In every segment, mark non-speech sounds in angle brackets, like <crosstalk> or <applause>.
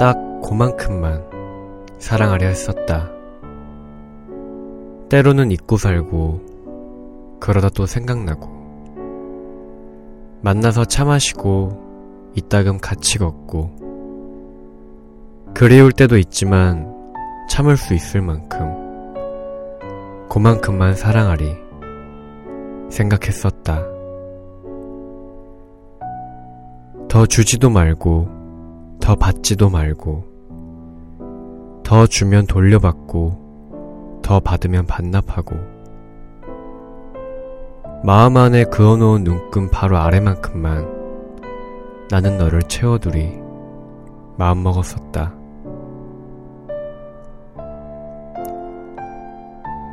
딱 그만큼만 사랑하려 했었다. 때로는 잊고 살고, 그러다 또 생각나고, 만나서 차 마시고, 이따금 같이 걷고, 그리울 때도 있지만 참을 수 있을 만큼, 그만큼만 사랑하리 생각했었다. 더 주지도 말고, 더 받지도 말고, 더 주면 돌려받고, 더 받으면 반납하고, 마음 안에 그어놓은 눈금 바로 아래만큼만 나는 너를 채워두리 마음먹었었다.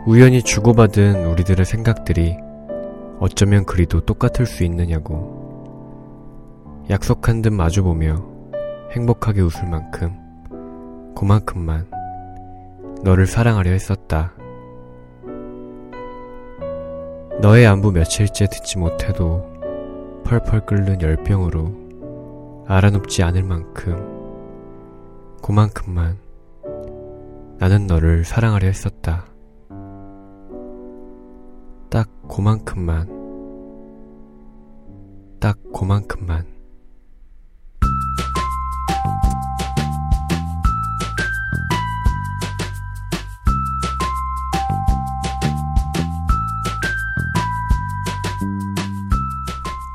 우연히 주고받은 우리들의 생각들이 어쩌면 그리도 똑같을 수 있느냐고. 약속한 듯 마주보며 행복하게 웃을 만큼, 그만큼만 너를 사랑하려 했었다. 너의 안부 며칠째 듣지 못해도 펄펄 끓는 열병으로 알아눕지 않을 만큼, 그만큼만 나는 너를 사랑하려 했었다. 딱 그만큼만, 딱 그만큼만.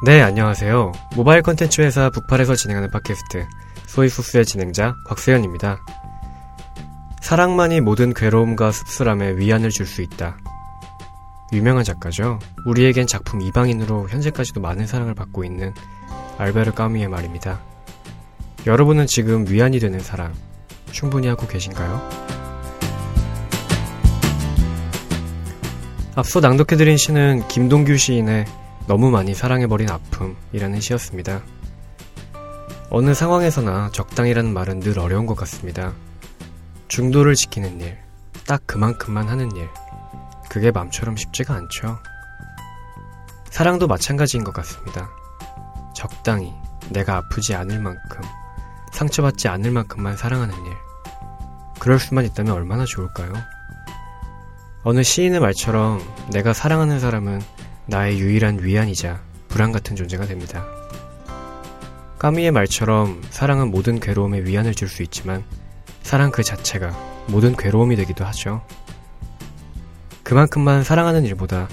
네, 안녕하세요. 모바일 컨텐츠 회사 북팔에서 진행하는 팟캐스트 소이소스의 진행자 곽세현입니다. 사랑만이 모든 괴로움과 씁쓸함에 위안을 줄 수 있다. 유명한 작가죠. 우리에겐 작품 이방인으로 현재까지도 많은 사랑을 받고 있는 알베르 까미의 말입니다. 여러분은 지금 위안이 되는 사랑 충분히 하고 계신가요? 앞서 낭독해드린 시는 김동규 시인의 너무 많이 사랑해버린 아픔이라는 시였습니다. 어느 상황에서나 적당이라는 말은 늘 어려운 것 같습니다. 중도를 지키는 일, 딱 그만큼만 하는 일. 그게 맘처럼 쉽지가 않죠. 사랑도 마찬가지인 것 같습니다. 적당히 내가 아프지 않을 만큼, 상처받지 않을 만큼만 사랑하는 일. 그럴 수만 있다면 얼마나 좋을까요? 어느 시인의 말처럼 내가 사랑하는 사람은 나의 유일한 위안이자 불안 같은 존재가 됩니다. 까미의 말처럼 사랑은 모든 괴로움에 위안을 줄 수 있지만 사랑 그 자체가 모든 괴로움이 되기도 하죠. 그만큼만 사랑하는 일보다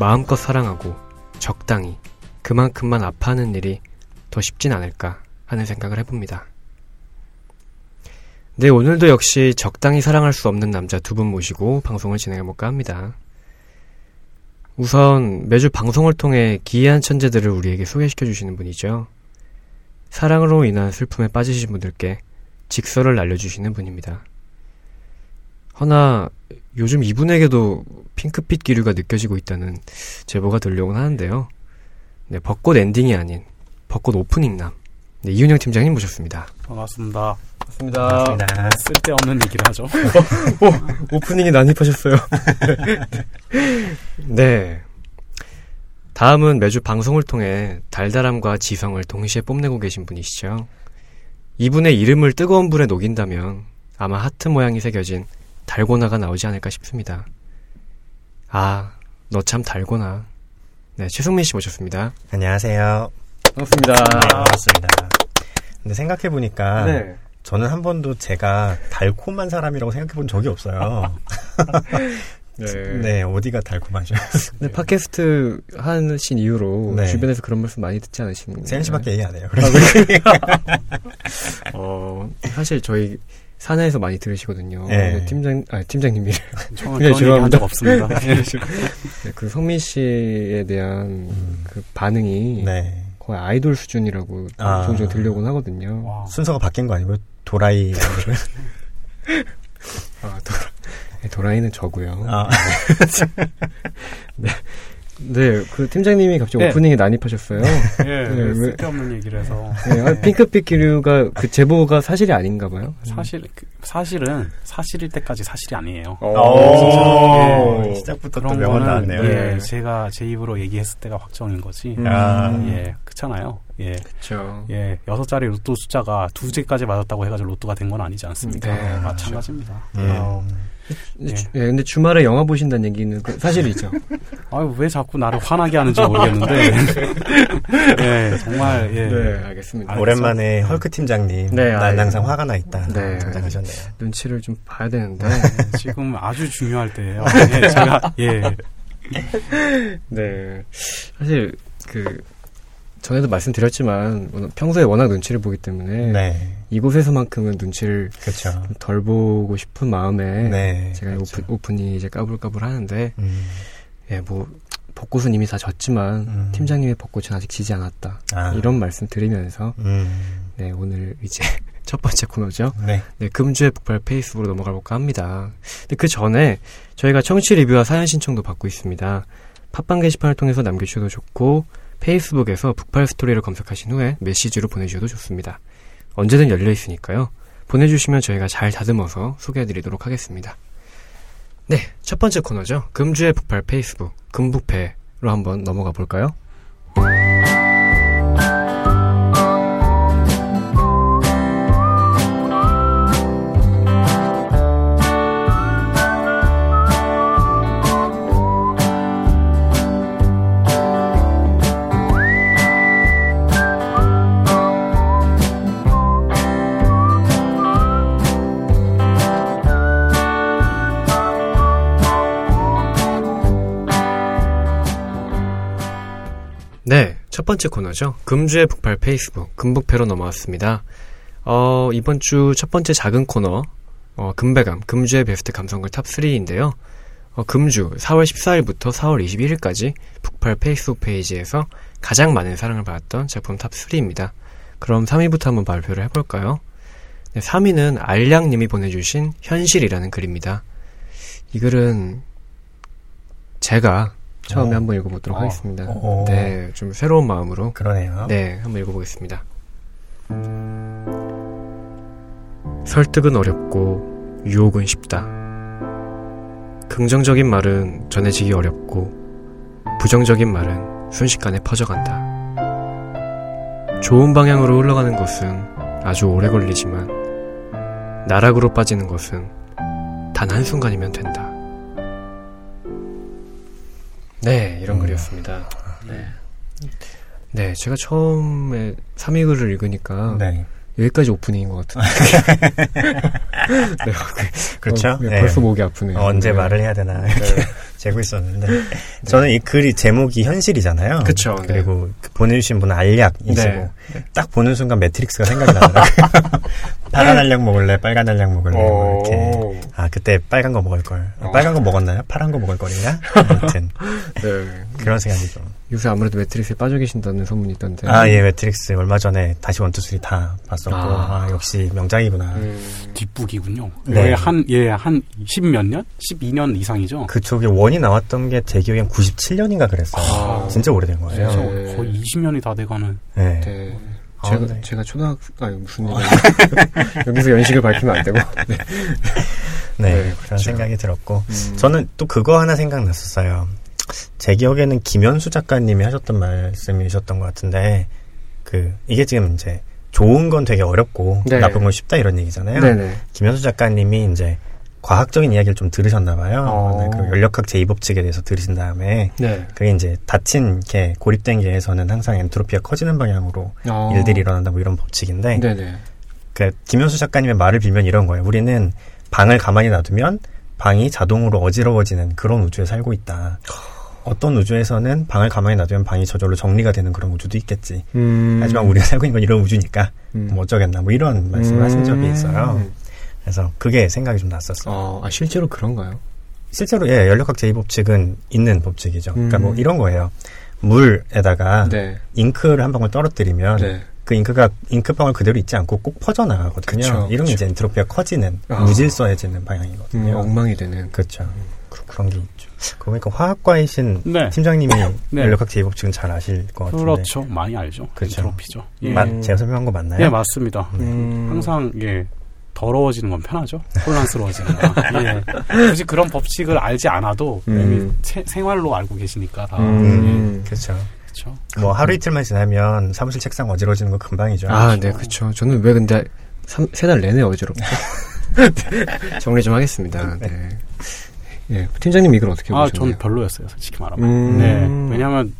마음껏 사랑하고 적당히 그만큼만 아파하는 일이 더 쉽진 않을까 하는 생각을 해봅니다. 네, 오늘도 역시 적당히 사랑할 수 없는 남자 두 분 모시고 방송을 진행해볼까 합니다. 우선 매주 방송을 통해 기이한 천재들을 우리에게 소개시켜 주시는 분이죠. 사랑으로 인한 슬픔에 빠지신 분들께 직설을 날려주시는 분입니다. 허나 요즘 이분에게도 핑크빛 기류가 느껴지고 있다는 제보가 들려오곤 하는데요. 네, 벚꽃 엔딩이 아닌 벚꽃 오프닝남 네, 이윤영 팀장님 모셨습니다. 반갑습니다. 반갑습니다. 반갑습니다. 쓸데없는 얘기를 하죠. 오, 오프닝이 난입하셨어요. <laughs> 네. 다음은 매주 방송을 통해 달달함과 지성을 동시에 뽐내고 계신 분이시죠. 이분의 이름을 뜨거운 불에 녹인다면 아마 하트 모양이 새겨진 달고나가 나오지 않을까 싶습니다. 아, 너 참 달고나. 네, 최승민 씨 모셨습니다. 안녕하세요. 반갑습니다. 네, 반갑습니다. 근데 생각해 보니까 네. 저는 한 번도 제가 달콤한 사람이라고 생각해 본 적이 없어요. <laughs> 네. <laughs> 네, 어디가 달콤하죠? 네, 팟캐스트 하신 이후로 네. 주변에서 그런 말씀 많이 듣지 않으십니까? 세현 씨밖에 얘기 안 해요. <laughs> 어, 사실 저희 사내에서 많이 들으시거든요. 네. 네, 팀장, 아, 팀장님이. 네, 한 죄송합니다. 적 없습니다. 네, 그 성민 씨에 대한 그 반응이 네. 거의 아이돌 수준이라고 아. 종종 들려오곤 하거든요. 와, 순서가 바뀐 거 아니고요? 도라이. <laughs> 아, 도라, 네, 도라이는 저고요. 아, 네, <laughs> 그 팀장님이 갑자기 네. 오프닝에 난입하셨어요. 예, <laughs> 네, 왜- 쓸데없는 얘기를 해서. 네, 아, 핑크빛 기류가 그 제보가 사실이 아닌가 봐요. 사실, 그, 사실은 사실일 때까지 사실이 아니에요. 오, 예. 시작부터 또 그런 명언 나왔네요. 예, 네. 제가 제 입으로 얘기했을 때가 확정인 거지. 음. 아. 예, 그렇잖아요. 예, 그렇죠. 예, 여섯 자리 로또 숫자가 두 개까지 맞았다고 해가지고 로또가 된 건 아니지 않습니까? 네, 마찬가지입니다. 음. 아, 근데, 주, 예, 근데 주말에 영화 보신다는 얘기는 그 사실이죠. <laughs> 아유, 왜 자꾸 나를 화나게 하는지 모르겠는데. <laughs> 예, 정말, 예. 네, 알겠습니다. 아, 오랜만에 헐크 팀장님, 네, 난 아, 항상 화가 나 있다. 네. 등장하셨네요. 눈치를 좀 봐야 되는데. 예, 지금 아주 중요할 때예요. 예, 제가, 예, <laughs> 네. 사실 그 전에도 말씀드렸지만 평소에 워낙 눈치를 보기 때문에 네, 이곳에서만큼은 눈치를 그렇죠. 좀덜 보고 싶은 마음에 네, 제가 그렇죠. 오픈, 오픈 이 이제 까불까불 하는데 음, 예, 뭐 벚꽃은 이미 다 졌지만 음. 팀장님의 벚꽃은 아직 지지 않았다. 아. 이런 말씀 드리면서 음, 네, 오늘 이제 <laughs> 첫 번째 코너죠. 네, 네, 금주의 북발 페이스북으로 넘어가 볼까 합니다. 근데 그 전에 저희가 청취 리뷰와 사연 신청도 받고 있습니다. 팟빵 게시판을 통해서 남겨주셔도 좋고 페이스북에서 북발 스토리를 검색하신 후에 메시지로 보내주셔도 좋습니다. 언제든 열려 있으니까요. 보내주시면 저희가 잘 다듬어서 소개해드리도록 하겠습니다. 네, 첫 번째 코너죠. 금주의 북발 페이스북 금북패로 한번 넘어가 볼까요? 네, 첫 번째 코너죠. 금주의 북팔 페이스북, 금북페로 넘어왔습니다. 어, 이번 주 첫 번째 작은 코너, 어, 금베감, 금주의 베스트 감성글 top 3인데요. 어, 금주 4월 14일부터 4월 21일까지 북팔 페이스북 페이지에서 가장 많은 사랑을 받았던 작품 top 3입니다. 그럼 3위부터 한번 발표를 해볼까요? 네, 3위는 알량님이 보내주신 현실이라는 글입니다. 이 글은 제가 처음에 어. 한번 읽어보도록 어. 하겠습니다. 어. 네, 좀 새로운 마음으로 그러네요. 네, 한번 읽어보겠습니다. 설득은 어렵고 유혹은 쉽다. 긍정적인 말은 전해지기 어렵고 부정적인 말은 순식간에 퍼져간다. 좋은 방향으로 흘러가는 것은 아주 오래 걸리지만 나락으로 빠지는 것은 단 한순간이면 된다. 네, 이런 음. 글이었습니다. 네. 네, 제가 처음에 3위 글을 읽으니까 네, 여기까지 오프닝인 것 같은데. <laughs> <laughs> 네, 그렇죠. 어, 네, 네. 벌써 목이 아프네요. 어, 언제 네. 말을 해야 되나 재고 있었는데 <laughs> 저는 이 글이 제목이 현실이잖아요. 그쵸, 네. 그리고 그 보내주신 분은 알약이시고 네. 딱 보는 순간 매트릭스가 생각이 나더라고요. <laughs> 파란 알약 먹을래, 빨간 알약 먹을래, 뭐 이렇게. 아 그때 빨간 거 먹을 걸. 아, 어. 빨간 거 먹었나요? 파란 거 먹을 거리냐? 아무튼 <laughs> 네. 그런 생각이 좀. 요새 아무래도 매트릭스에 빠져 계신다는 소문이 있던데. 아 예, 매트릭스 얼마 전에 다시 one two three 다 봤었고 아. 아, 역시 명작이구나. 음, 뒷북이군요. 네. 예, 한, 예, 한, 10몇 년? 12년 이상이죠? 그쪽에 one이 나왔던 게 제 기억엔 97년인가 그랬어요. 아. 진짜 오래된 거예요. 네. 거의 20년이 다 돼가는. 네. 네. 아, 제가, 네. 제가 초등학, 아니, 무슨 일이야. <laughs> 여기서 연식을 밝히면 안 되고. 네. 네, 네, 그런 그렇죠. 생각이 들었고 음. 저는 또 그거 하나 생각났었어요. 제 기억에는 김현수 작가님이 하셨던 말씀이셨던 것 같은데 그 이게 지금 이제 좋은 건 되게 어렵고 네. 나쁜 건 쉽다 이런 얘기잖아요. 네네. 김현수 작가님이 이제 과학적인 이야기를 좀 들으셨나 봐요. 어. 네, 그 연력학 제2법칙에 대해서 들으신 다음에 네. 그게 이제 닫힌 개, 고립된 개에서는 항상 엔트로피가 커지는 방향으로 어. 일들이 일어난다 뭐 이런 법칙인데 네네. 그 김현수 작가님의 말을 빌면 이런 거예요. 우리는 방을 가만히 놔두면 방이 자동으로 어지러워지는 그런 우주에 살고 있다. 어떤 우주에서는 방을 가만히 놔두면 방이 저절로 정리가 되는 그런 우주도 있겠지. 음. 하지만 우리가 살고 있는 건 이런 우주니까 음. 뭐 어쩌겠나 뭐 이런 말씀을 하신 적이 있어요. 음. 그래서 그게 생각이 좀 났었어요. 어, 아, 실제로 그런가요? 실제로 예 연력학 제2법칙은 있는 법칙이죠. 그러니까 음. 뭐 이런 거예요. 물에다가 네. 잉크를 한 방울 떨어뜨리면 네. 그 잉크가 잉크방울 그대로 있지 않고 꼭 퍼져 나가거든요. 그쵸, 이런 게. 이제 엔트로피가 커지는 아. 무질서해지는 음, 방향이거든요. 엉망이 되는. 그렇죠. 그런 게 있죠. 그러니까 화학과이신 네. 팀장님이 <laughs> 네. 연력학 제법칙은 잘 아실 것 같은데. 그렇죠. 많이 알죠. 그렇죠. 엔트로피죠. 예. 맞- 제가 설명한 거 맞나요? 네, 맞습니다. 음. 항상 예 더러워지는 건 편하죠. <laughs> 혼란스러워지는 건. 예. 굳이 그런 법칙을 알지 않아도 음. 이미 세- 생활로 알고 계시니까 다. 음. 그렇죠. 그렇죠. 뭐 하루 이틀만 지나면 사무실 책상 어지러지는 거 금방이죠. 아, 네, 그쵸. 저는 왜 근데 세 달 내내 어지럽죠? <laughs> 정리 좀 하겠습니다. 네. 예, 팀장님 이걸 어떻게 아, 보셨나요? 전 별로였어요, 솔직히 말하면. 음. 네. 왜냐하면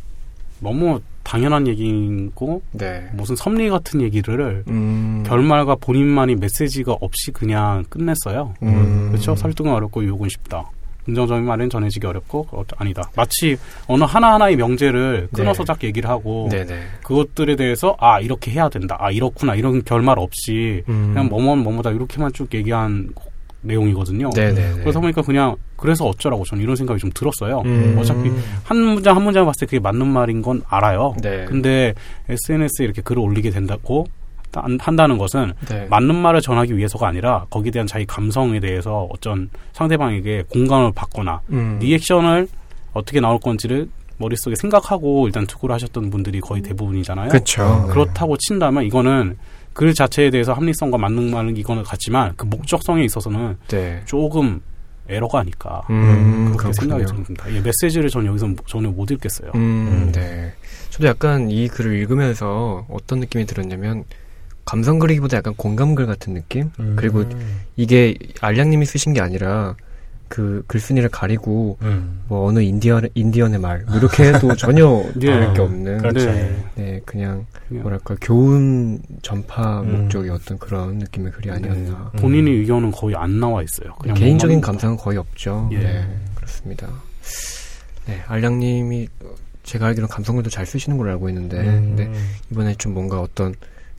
너무 당연한 얘기고 네. 무슨 섭리 같은 얘기를 음. 결말과 본인만이 메시지가 없이 그냥 끝냈어요. 음. 그렇죠. 설득은 어렵고 유혹은 쉽다. 긍정적인 말은 전해지기 어렵고 어, 아니다. 마치 어느 하나하나의 명제를 끊어서 네. 딱 얘기를 하고 네네. 그것들에 대해서 아 이렇게 해야 된다. 아 이렇구나 이런 결말 없이 음. 그냥 뭐뭐 뭐뭐다 이렇게만 쭉 얘기한 내용이거든요. 네네네. 그러다 보니까 그냥 그래서 어쩌라고 저는 이런 생각이 좀 들었어요. 음. 어차피 한 문장 한 문장 봤을 때 그게 맞는 말인 건 알아요. 네. 근데 SNS에 이렇게 글을 올리게 된다고 한- 한다는 것은 네. 맞는 말을 전하기 위해서가 아니라 거기에 대한 자기 감성에 대해서 어떤 상대방에게 공감을 받거나 음. 리액션을 어떻게 나올 건지를 머릿속에 생각하고 일단 투구를 하셨던 분들이 거의 대부분이잖아요. 네. 그렇다고 친다면 이거는 글 자체에 대해서 합리성과 맞는 말은 이거는 같지만 그 목적성에 있어서는 네. 조금 에러가 아닐까 음, 그렇게 생각이 그렇군요. 듭니다. 예, 메시지를 전 여기서 전혀 못 읽겠어요. 음, 네. 저도 약간 이 글을 읽으면서 어떤 느낌이 들었냐면 감성 그리기보다 약간 공감글 같은 느낌? 음. 그리고 이게 알량님이 쓰신 게 아니라 그 글쓴이를 가리고 음. 뭐 어느 인디언 인디언의 말뭐 이렇게 해도 <laughs> 전혀 네. 다를 게 없는 그렇죠. 네. 네 그냥 뭐랄까 교훈 전파 음. 목적의 어떤 그런 느낌의 글이 아니었나 음. 본인의 의견은 거의 안 나와 있어요. 그냥 개인적인 뭐만- 감상은 거의 없죠 예. 네 그렇습니다 네 알량님이 제가 알기로는 감성글도 잘 쓰시는 걸로 알고 있는데 음. 근데 이번에 좀 뭔가 어떤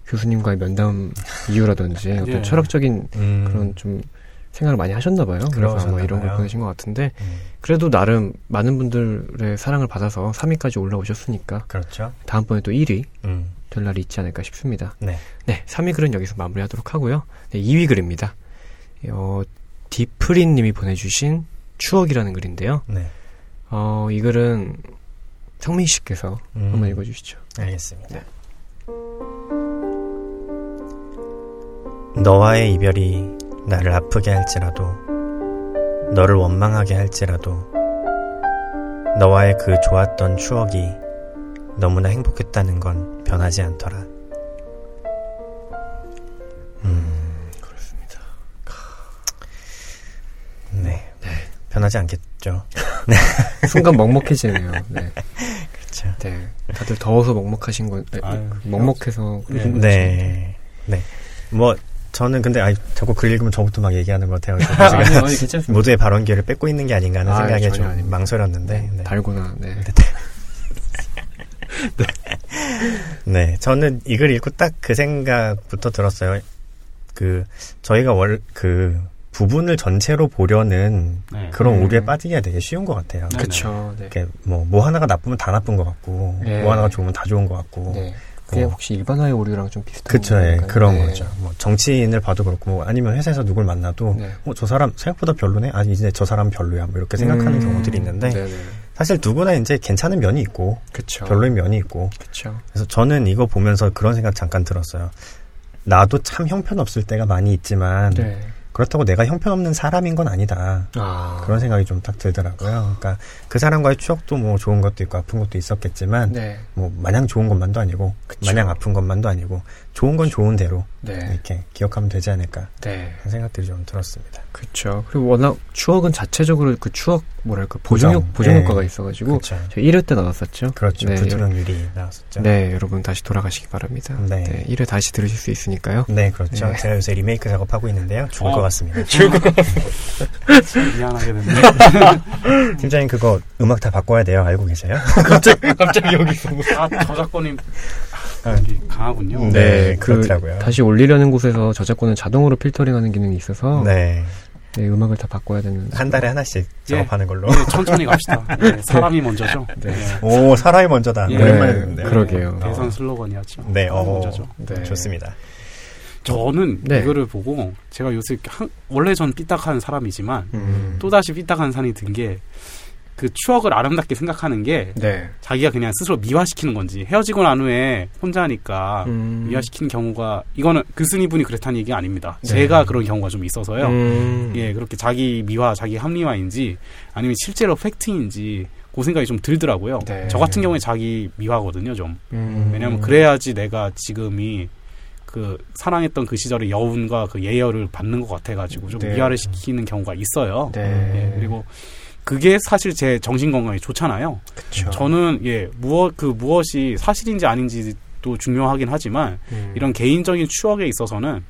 교수님과의 면담 이유라든지 <laughs> 어떤 예. 철학적인 음. 그런 좀 생각을 많이 하셨나 봐요. 그래서 아마 이런 걸. 보내신 것 같은데 음. 그래도 나름 많은 분들의 사랑을 받아서 3위까지 올라오셨으니까 그렇죠. 다음번에 또 1위 음. 될 날이 있지 않을까 싶습니다. 네. 네, 3위 글은 여기서 마무리하도록 하고요. 네, 2위 글입니다. 어, 디프린 님이 보내주신 추억이라는 글인데요. 네. 어, 이 글은 성민 씨께서 음. 한번 읽어주시죠. 알겠습니다. 너와의 이별이 나를 아프게 할지라도, 너를 원망하게 할지라도, 너와의 그 좋았던 추억이 너무나 행복했다는 건 변하지 않더라. 음, 그렇습니다. 네. 변하지 않겠죠. <laughs> 순간 먹먹해지네요. 네. <laughs> 그렇죠. 네. 다들 더워서 먹먹하신 건, 네, 아유, 먹먹해서 그러신 거지. 네. 네. 뭐, 저는 근데, 아이, 자꾸 글 읽으면 저부터 막 얘기하는 것 같아요. <laughs> 제가 아니요, 아니, 괜찮습니다. 모두의 발언 기회를 뺏고 있는 게 아닌가 하는 아, 생각에 좀 아닙니다. 망설였는데. 네. 달고나, 네. 네, <laughs> 저는 이 글 읽고 딱 그 생각부터 들었어요. 그, 저희가 월, 그, 부분을 전체로 보려는 네. 그런 음. 오류에 빠지기가 되게 쉬운 것 같아요. 네. 그쵸, 네. 이렇게 뭐, 뭐 하나가 나쁘면 다 나쁜 것 같고, 네. 뭐 하나가 좋으면 다 좋은 것 같고. 네. 그게 어. 혹시 일반화의 오류랑 좀 비슷한 그쵸, 예? 그런 네. 거죠. 뭐, 정치인을 봐도 그렇고, 뭐 아니면 회사에서 누굴 만나도, 네. 어, 저 사람 생각보다 별로네? 아니, 이제 저 사람 별로야. 뭐 이렇게 생각하는 음, 경우들이 있는데, 네네. 사실 누구나 이제 괜찮은 면이 있고, 그쵸. 별로인 면이 있고, 그쵸. 그래서 저는 이거 보면서 그런 생각 잠깐 들었어요. 나도 참 형편없을 때가 많이 있지만, 네. 그렇다고 내가 형편없는 사람인 건 아니다. 아. 그런 생각이 좀 딱 들더라고요. 그러니까 그 사람과의 추억도 뭐 좋은 것도 있고 아픈 것도 있었겠지만, 네. 뭐 마냥 좋은 것만도 아니고, 그쵸. 마냥 아픈 것만도 아니고, 좋은 건 좋은 대로 네. 이렇게 기억하면 되지 않을까 네. 하는 생각들이 좀 들었습니다. 그쵸. 그리고 워낙 추억은 자체적으로 그 추억, 뭐랄까, 보정효, 보정. 보정효과가 네. 있어가지고, 그렇죠. 저희 1회 때 나왔었죠. 그렇죠. 네, 부드러운 유리 나왔었죠. 네, 여러분 다시 돌아가시기 바랍니다. 네. 네. 1회 다시 들으실 수 있으니까요. 네, 그렇죠. 네. 제가 요새 리메이크 작업하고 있는데요. 죽을 어. 것 같습니다. <laughs> <laughs> 미안하게 됐네. <laughs> 팀장님 그거 음악 다 바꿔야 돼요. 알고 계세요? 갑자기 여기서. 아, 저작권이 여기 강하군요. 네, 그 그렇더라고요. 다시 올리려는 곳에서 저작권은 자동으로 필터링하는 기능이 있어서 네. 네, 음악을 다 바꿔야 되는. 한 달에 하나씩 작업하는 걸로. 예, 천천히 갑시다. <laughs> 예, 사람이 먼저죠. 네. 예. 오, 사람이 먼저다. 예. 오랜만에 네, 듣는데. 그러게요. 대선 슬로건이었죠. 네, 어, 먼저죠. 네. 좋습니다. 저는 네. 이거를 보고 제가 요새 한, 원래 전 삐딱한 사람이지만 음. 또다시 삐딱한 산이 든 게 그 추억을 아름답게 생각하는 게 네. 자기가 그냥 스스로 미화시키는 건지 헤어지고 난 후에 혼자니까 음. 미화시키는 경우가 이거는 글쓴이 분이 그랬다는 얘기 아닙니다. 네. 제가 그런 경우가 좀 있어서요. 음. 예, 그렇게 자기 미화, 자기 합리화인지 아니면 실제로 팩트인지 그 생각이 좀 들더라고요. 네. 저 같은 경우에 자기 미화거든요, 좀. 음. 왜냐하면 그래야지 내가 지금이 그 사랑했던 그 시절의 여운과 그 예열을 받는 것 같아가지고 좀 네. 미화를 시키는 경우가 있어요. 네. 예, 그리고 그게 사실 제 정신 건강에 좋잖아요. 그쵸. 저는 예 무엇 그 무엇이 사실인지 아닌지도 중요하긴 하지만 음. 이런 개인적인 추억에 있어서는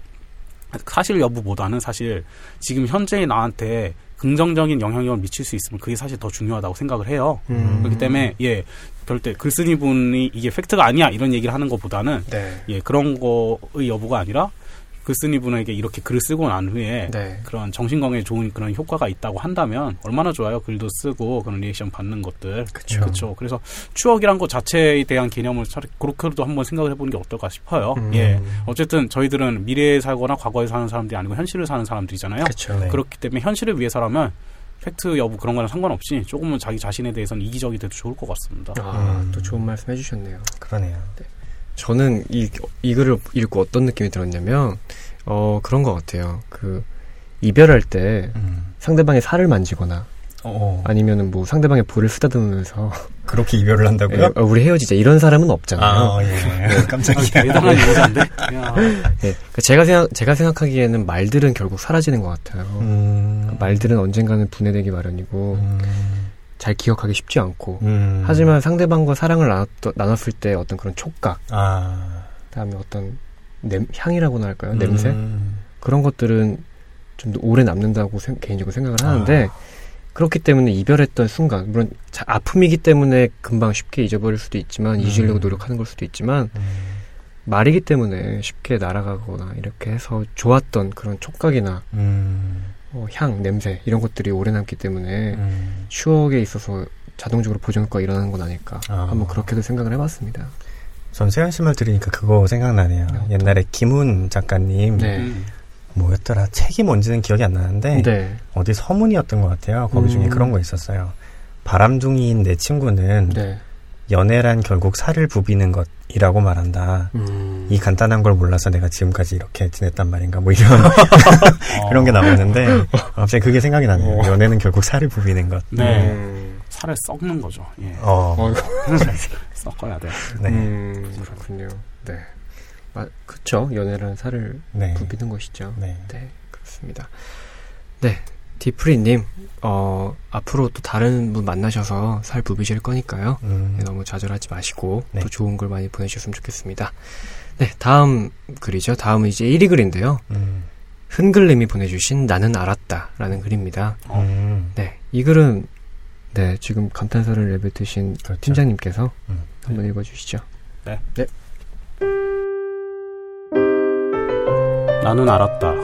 사실 여부보다는 사실 지금 현재의 나한테 긍정적인 영향력을 미칠 수 있으면 그게 사실 더 중요하다고 생각을 해요. 음. 그렇기 때문에 예 절대 글쓴이 분이 이게 팩트가 아니야 이런 얘기를 하는 것보다는 네. 예 그런 거의 여부가 아니라 글쓴이 분에게 이렇게 글을 쓰고 난 후에 네. 그런 정신 건강에 좋은 그런 효과가 있다고 한다면 얼마나 좋아요. 글도 쓰고 그런 리액션 받는 것들. 그쵸. 그렇죠. 그래서 추억이란 것 자체에 대한 개념을 차라리 그렇게도 한번 생각을 해보는 게 어떨까 싶어요. 음. 예. 어쨌든 저희들은 미래에 살거나 과거에 사는 사람들이 아니고 현실을 사는 사람들이잖아요. 그쵸. 네. 그렇기 때문에 현실을 위해서라면 팩트 여부 그런 거랑 상관없이 조금은 자기 자신에 대해서는 이기적이 돼도 좋을 것 같습니다. 아, 음. 또 좋은 말씀 해주셨네요. 그러네요. 저는 이, 이 글을 읽고 어떤 느낌이 들었냐면, 어, 그런 것 같아요. 그, 이별할 때 음. 상대방의 살을 만지거나, 어, 아니면은 뭐 상대방의 볼을 쓰다듬으면서, 그렇게 이별을 한다고요? 예, 어, 우리 헤어지자. 이런 사람은 없잖아요. 아, 예. <laughs> 아, 깜짝이야. 대단한 여자인데? 야. 예, 그러니까 제가 생각, 제가 생각하기에는 말들은 결국 사라지는 것 같아요. 음. 말들은 언젠가는 분해되기 마련이고, 음. 잘 기억하기 쉽지 않고, 음. 하지만 상대방과 사랑을 나눴, 나눴 을 때 어떤 그런 촉각, 아. 그다음에 어떤 냄, 향이라고나 할까요? 냄새? 음. 그런 것들은 좀 더 오래 남는다고 생- 개인적으로 생각을 하는데 아. 그렇기 때문에 이별했던 순간 물론 자- 아픔이기 때문에 금방 쉽게 잊어버릴 수도 있지만 음. 잊으려고 노력하는 걸 수도 있지만 음. 말이기 때문에 쉽게 날아가거나 이렇게 해서 좋았던 그런 촉각이나 음. 어, 향, 냄새 이런 것들이 오래 남기 때문에 음. 추억에 있어서 자동적으로 보존 효과가 일어나는 건 아닐까 아. 한번 그렇게도 생각을 해봤습니다. 전 세현 씨 말 들으니까 그거 생각나네요. 네, 옛날에 김훈 작가님 네. 음. 뭐였더라 책이 뭔지는 기억이 안 나는데 네, 어디 서문이었던 것 같아요. 거기 중에 음. 그런 거 있었어요. 바람둥이인 내 친구는 네. 연애란 결국 살을 부비는 것이라고 말한다. 음. 이 간단한 걸 몰라서 내가 지금까지 이렇게 지냈단 말인가 뭐 이런 어. <laughs> 그런 게 나오는데 갑자기 그게 생각이 나네요. 어. 연애는 결국 살을 부비는 것. 네. 음. 살을 썩는 거죠. 예. 어, 어, 섞어야 돼. 네, 음, 그렇군요. 네. 아, 그쵸. 연애라는 살을 네, 부비는 것이죠. 네. 네, 그렇습니다. 네, 디프리님, 어, 앞으로 또 다른 분 만나셔서 살 부비실 거니까요. 음, 네, 너무 좌절하지 마시고, 네. 또 좋은 글 많이 보내주셨으면 좋겠습니다. 네, 다음 글이죠. 다음은 이제 1위 글인데요. 음, 흔글님이 보내주신 나는 알았다. 라는 글입니다. 어. 음, 네, 이 글은, 네, 지금 감탄사를 내뱉으신 그렇죠. 팀장님께서 음. 한번 읽어주시죠. 나는 알았다.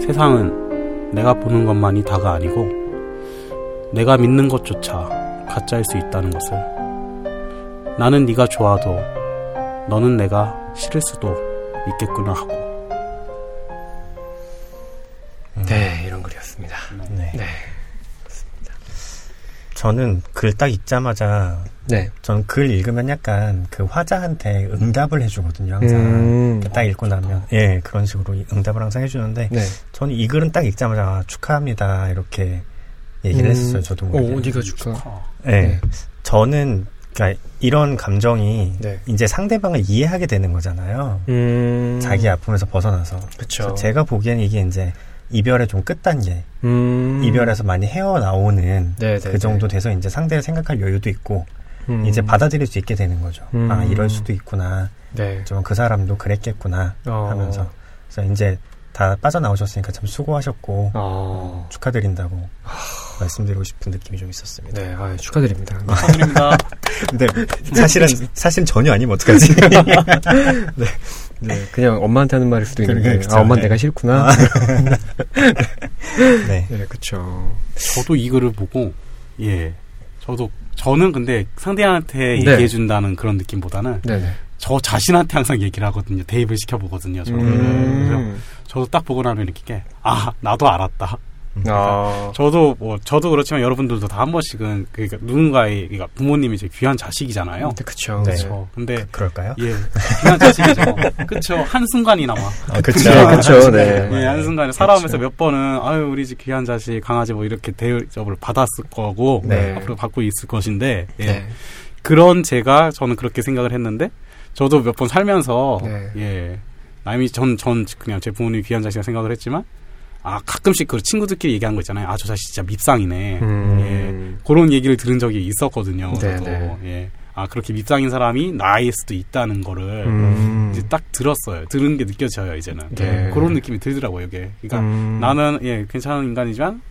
세상은 내가 보는 것만이 다가 아니고 내가 믿는 것조차 가짜일 수 있다는 것을. 나는 네가 좋아도 너는 내가 싫을 수도 있겠구나 하고. 음. 네, 이런 글이었습니다. 네. 네. 저는 글 딱 읽자마자 네. 전글 읽으면 약간 그 화자한테 응답을 해주거든요. 항상 음, 딱 읽고 나면 예 그런 식으로 응답을 항상 해주는데 네. 저는 이 글은 딱 읽자마자 아, 축하합니다 이렇게 얘기를 음, 했었어요. 저도 어, 모르게. 어디가 축하? 어. 예. 네. 저는 그러니까 이런 감정이 네. 이제 상대방을 이해하게 되는 거잖아요. 음. 자기 아픔에서 벗어나서. 그쵸. 그래서 제가 보기에는 이게 이제 이별의 좀 끝단계, 음. 이별에서 많이 헤어나오는 네, 네, 그 정도 네. 돼서 이제 상대를 생각할 여유도 있고 음. 이제 받아들일 수 있게 되는 거죠. 음. 아 이럴 수도 있구나. 네. 좀 그 사람도 그랬겠구나 어. 하면서 그래서 이제 다 빠져나오셨으니까 참 수고하셨고 어. 축하드린다고 말씀드리고 싶은 느낌이 좀 있었습니다. 네, 아, 축하드립니다. 축하드립니다. 근데 <laughs> 사실은 사실 전혀 아니면 어떡하지? <laughs> 네, 그냥 엄마한테 하는 말일 수도 있는데, 그러니까, 아, 엄마 네. 내가 싫구나. <laughs> 네. 네, 그쵸. 저도 이 글을 보고 예 저도 저는 근데 상대한테 네. 얘기해 준다는 그런 느낌보다는 네네. 저 자신한테 항상 얘기를 하거든요 대입을 시켜보거든요 그래서 음. 저도 딱 보고 나면 느낀 게아 나도 알았다 아, 저도 뭐 저도 그렇지만 여러분들도 다 한 번씩은 그러니까 누군가의 그러니까 부모님이 제 귀한 자식이잖아요 네, 그쵸. 네. 그렇죠 근데 그 럴까요? 예 귀한 자식이죠 <laughs> 그쵸 한 순간이나마 아. 네, 그쵸, 네. 예, 한 순간에 살아오면서 몇 번은 아유 우리 집 귀한 자식 강아지 뭐 이렇게 대접을 받았을 거고 네. 앞으로 받고 있을 것인데 예. 네. 그런 제가 저는 그렇게 생각을 했는데 저도 몇 번 살면서 네. 예 남이 전전 그냥 제 부모님 귀한 자식이라 생각을 했지만 아 가끔씩 그 친구들끼리 얘기한 거 있잖아요 아 저 자식 진짜 밉상이네 음. 그런 얘기를 들은 적이 있었거든요 네, 저도 네. 예. 아 그렇게 밉상인 사람이 나일 수도 있다는 거를 음. 이제 딱 들었어요 들은 게 느껴져요 이제는 네. 그런 느낌이 들더라고요 이게 그러니까 음. 나는 예 괜찮은 인간이지만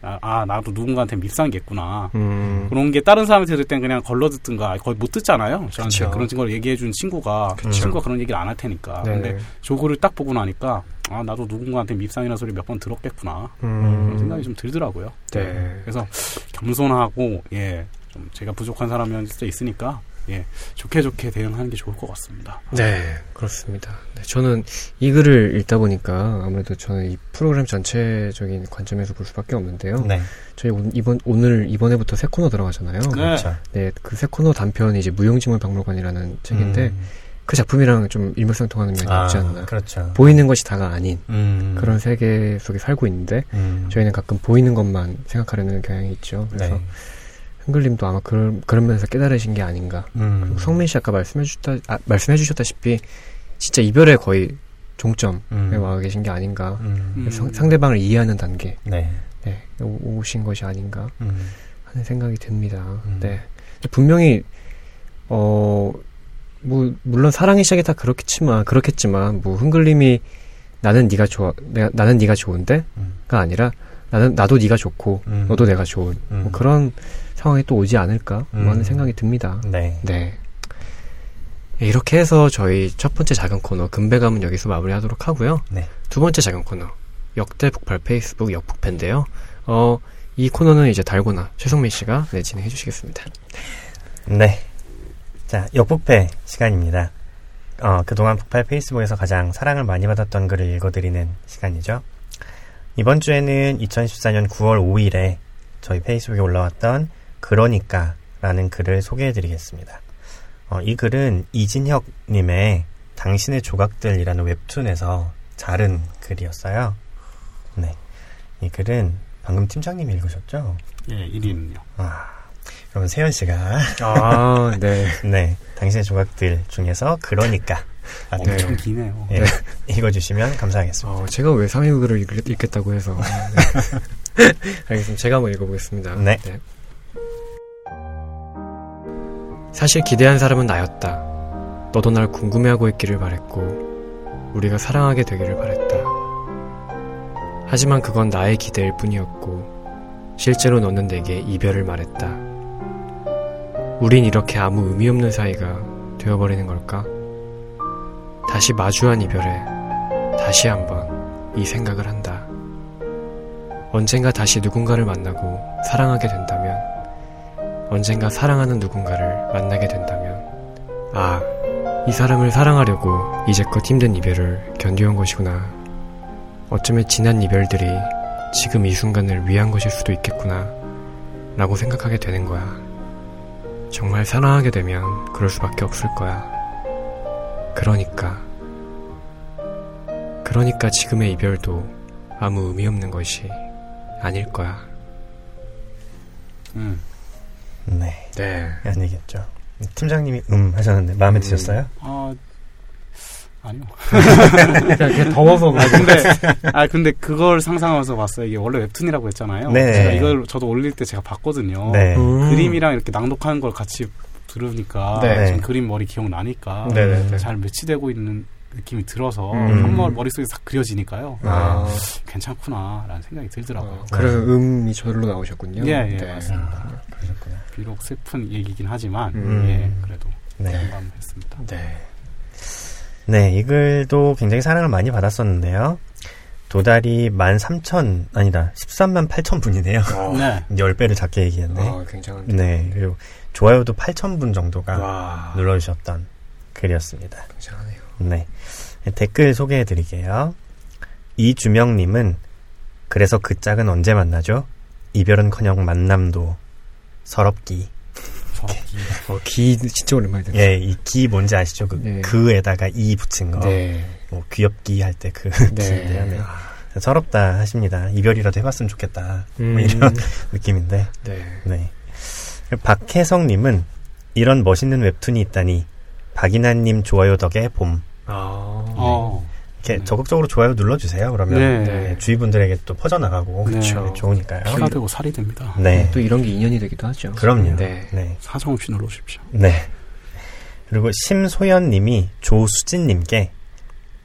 아, 아, 나도 누군가한테 밉상이겠구나 음. 그런 게 다른 사람이 들을 땐 그냥 걸러 듣든가 거의 못 듣잖아요 저한테. 그런 걸 얘기해 준 친구가 그쵸. 친구가 그런 얘기를 안 할 테니까 네. 근데 조그를 딱 보고 나니까 아 나도 누군가한테 밉상이라는 소리 몇 번 들었겠구나 음. 그런 생각이 좀 들더라고요 네. 그래서 겸손하고 예 좀 제가 부족한 사람이 수도 있으니까 예 좋게 좋게 대응하는 게 좋을 것 같습니다 네, 그렇습니다. 네, 저는 이 글을 읽다 보니까 아무래도 저는 이 프로그램 전체적인 관점에서 볼 수밖에 없는데요. 네. 저희 오- 이번 오늘 이번에부터 새 코너 들어가잖아요. 네. 그렇죠. 네, 그 새 코너 단편이 이제 무용지물 박물관이라는 책인데 음. 그 작품이랑 좀 일맥상통하는 면이 아, 없지 않나. 그렇죠. 보이는 것이 다가 아닌 음. 그런 세계 속에 살고 있는데 음. 저희는 가끔 보이는 것만 생각하려는 경향이 있죠. 그래서 네. 흥글님도 아마 그런 그런 면에서 깨달으신 게 아닌가. 음. 그리고 성민 씨 아까 말씀해 주셨다 아, 말씀해 주셨다시피 진짜 이별의 거의 종점에 음. 와 계신 게 아닌가. 음. 음. 상, 상대방을 이해하는 단계 네. 네, 오- 오신 것이 아닌가 음. 하는 생각이 듭니다. 음. 네. 분명히 어, 뭐 물론 사랑의 시작이 다 그렇겠지만 그렇겠지만 뭐 흥글님이 나는 네가 좋아, 내가 나는 네가 좋은데가 음. 아니라 나는 나도 네가 좋고 음. 너도 내가 좋은 음. 뭐 그런 상황이 또 오지 않을까 뭐 음. 하는 생각이 듭니다. 네. 네. 예, 이렇게 해서 저희 첫 번째 작은 코너 금배감은 여기서 마무리하도록 하고요. 네. 두 번째 작은 코너 역대 폭발 페이스북 역폭팬인데요. 어, 이 코너는 이제 달고나 최성민 씨가 네, 진행해 주시겠습니다. 네. 자, 역폭패 시간입니다. 어, 그동안 폭발 페이스북에서 가장 사랑을 많이 받았던 글을 읽어드리는 시간이죠. 이번 주에는 2014년 9월 5일에 저희 페이스북에 올라왔던 그러니까 라는 글을 소개해드리겠습니다. 어, 이 글은 이진혁님의 당신의 조각들이라는 웹툰에서 자른 글이었어요. 네. 이 글은 방금 팀장님이 읽으셨죠? 예 1위는요 아, 그러면 세현 씨가 아, 네. <laughs> 네, 당신의 조각들 중에서 그러니까 아, 네. 엄청 기네요 예, <laughs> 읽어주시면 감사하겠습니다. 어, 제가 왜 3위 글을 읽, 읽겠다고 해서. 네. <laughs> 알겠습니다. 제가 한번 읽어보겠습니다. 네. 사실 기대한 사람은 나였다. 너도 날 궁금해하고 있기를 바랬고, 우리가 사랑하게 되기를 바랬다. 하지만 그건 나의 기대일 뿐이었고, 실제로 너는 내게 이별을 말했다. 우린 이렇게 아무 의미 없는 사이가 되어버리는 걸까? 다시 마주한 이별에 다시 한번 이 생각을 한다. 언젠가 다시 누군가를 만나고 사랑하게 된다면, 언젠가 사랑하는 누군가를 만나게 된다면, 아, 이 사람을 사랑하려고 이제껏 힘든 이별을 견뎌온 것이구나. 어쩌면 지난 이별들이 지금 이 순간을 위한 것일 수도 있겠구나. 라고 생각하게 되는 거야. 정말 사랑하게 되면 그럴 수밖에 없을 거야. 그러니까. 그러니까 지금의 이별도 아무 의미 없는 것이 아닐 거야. 음. 네, 네. 얘기였죠. 팀장님이 음 하셨는데 마음에 드셨어요? 아 아니요 그냥, 그냥 더워서 아 근데 아 근데 그걸 상상하면서 봤어요. 이게 원래 웹툰이라고 했잖아요. 네. 제가 이걸 저도 올릴 때 제가 봤거든요. 네. 음. 그림이랑 이렇게 낭독하는 걸 같이 들으니까 네. 지금 그림 머리 기억 나니까 네네네. 잘 매치되고 있는 느낌이 들어서 음. 한번 머릿속에 싹 그려지니까요. 아, 괜찮구나라는 생각이 들더라고요. 어, 그래서 음이 저절로 나오셨군요. 예, 예, 네. 맞습니다. 아. 비록 슬픈 얘기긴 하지만 음. 예, 그래도 네. 공감했습니다. 네. 네, 이 글도 굉장히 사랑을 많이 받았었는데요. 도달이 13,000, 아니다, 13만 8천 분이네요. <laughs> 네. 10배를 작게 얘기했네. 아, 굉장한데. 네, 그리고 좋아요도 8천 분 정도가 와, 눌러주셨던 글이었습니다. 굉장하네요. 네. 댓글 소개해 드릴게요. 이주명님은, 그래서 그 짝은 언제 만나죠? 이별은 커녕 만남도 서럽기. 어, 기 진짜 오랜만에 듣네. 예, 이 기 뭔지 아시죠? 그, 네. 그에다가 이 붙인 거. 네. 뭐, 귀엽기 할 때 그, 네. 기인데요. 네. 서럽다 하십니다. 이별이라도 해봤으면 좋겠다. 뭐 음. 이런 <laughs> 느낌인데. 네. 네. 박혜성님은 이런 멋있는 웹툰이 있다니 박인하님 좋아요 덕에 봄. 아, 어. 이렇게 네. 적극적으로 좋아요 눌러주세요. 그러면 네. 네, 주위 분들에게 또 퍼져나가고 네. 네, 좋으니까요. 피가 되고 살이 됩니다. 네. 또 이런 게 인연이 되기도 하죠. 그럼요. 네. 네. 사정없이 눌러주십시오. 네. 그리고 심소연님이 조수진님께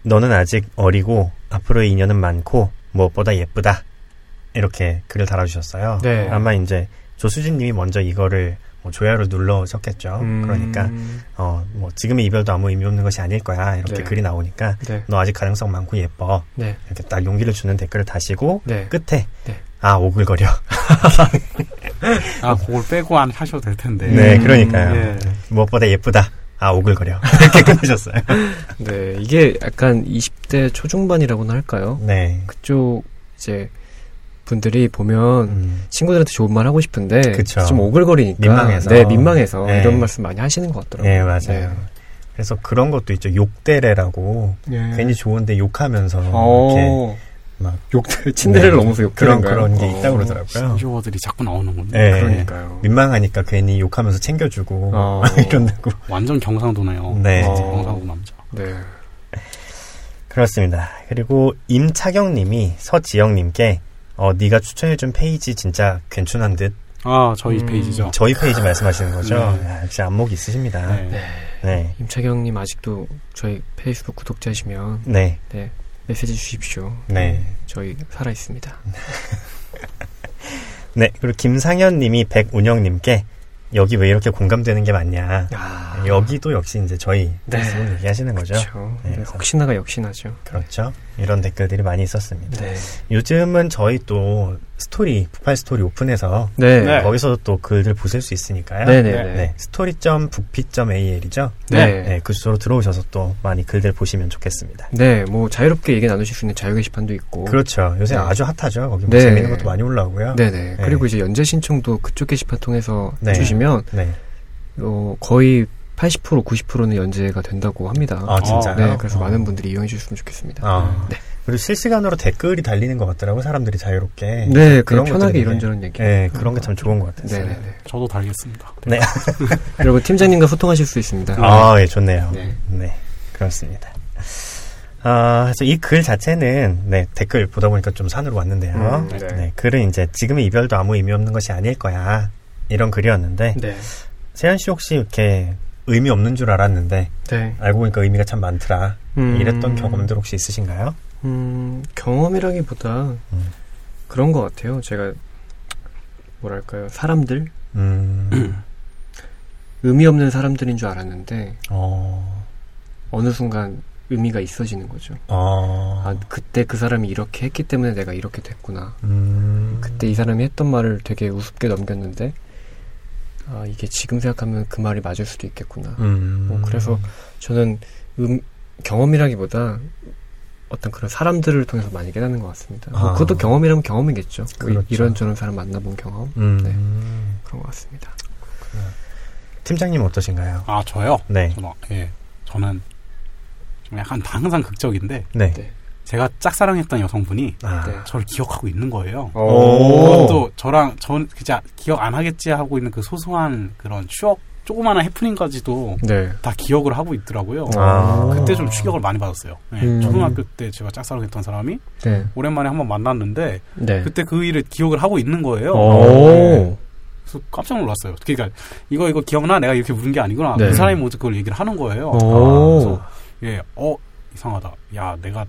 너는 아직 어리고 앞으로의 인연은 많고 무엇보다 예쁘다 이렇게 글을 달아주셨어요. 네. 아마 이제 조수진님이 먼저 이거를 뭐 조야로 눌러셨겠죠. 음, 그러니까 어 뭐 지금의 이별도 아무 의미 없는 것이 아닐 거야 이렇게 네. 글이 나오니까 네. 너 아직 가능성 많고 예뻐 네. 이렇게 딱 용기를 주는 댓글을 다시고 네. 끝에 네. 아 오글거려. 아, 그걸 빼고 안 하셔도 될 텐데. 네, 음, 그러니까요. 예. 무엇보다 예쁘다. 아 오글거려. <laughs> 이렇게 끝내셨어요. 네. 이게 약간 20대 초중반이라고나 할까요? 네. 그쪽 이제 분들이 보면 음. 친구들한테 좋은 말 하고 싶은데 그쵸. 좀 오글거리니까 민망해서. 네, 민망해서 네. 이런 말씀 많이 하시는 것 같더라고요. 네, 맞아요. 그래서 그런 것도 있죠. 욕대래라고 네. 괜히 좋은데 욕하면서 이렇게 어. 막욕 침대를 네. 넘어서 욕 그런 그런 게 있다고 그러더라고요. 신조어들이 자꾸 나오는군요. 네. 그러니까요. 민망하니까 괜히 욕하면서 챙겨주고 어. <laughs> 이런다고. 완전 경상도네요. 네. 어. 경상도 남자. 네. 그렇습니다. 그리고 임차경님이 서지영님께 어 네가 추천해준 페이지 진짜 괜찮은 듯 아, 저희 음, 페이지죠. 저희 페이지 말씀하시는 거죠? 네. 야, 역시 안목이 있으십니다. 네. 네. 네. 네. 임차경님 아직도 저희 페이스북 구독자시면 네. 네 메시지 주십시오. 네. 저희 살아 있습니다. <laughs> 네. 그리고 김상현 님이 백운영 님께 여기 왜 이렇게 공감되는 게 많냐? 아, 여기도 역시 이제 저희 네. 얘기하시는 거죠? 그렇죠. 네, 네, 그래서- 혹시나가 역시나죠. 그렇죠. 이런 댓글들이 많이 있었습니다. 네. 요즘은 저희 또 스토리, 북팔 스토리 오픈해서 네. 네. 거기서도 또 글들 보실 수 있으니까요. 네, 네, 네. 네. 네, story.bookp.al이죠. 네. 네, 그쪽으로 들어오셔서 또 많이 글들 보시면 좋겠습니다. 네, 뭐 자유롭게 얘기 나누실 수 있는 자유 게시판도 있고. 그렇죠. 요새 네. 아주 핫하죠. 거기 뭐 네. 재밌는 것도 많이 올라오고요. 네네. 네. 그리고 이제 연재 신청도 그쪽 게시판 통해서 네. 해주시면 네. 어, 거의 80% 90%는 연재가 된다고 합니다. 아, 진짜요? 네, 그래서 어. 많은 분들이 이용해 주셨으면 좋겠습니다. 아, 네. 그리고 실시간으로 댓글이 달리는 것 같더라고요. 사람들이 자유롭게. 네, 그런 편하게 것들이 이런저런 얘기. 네, 그런 게 참 좋은 것 같았어요. 네네네. 저도 달겠습니다. 네. <laughs> 여러분 팀장님과 소통하실 수 있습니다. 아, 예, 좋네요. 네. 네, 그렇습니다. 아, 그래서 이 글 자체는, 네, 댓글 보다 보니까 좀 산으로 왔는데요. 음, 네. 네. 글은 이제 지금의 이별도 아무 의미 없는 것이 아닐 거야. 이런 글이었는데, 네. 세현 씨 혹시 이렇게 의미 없는 줄 알았는데, 네. 알고 보니까 의미가 참 많더라. 음, 이랬던 경험들 혹시 있으신가요? 음, 경험이라기보다 음. 그런 것 같아요. 제가 뭐랄까요, 사람들 음, <clears throat> 의미 없는 사람들인 줄 알았는데 어, 어느 순간 의미가 있어지는 거죠. 어, 아, 그때 그 사람이 이렇게 했기 때문에 내가 이렇게 됐구나. 음, 그때 이 사람이 했던 말을 되게 우습게 넘겼는데, 아, 이게 지금 생각하면 그 말이 맞을 수도 있겠구나. 음, 뭐 그래서 저는 음, 경험이라기보다 어떤 그런 사람들을 통해서 많이 깨닫는 것 같습니다. 뭐 아. 그것도 경험이라면 경험이겠죠. 뭐 이- 그렇죠. 이런저런 사람 만나본 경험. 음, 네. 그런 것 같습니다. 팀장님 어떠신가요? 아, 저요? 네, 저는, 예. 저는 좀 약간 항상 극적인데, 네. 네. 제가 짝사랑했던 여성분이 아, 네. 저를 기억하고 있는 거예요. 오. 또 저랑 전 진짜 기억 안 하겠지 하고 있는 그 소소한 그런 추억 조그마한 해프닝까지도 네. 다 기억을 하고 있더라고요. 아. 그때 좀 충격을 많이 받았어요. 네, 음. 초등학교 때 제가 짝사랑했던 사람이 네. 오랜만에 한번 만났는데 네. 그때 그 일을 기억을 하고 있는 거예요. 오. 그래서 깜짝 놀랐어요. 그러니까 이거 이거 기억나? 내가 이렇게 물은 게 아니구나. 네. 그 사람이 먼저 그걸 얘기를 하는 거예요. 오. 그래서 예, 어 이상하다. 야, 내가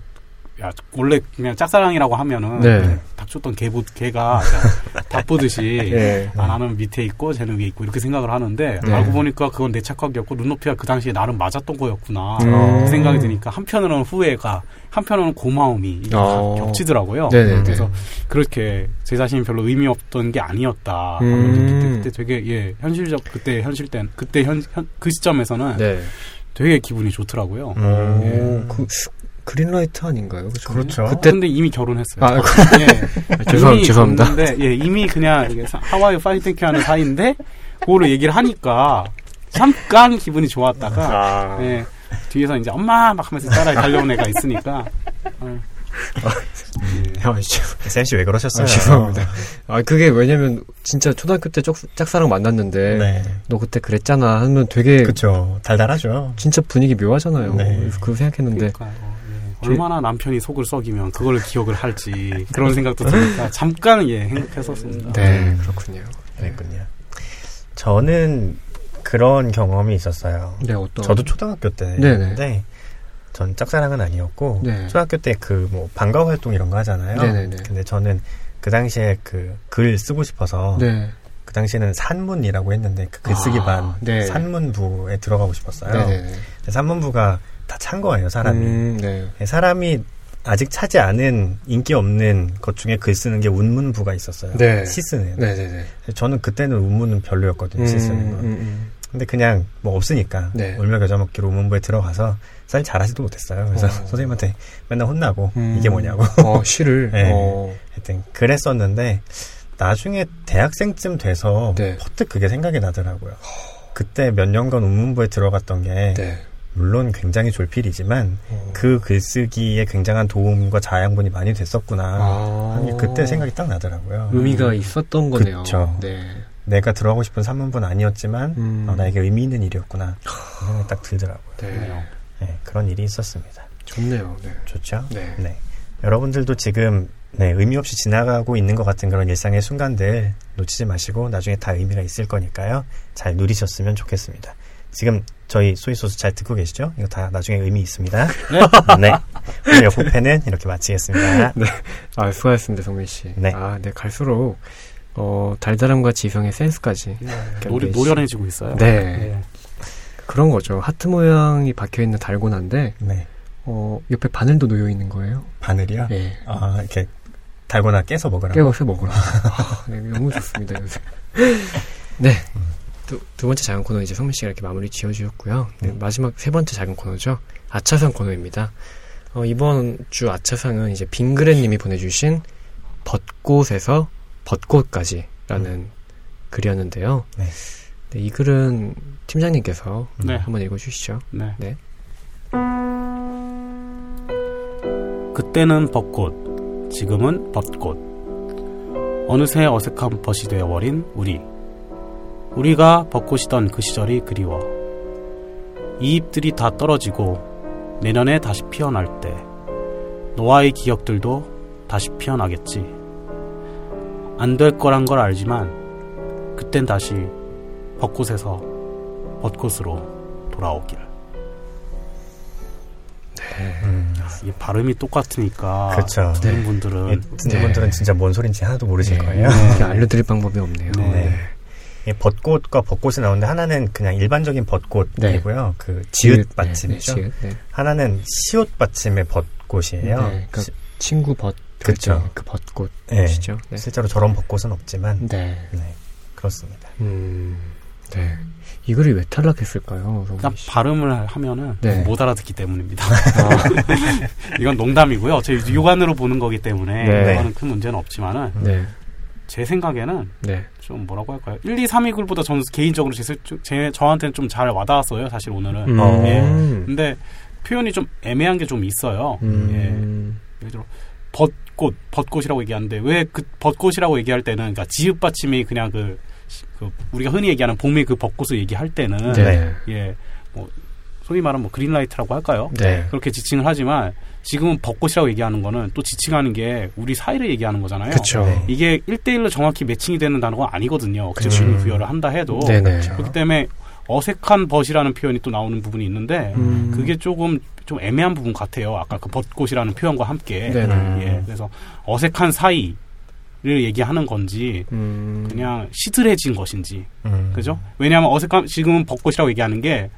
야 원래 그냥 짝사랑이라고 하면은 네. 닥쳤던 개보 개가 그냥 <laughs> 바쁘듯이 예. 아, 나는 밑에 있고 쟤는 위에 있고 이렇게 생각을 하는데 네. 알고 보니까 그건 내 착각이었고 눈높이가 그 당시에 나름 맞았던 거였구나 음. 그 생각이 드니까 한편으로는 후회가 한편으로는 고마움이 어. 겹치더라고요. 네네네. 그래서 그렇게 제 자신이 별로 의미 없던 게 아니었다. 음. 그때, 그때 되게 예 현실적 그때 현실 땐 그때 현, 현- 그 시점에서는 네. 되게 기분이 좋더라고요. 음. 오, 그 그린라이트 아닌가요? 그죠? 그렇죠. 그때 근데 이미 결혼했어요. 아, 예. <laughs> 죄송 이미 죄송합니다. 근데 예, 이미 그냥 how are you fine thank you 하는 사이인데 그거를 얘기를 하니까 잠깐 기분이 좋았다가 아. 예, 뒤에서 이제 엄마 막 하면서 따라 달려온 애가 있으니까 어, 아, 죄- 쌤씨 왜 그러셨어요? 아, 죄송합니다. 아, 그게 왜냐면 진짜 초등학교 때 짝, 짝사랑 만났는데 네. 너 그때 그랬잖아 하면 되게 그쵸. 달달하죠. 진짜 분위기 묘하잖아요. 네. 그거 생각했는데 그러니까요. 예. 얼마나 남편이 속을 썩이면 그걸 기억을 할지 그런 생각도 드니까 잠깐 예 행복했었습니다. 네, 그렇군요. 그랬군요. 저는 그런 경험이 있었어요. 네, 어떤 저도 초등학교 네네. 때인데 전 짝사랑은 아니었고 네. 초등학교 때 그 뭐 방과 활동 이런 거 하잖아요. 네네네. 근데 저는 그 당시에 그 글 쓰고 싶어서 네. 그 당시에는 산문이라고 했는데 그 글쓰기 아, 반 네. 산문부에 들어가고 싶었어요. 산문부가 다 찬 거예요, 사람이. 음, 네. 사람이 아직 차지 않은 인기 없는 것 중에 글 쓰는 게 운문부가 있었어요. 네. 시 쓰는. 네 네 네. 저는 그때는 운문은 별로였거든요, 시 쓰는 건. 음, 음. 근데 그냥 뭐 없으니까 네. 울며 겨자 먹기로 운문부에 들어가서 사실 잘하지도 못했어요. 그래서 어. 선생님한테 맨날 혼나고 음. 이게 뭐냐고 어, 시를. 네. <laughs> 어, 하여튼 그랬었는데 나중에 대학생쯤 돼서 네. 퍼뜩 그게 생각이 나더라고요. 그때 몇 년간 운문부에 들어갔던 게 네. 물론 굉장히 졸필이지만 어. 그 글쓰기에 굉장한 도움과 자양분이 많이 됐었구나. 아. 그때 생각이 딱 나더라고요. 의미가 있었던 거네요. 그쵸. 네. 내가 들어가고 싶은 산문부는 아니었지만 음. 어, 나에게 의미 있는 일이었구나. 그런 생각이 딱 들더라고요. 네. 네, 그런 일이 있었습니다. 좋네요. 네. 좋죠? 네. 여러분들도 지금 네, 의미 없이 지나가고 있는 것 같은 그런 일상의 순간들 놓치지 마시고 나중에 다 의미가 있을 거니까요. 잘 누리셨으면 좋겠습니다. 지금 저희 소이소스 잘 듣고 계시죠? 이거 다 나중에 의미 있습니다. 네. <laughs> 오늘 역부패는 이렇게 마치겠습니다. 아, 수고하셨습니다, 성민 씨. 네. 아, 네, 갈수록, 어, 달달함과 지성의 센스까지. 노리, 노련해지고 있어요. 네. 예. 그런 거죠. 하트 모양이 박혀 있는 달고나인데, 네. 어, 옆에 바늘도 놓여 있는 거예요. 바늘이요? 예. 아, 이렇게 달고나 깨서 먹으라고. 깨워서 먹으라. <laughs> 아, 네, 너무 좋습니다, 요새. 네. 두, 두 번째 작은 코너 이제 성민 씨가 이렇게 마무리 지어주셨고요. 네, 음. 마지막 세 번째 작은 코너죠. 아차상 코너입니다. 어, 이번 주 아차상은 이제 빙그레님이 보내주신 벚꽃에서 벚꽃까지라는 글이었는데요. 네. 네, 이 글은 팀장님께서 네. 한번 읽어주시죠. 네. 네. 그때는 벚꽃, 지금은 벚꽃. 어느새 어색한 벗이 되어버린 우리. 우리가 벚꽃이던 그 시절이 그리워. 이 잎들이 다 떨어지고 내년에 다시 피어날 때 너와의 기억들도 다시 피어나겠지. 안 될 거란 걸 알지만 그땐 다시 벚꽃에서 벚꽃으로 돌아오길. 음, 이 발음이 똑같으니까 그쵸. 듣는 네. 분들은 예, 듣는 네. 분들은 진짜 뭔 소린지 하나도 모르실 네. 거예요. 이렇게 알려드릴 방법이 없네요. 네. 네. 예, 벚꽃과 벚꽃이 나오는데 하나는 그냥 일반적인 벚꽃이고요. 그 지읒 받침이죠. 네, 네, 지읒, 네. 하나는 시옷 받침의 벚꽃이에요. 네, 그 시- 친구 벚, 그쵸. 그 네. 벚꽃이죠. 네. 실제로 저런 벚꽃은 없지만 네. 네, 그렇습니다. 음, 네. 이 글이 왜 탈락했을까요? 씨? 발음을 하면은 네. 못 알아듣기 때문입니다. 아, <laughs> 이건 농담이고요. 제 육안으로 보는 거기 때문에 네. 이거는 큰 문제는 없지만은 네, 제 생각에는 네. 좀 뭐라고 할까요? 1, 2, 3위 글보다 저는 개인적으로 제, 세- 제 저한테는 좀 잘 와닿았어요. 사실 오늘은. 음, 어. 예. 음, 근데 표현이 좀 애매한 게 좀 있어요. 음, 예를 들어 벚꽃, 벚꽃이라고 얘기하는데 왜 그 벚꽃이라고 얘기할 때는 그러니까 지읒 받침이 그냥 그, 그 우리가 흔히 얘기하는 봄의 그 벚꽃을 얘기할 때는 네. 예, 뭐 소위 말하면 뭐 그린라이트라고 할까요? 네. 그렇게 지칭을 하지만 지금은 벚꽃이라고 얘기하는 거는 또 지칭하는 게 우리 사이를 얘기하는 거잖아요. 그쵸. 네. 이게 1대1로 정확히 매칭이 되는 단어가 아니거든요. 그쵸. 그렇죠. 부여를 한다 해도. 네네. 그렇기 때문에 어색한 벗이라는 표현이 또 나오는 부분이 있는데 음. 그게 조금 좀 애매한 부분 같아요. 아까 그 벚꽃이라는 표현과 함께. 네네. 예. 그래서 어색한 사이 얘기하는 건지 음. 그냥 시들해진 것인지 음. 그죠? 왜냐하면 어색함 지금은 벚꽃이라고 얘기하는 게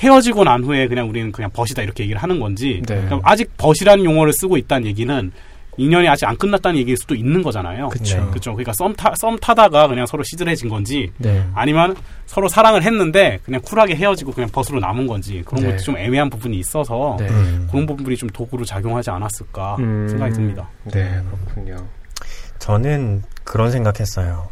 헤어지고 난 후에 그냥 우리는 그냥 벗이다 이렇게 얘기를 하는 건지 네. 그러니까 아직 벗이라는 용어를 쓰고 있다는 얘기는 인연이 아직 안 끝났다는 얘기일 수도 있는 거잖아요. 그쵸. 네. 그렇죠. 그러니까 썸, 타, 썸 타다가 그냥 서로 시들해진 건지 네. 아니면 서로 사랑을 했는데 그냥 쿨하게 헤어지고 그냥 벗으로 남은 건지 그런 네. 것도 좀 애매한 부분이 있어서 네. 음. 그런 부분들이 좀 도구로 작용하지 않았을까 음. 생각이 듭니다. 네, 그렇군요. 저는 그런 생각했어요.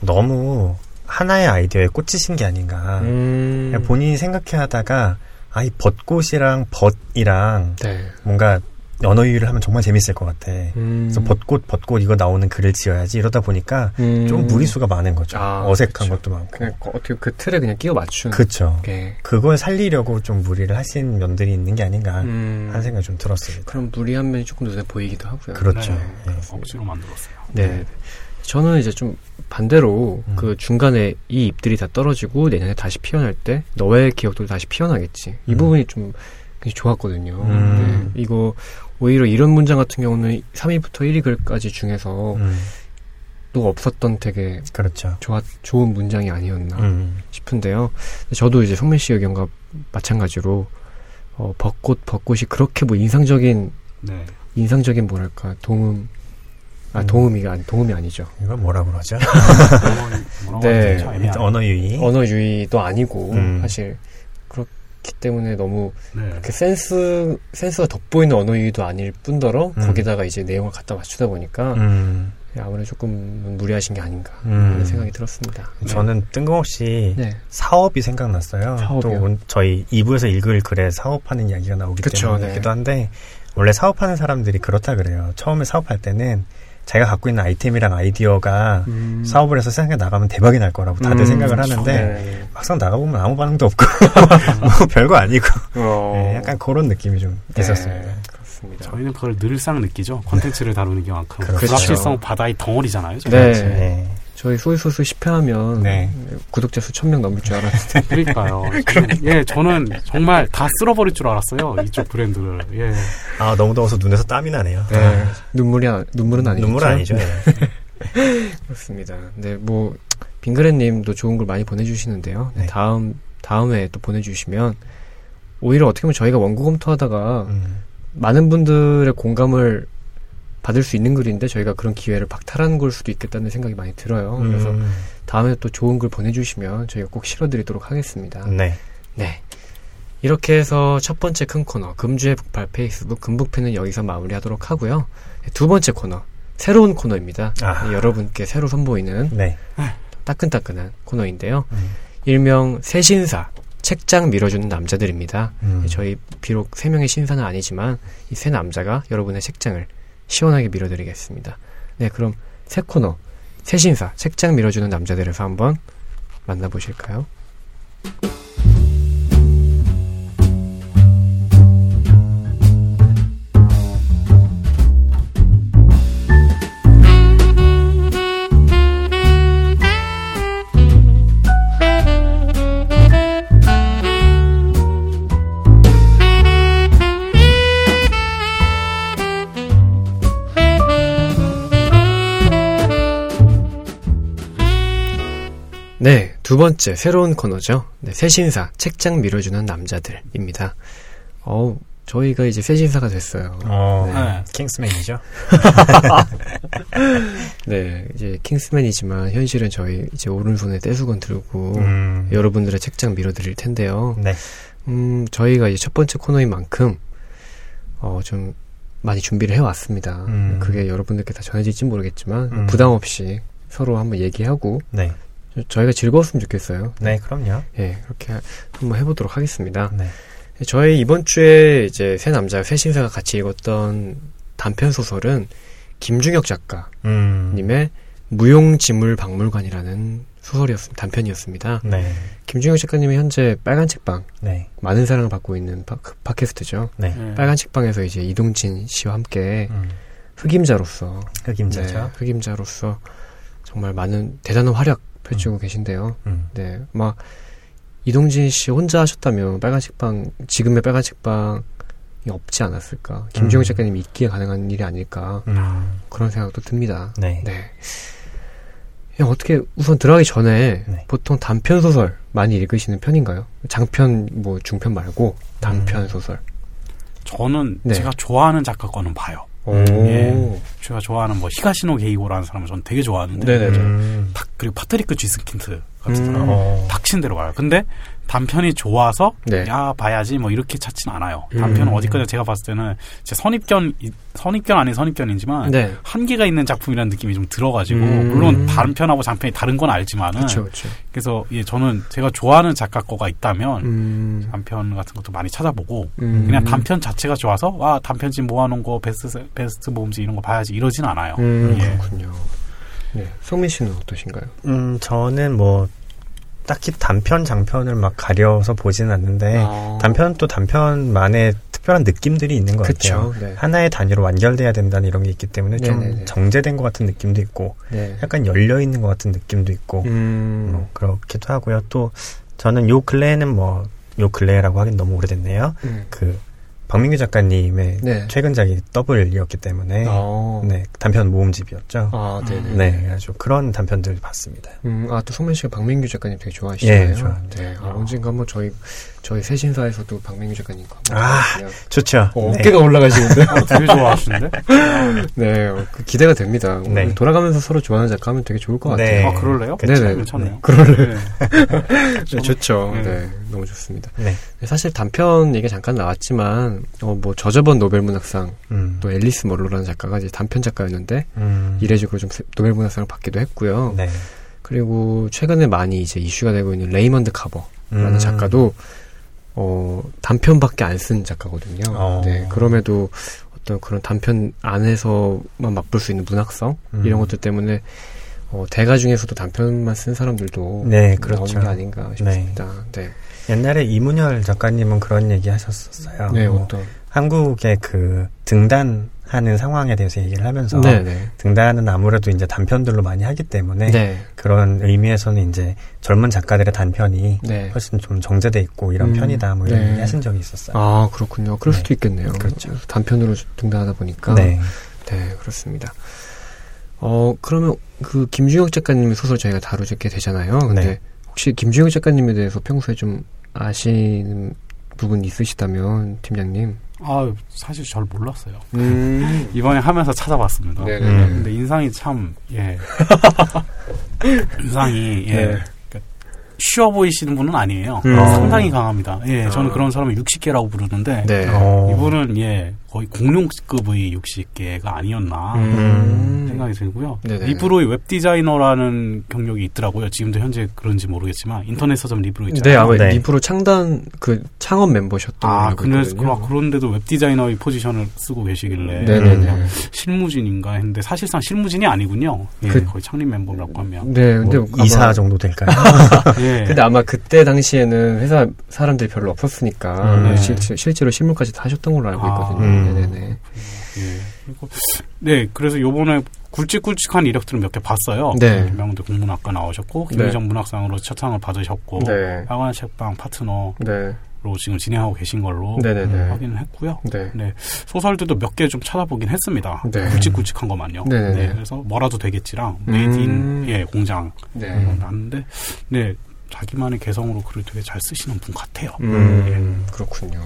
너무 하나의 아이디어에 꽂히신 게 아닌가. 음. 본인이 생각해 하다가 아 이 벚꽃이랑 벗이랑 네. 뭔가 언어 유희를 하면 정말 재밌을 것 같아. 음. 그래서 벚꽃 벚꽃 이거 나오는 글을 지어야지 이러다 보니까 음. 좀 무리수가 많은 거죠. 아, 어색한 그쵸. 것도 많고. 그냥 거- 어떻게 그 틀에 그냥 끼워 맞춘. 그렇죠. 게. 그걸 살리려고 좀 무리를 하신 면들이 있는 게 아닌가 음. 하는 생각이 좀 들었습니다. 그럼 무리한 면이 조금 눈에 보이기도 하고요. 그렇죠. 네. 예. 억지로 만들었어요. 네. 저는 이제 좀 반대로 음. 그 중간에 이 잎들이 다 떨어지고 내년에 다시 피어날 때 너의 기억도 다시 피어나겠지. 이 음. 부분이 좀 굉장히 좋았거든요. 음. 네. 이거 오히려 이런 문장 같은 경우는 3위부터 1위 글까지 중에서 음, 또 없었던 되게 그렇죠. 좋아, 좋은 문장이 아니었나 음, 싶은데요. 저도 이제 송민 씨 의견과 마찬가지로 어, 벚꽃 벚꽃이 그렇게 뭐 인상적인 네. 인상적인 뭐랄까 도움 아 음. 도움이 아니 도움이 아니죠. 이걸 뭐라 그러죠? <laughs> 네. 언어 유희. 언어 유희도 아니고 음. 사실 그렇기 때문에 너무 네. 그 센스 센스가 돋보이는 언어 유희도 아닐 뿐더러 음. 거기다가 이제 내용을 갖다 맞추다 보니까 음, 아무래도 조금 무리하신 게 아닌가 음. 하는 생각이 들었습니다. 저는 뜬금없이 네. 사업이 생각났어요. 사업이요? 또 온- 저희 2부에서 읽을 글에 사업하는 이야기가 나오기 그쵸, 때문이기도 네. 한데 원래 사업하는 사람들이 그렇다 그래요. 처음에 사업할 때는 자기가 갖고 있는 아이템이랑 아이디어가 음. 사업을 해서 세상에 나가면 대박이 날 거라고 다들 음, 생각을. 하는데 네. 막상 나가보면 아무 반응도 없고 <laughs> 뭐 별거 아니고 어. 네, 약간 그런 느낌이 좀 네, 있었습니다. 그렇습니다. 저희는 그걸 늘상 느끼죠. 컨텐츠를 다루는 게만큼 그렇죠. 불확실성 바다의 덩어리잖아요. 네. 네. 저희 소이소스 10회 하면 네. 구독자 수 1000명 넘을 줄 알았는데 <laughs> 그러니까요. <laughs> 저는- 예, 저는 정말 다 쓸어버릴 줄 알았어요. 이쪽 브랜드를. 예. 아 너무 더워서 눈에서 땀이 나네요. 네. 눈물이 아- 눈물은 아니죠. 눈물은 아니죠. 네. <laughs> 그렇습니다. 네, 뭐 빙그레님도 좋은 글 많이 보내주시는데요. 네, 네. 다음 다음에 또 보내주시면 오히려 어떻게 보면 저희가 원고 검토하다가 음, 많은 분들의 공감을 받을 수 있는 글인데 저희가 그런 기회를 박탈한 걸 수도 있겠다는 생각이 많이 들어요. 그래서 음, 다음에 또 좋은 글 보내주시면 저희가 꼭 실어드리도록 하겠습니다. 네. 네. 이렇게 해서 첫 번째 큰 코너 금주의 북팔 페이스북 금북팬은 여기서 마무리하도록 하고요. 네, 두 번째 코너 새로운 코너입니다. 아. 네, 여러분께 새로 선보이는 네. 따끈따끈한 코너인데요. 음. 일명 새신사 책장 밀어주는 남자들입니다. 음. 네, 저희 비록 세 명의 신사는 아니지만 이 세 남자가 여러분의 책장을 시원하게 밀어드리겠습니다. 네, 그럼 새 코너 새 신사 책장 밀어주는 남자들에서 한번 만나보실까요? 네, 두 번째 새로운 코너죠. 네, 새신사 책장 밀어주는 남자들입니다. 어우, 저희가 이제 새신사가 됐어요. 어, 네. 킹스맨이죠. <laughs> 네, 이제 킹스맨이지만 현실은 저희 이제 오른손에 떼수건 들고 음. 여러분들의 책장 밀어드릴 텐데요. 네. 음, 저희가 이제 첫 번째 코너인 만큼 어, 좀 많이 준비를 해왔습니다. 음. 그게 여러분들께 다 전해질지 모르겠지만 음. 부담 없이 서로 한번 얘기하고 네. 저- 저희가 즐거웠으면 좋겠어요. 네, 그럼요. 예, 그렇게 한번 해보도록 하겠습니다. 네. 저희 이번 주에 이제 세 남자, 세 신사가 같이 읽었던 단편 소설은 김중혁 작가님의 음. 무용지물 박물관이라는 소설이었습니다. 단편이었습니다. 네. 김중혁 작가님이 현재 빨간 책방 네. 많은 사랑을 받고 있는 파, 그 팟캐스트죠. 네. 예. 빨간 책방에서 이제 이동진 씨와 함께 음. 흑임자로서 흑임자죠. 네, 흑임자로서 정말 많은 대단한 활약 펼치고 계신데요. 음. 네, 막 이동진 씨 혼자 하셨다면 빨간 책방 지금의 빨간 책방이 없지 않았을까. 김주영 음. 작가님이 있기에 가능한 일이 아닐까. 음, 그런 생각도 듭니다. 네. 네. 그냥 어떻게 우선 들어가기 전에 네. 보통 단편 소설 많이 읽으시는 편인가요? 장편 뭐 중편 말고 단편 음. 소설. 저는 네. 제가 좋아하는 작가 거는 봐요. 오. 예. 제가 좋아하는 뭐 히가시노 게이고라는 사람을 저는 되게 좋아하는데 네네네. 음, 박- 그리고 파트리크 쥐스킨트 같은 음. 사람 어, 닥친 대로 봐요. 근데 단편이 좋아서 네. 야 봐야지 뭐 이렇게 찾진 않아요. 단편은 음. 어디까지 제가 봤을 때는 제 선입견 이- 선입견 아닌 선입견이지만 네. 한계가 있는 작품이라는 느낌이 좀 들어가지고 음. 물론 단편하고 장편이 다른 건 알지만은 그렇죠, 그렇죠. 그래서 예 저는 제가 좋아하는 작가 거가 있다면 음. 단편 같은 것도 많이 찾아보고 음. 그냥 단편 자체가 좋아서 와 단편집 모아놓은 거 베스트 베스트 모음집 이런 거 봐야지 이러진 않아요. 음, 예. 그렇군요. 네. 성민 씨는 어떠신가요? 음, 저는 뭐 딱히 단편 장편을 막 가려서 보지는 않는데 아. 단편 또 단편만의 특별한 느낌들이 있는 것 같아요. 그쵸. 네. 하나의 단위로 완결돼야 된다는 이런 게 있기 때문에 네네네. 좀 정제된 것 같은 느낌도 있고 네. 약간 열려 있는 것 같은 느낌도 있고 음. 뭐 그렇기도 하고요. 또 저는 요 근래에는 뭐 요 근래라고 하긴 너무 오래됐네요. 음. 그 박민규 작가님의 네. 최근작이 더블이었기 때문에 아. 네 단편 모음집이었죠. 아, 네네. 네, 그래가지고 그런 단편들 봤습니다. 음, 아, 또 성민 씨가 박민규 작가님 되게 좋아하시잖아요. 예, 좋아합니다. 네. 아, 언젠가 한번 저희, 저희 새신사에서도 박민규 작가님과 아, 좋죠. 어, 네. 어깨가 올라가시는데? 어, 되게 좋아하시는데? <laughs> 네, 어, 그 기대가 됩니다. 오늘 네. 돌아가면서 서로 좋아하는 작가 하면 되게 좋을 것 네. 같아요. 아 그럴래요? 네네. 괜찮네요. 그럴래. 네. <laughs> 네, 좋죠. 네. 네, 너무 좋습니다. 네. 네, 사실 단편 얘기 잠깐 나왔지만, 어, 뭐, 저저번 노벨문학상, 음. 또 앨리스 멀로라는 작가가 이제 단편 작가였는데, 음. 이례적으로 좀 세- 노벨문학상을 받기도 했고요. 네. 그리고 최근에 많이 이제 이슈가 되고 있는 레이먼드 카버라는 음. 작가도 어 단편밖에 안 쓴 작가거든요. 어. 네, 그럼에도 어떤 그런 단편 안에서만 맛볼 수 있는 문학성 음. 이런 것들 때문에 어, 대가 중에서도 단편만 쓴 사람들도 네, 그렇죠. 나오는 게 아닌가 싶습니다. 네, 옛날에 이문열 작가님은 그런 얘기 하셨었어요. 네, 뭐 어떤 한국의 그 등단 하는 상황에 대해서 얘기를 하면서 네, 네, 등단은 아무래도 이제 단편들로 많이 하기 때문에 네, 그런 의미에서는 이제 젊은 작가들의 단편이 네. 훨씬 좀 정제돼 있고 이런 음, 편이다 뭐 이런 네. 얘기 하신 적이 있었어요. 아 그렇군요. 그럴 네. 수도 있겠네요. 그렇죠. 단편으로 등단하다 보니까 네. 네, 그렇습니다. 어, 그러면 그 김주영 작가님의 소설 저희가 다루게 되잖아요. 근데 네. 혹시 김주영 작가님에 대해서 평소에 좀 아시는 부분 있으시다면 팀장님. 아 사실 잘 몰랐어요. 음. <laughs> 이번에 하면서 찾아봤습니다. 네네. 음. 근데 인상이 참 예. <laughs> 인상이 예. 네. 그러니까 쉬워 보이시는 분은 아니에요. 음. 상당히 강합니다. 예, 저는 아. 그런 사람을 육식계라고 부르는데 네. 어. 이분은 예 거의 공룡급의 60개가 아니었나 음. 생각이 들고요. 네네. 리브로의 웹 디자이너라는 경력이 있더라고요. 지금도 현재 그런지 모르겠지만 인터넷 서점 리브로 네, 있잖아요. 아마 네. 리브로 창단 그 창업 멤버셨던 아, 근데. 그, 그런데도 웹 디자이너의 포지션을 쓰고 계시길래 네네네. 음. 실무진인가 했는데 사실상 실무진이 아니군요. 예, 그- 거의 창립 멤버라고 하면. 네, 근데 뭐 이사 <laughs> 정도 될까요? <laughs> 예. 근데 아마 그때 당시에는 회사 사람들이 별로 없었으니까 음. 실, 실제로 실무까지 다 하셨던 걸로 알고 아. 있거든요. 음. 네네네. 예. 그리고 네, 그래서 요번에 굵직굵직한 이력들을 몇 개 봤어요. 네. 계명대 국문학과 나오셨고 네. 김유정 문학상으로 첫 상을 받으셨고 네. 야간 책방 파트너로 네. 지금 진행하고 계신 걸로 네네네. 확인을 했고요. 네. 네, 소설들도 몇 개 좀 찾아보긴 했습니다. 네. 굵직굵직한 것만요. 네네네. 네, 그래서 뭐라도 되겠지랑 음. made in 예, 공장 네. 음. 나는데 네 자기만의 개성으로 글을 되게 잘 쓰시는 분 같아요. 음, 그렇군요.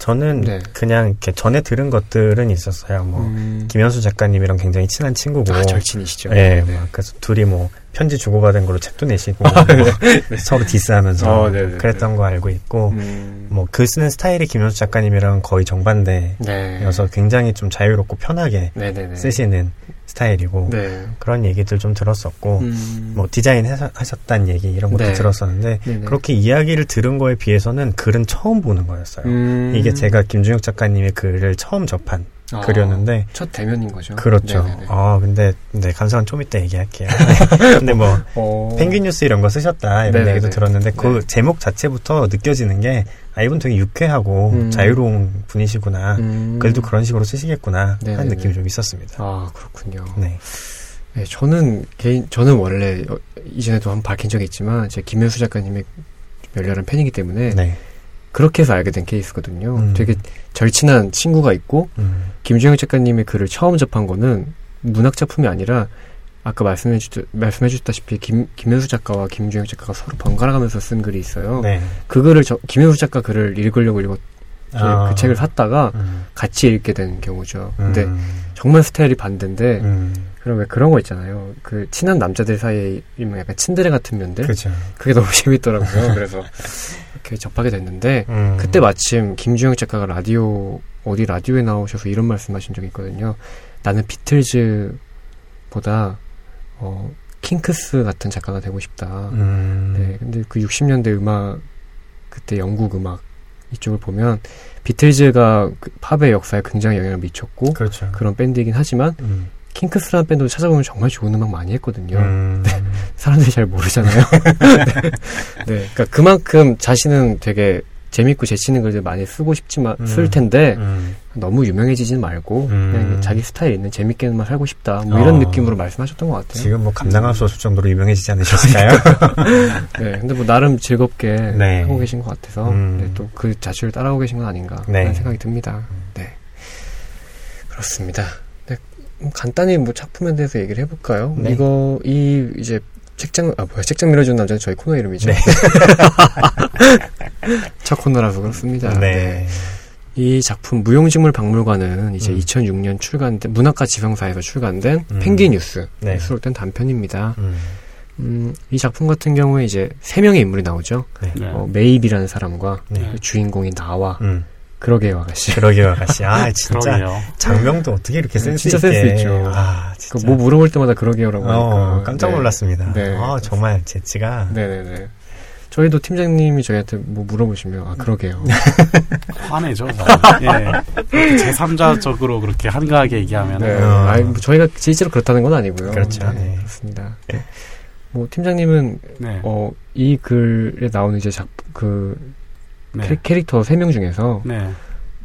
저는 네. 그냥 이렇게 전에 들은 것들은 있었어요. 뭐 음. 김현수 작가님이랑 굉장히 친한 친구고 아, 절친이시죠. 네, 뭐 그래서 둘이 뭐 편지 주고받은 걸로 책도 내시고 뭐 서로 디스하면서 아, 어. 그랬던 거 알고 있고 음. 뭐글 쓰는 스타일이 김현수 작가님이랑 거의 정반대여서 네. 굉장히 좀 자유롭고 편하게 네네네. 쓰시는 스타일이고 네. 그런 얘기들 좀 들었었고 음. 뭐 디자인 하셨다는 얘기 이런 것도 네. 들었었는데 네네. 그렇게 이야기를 들은 거에 비해서는 글은 처음 보는 거였어요. 음. 이게 제가 김준혁 작가님의 글을 처음 접한 아, 글이었는데 첫 대면인 거죠. 그렇죠. 네네네. 아 근데 네 감상은 좀 이따 얘기할게요. 네. <laughs> 근데 뭐 어. 펭귄 뉴스 이런 거 쓰셨다 이런 네네네. 얘기도 들었는데 그 네. 제목 자체부터 느껴지는 게 아 이분 되게 유쾌하고 음. 자유로운 분이시구나. 음. 글도 그런 식으로 쓰시겠구나 네네네. 하는 느낌이 좀 있었습니다. 아 그렇군요. 네. 네, 저는 개인 저는 원래 어, 이전에도 한번 밝힌 적이 있지만 제 김현수 작가님의 열렬한 팬이기 때문에 네. 그렇게 해서 알게 된 케이스거든요. 음. 되게 절친한 친구가 있고 음. 김주영 작가님의 글을 처음 접한 거는 문학 작품이 아니라 아까 말씀해 주 말씀해 주셨다시피 김 김현수 작가와 김주영 작가가 서로 번갈아 가면서 쓴 글이 있어요. 네. 그 글을 저, 김현수 작가 글을 읽으려고 읽었 아. 그 책을 샀다가 음. 같이 읽게 된 경우죠. 근데 음. 정말 스타일이 반대인데 음. 그럼 왜 그런 거 있잖아요. 그 친한 남자들 사이에 약간 친드레 같은 면들 그렇죠. 그게 너무 <laughs> 재밌더라고요. 그래서 이렇게 접하게 됐는데 음. 그때 마침 김주영 작가가 라디오 어디 라디오에 나오셔서 이런 말씀하신 적이 있거든요. 나는 비틀즈보다 어, 킹크스 같은 작가가 되고 싶다. 음. 네, 근데 그 60년대 음악 그때 영국 음악 이쪽을 보면 비틀즈가 그 팝의 역사에 굉장히 영향을 미쳤고 그렇죠. 그런 밴드이긴 하지만 음. 킹크스라는 밴드도 찾아보면 정말 좋은 음악 많이 했거든요. 음. <laughs> 사람들이 잘 모르잖아요. <laughs> 네, 그러니까 그만큼 자신은 되게 재밌고 재치있는 글들 많이 쓰고 싶지만 음. 쓸 텐데 음. 너무 유명해지지는 말고 음. 그냥 자기 스타일 있는 재밌게만 살고 싶다. 뭐 이런 어. 느낌으로 말씀하셨던 것 같아요. 지금 뭐 감당할 수 없을 정도로 유명해지지 않으셨을까요? <laughs> 네, 근데 뭐 나름 즐겁게 네. 하고 계신 것 같아서 음. 네, 또그 자취를 따라오고 계신 건 아닌가 네. 하는 생각이 듭니다. 네, 그렇습니다. 네, 음, 간단히 뭐 작품에 대해서 얘기를 해볼까요? 네. 이거 이 이제 책장 아 뭐야 책장 밀어주는 남자는 저희 코너 이름이죠. 네. <laughs> 첫 코너라서 그렇습니다. 네. 이 작품 무용지물 박물관은 이제 음. 2006년 출간된 문학과 지성사에서 출간된 음. 펭귄 뉴스 네. 수록된 단편입니다. 음. 음, 이 작품 같은 경우에 이제 세 명의 인물이 나오죠. 네. 네. 어, 메이비라는 사람과 네. 그 주인공인 나와 음. 그러게요 아가씨. 그러게요, 아가씨. 아, 진짜. 그러게요. 장명도 어떻게 이렇게 음, 센스 진짜 있게. 센스 있죠. 아, 그 진짜. 뭐 물어볼 때마다 그러게요라고 어, 하니까 깜짝 네. 놀랐습니다. 네. 아, 정말 재치가. 네네네. 저희도 팀장님이 저희한테 뭐 물어보시면 아 그러게요. <laughs> 화내죠. 예. 제3자적으로 그렇게 한가하게 얘기하면 네. 어. 아니, 뭐 저희가 실제로 그렇다는 건 아니고요. 그렇죠. 네, 네. 그렇습니다. 네. 뭐 팀장님은 네. 어, 이 글에 나오는 이제 작, 그 네. 캐, 캐릭터 세 명 중에서 네.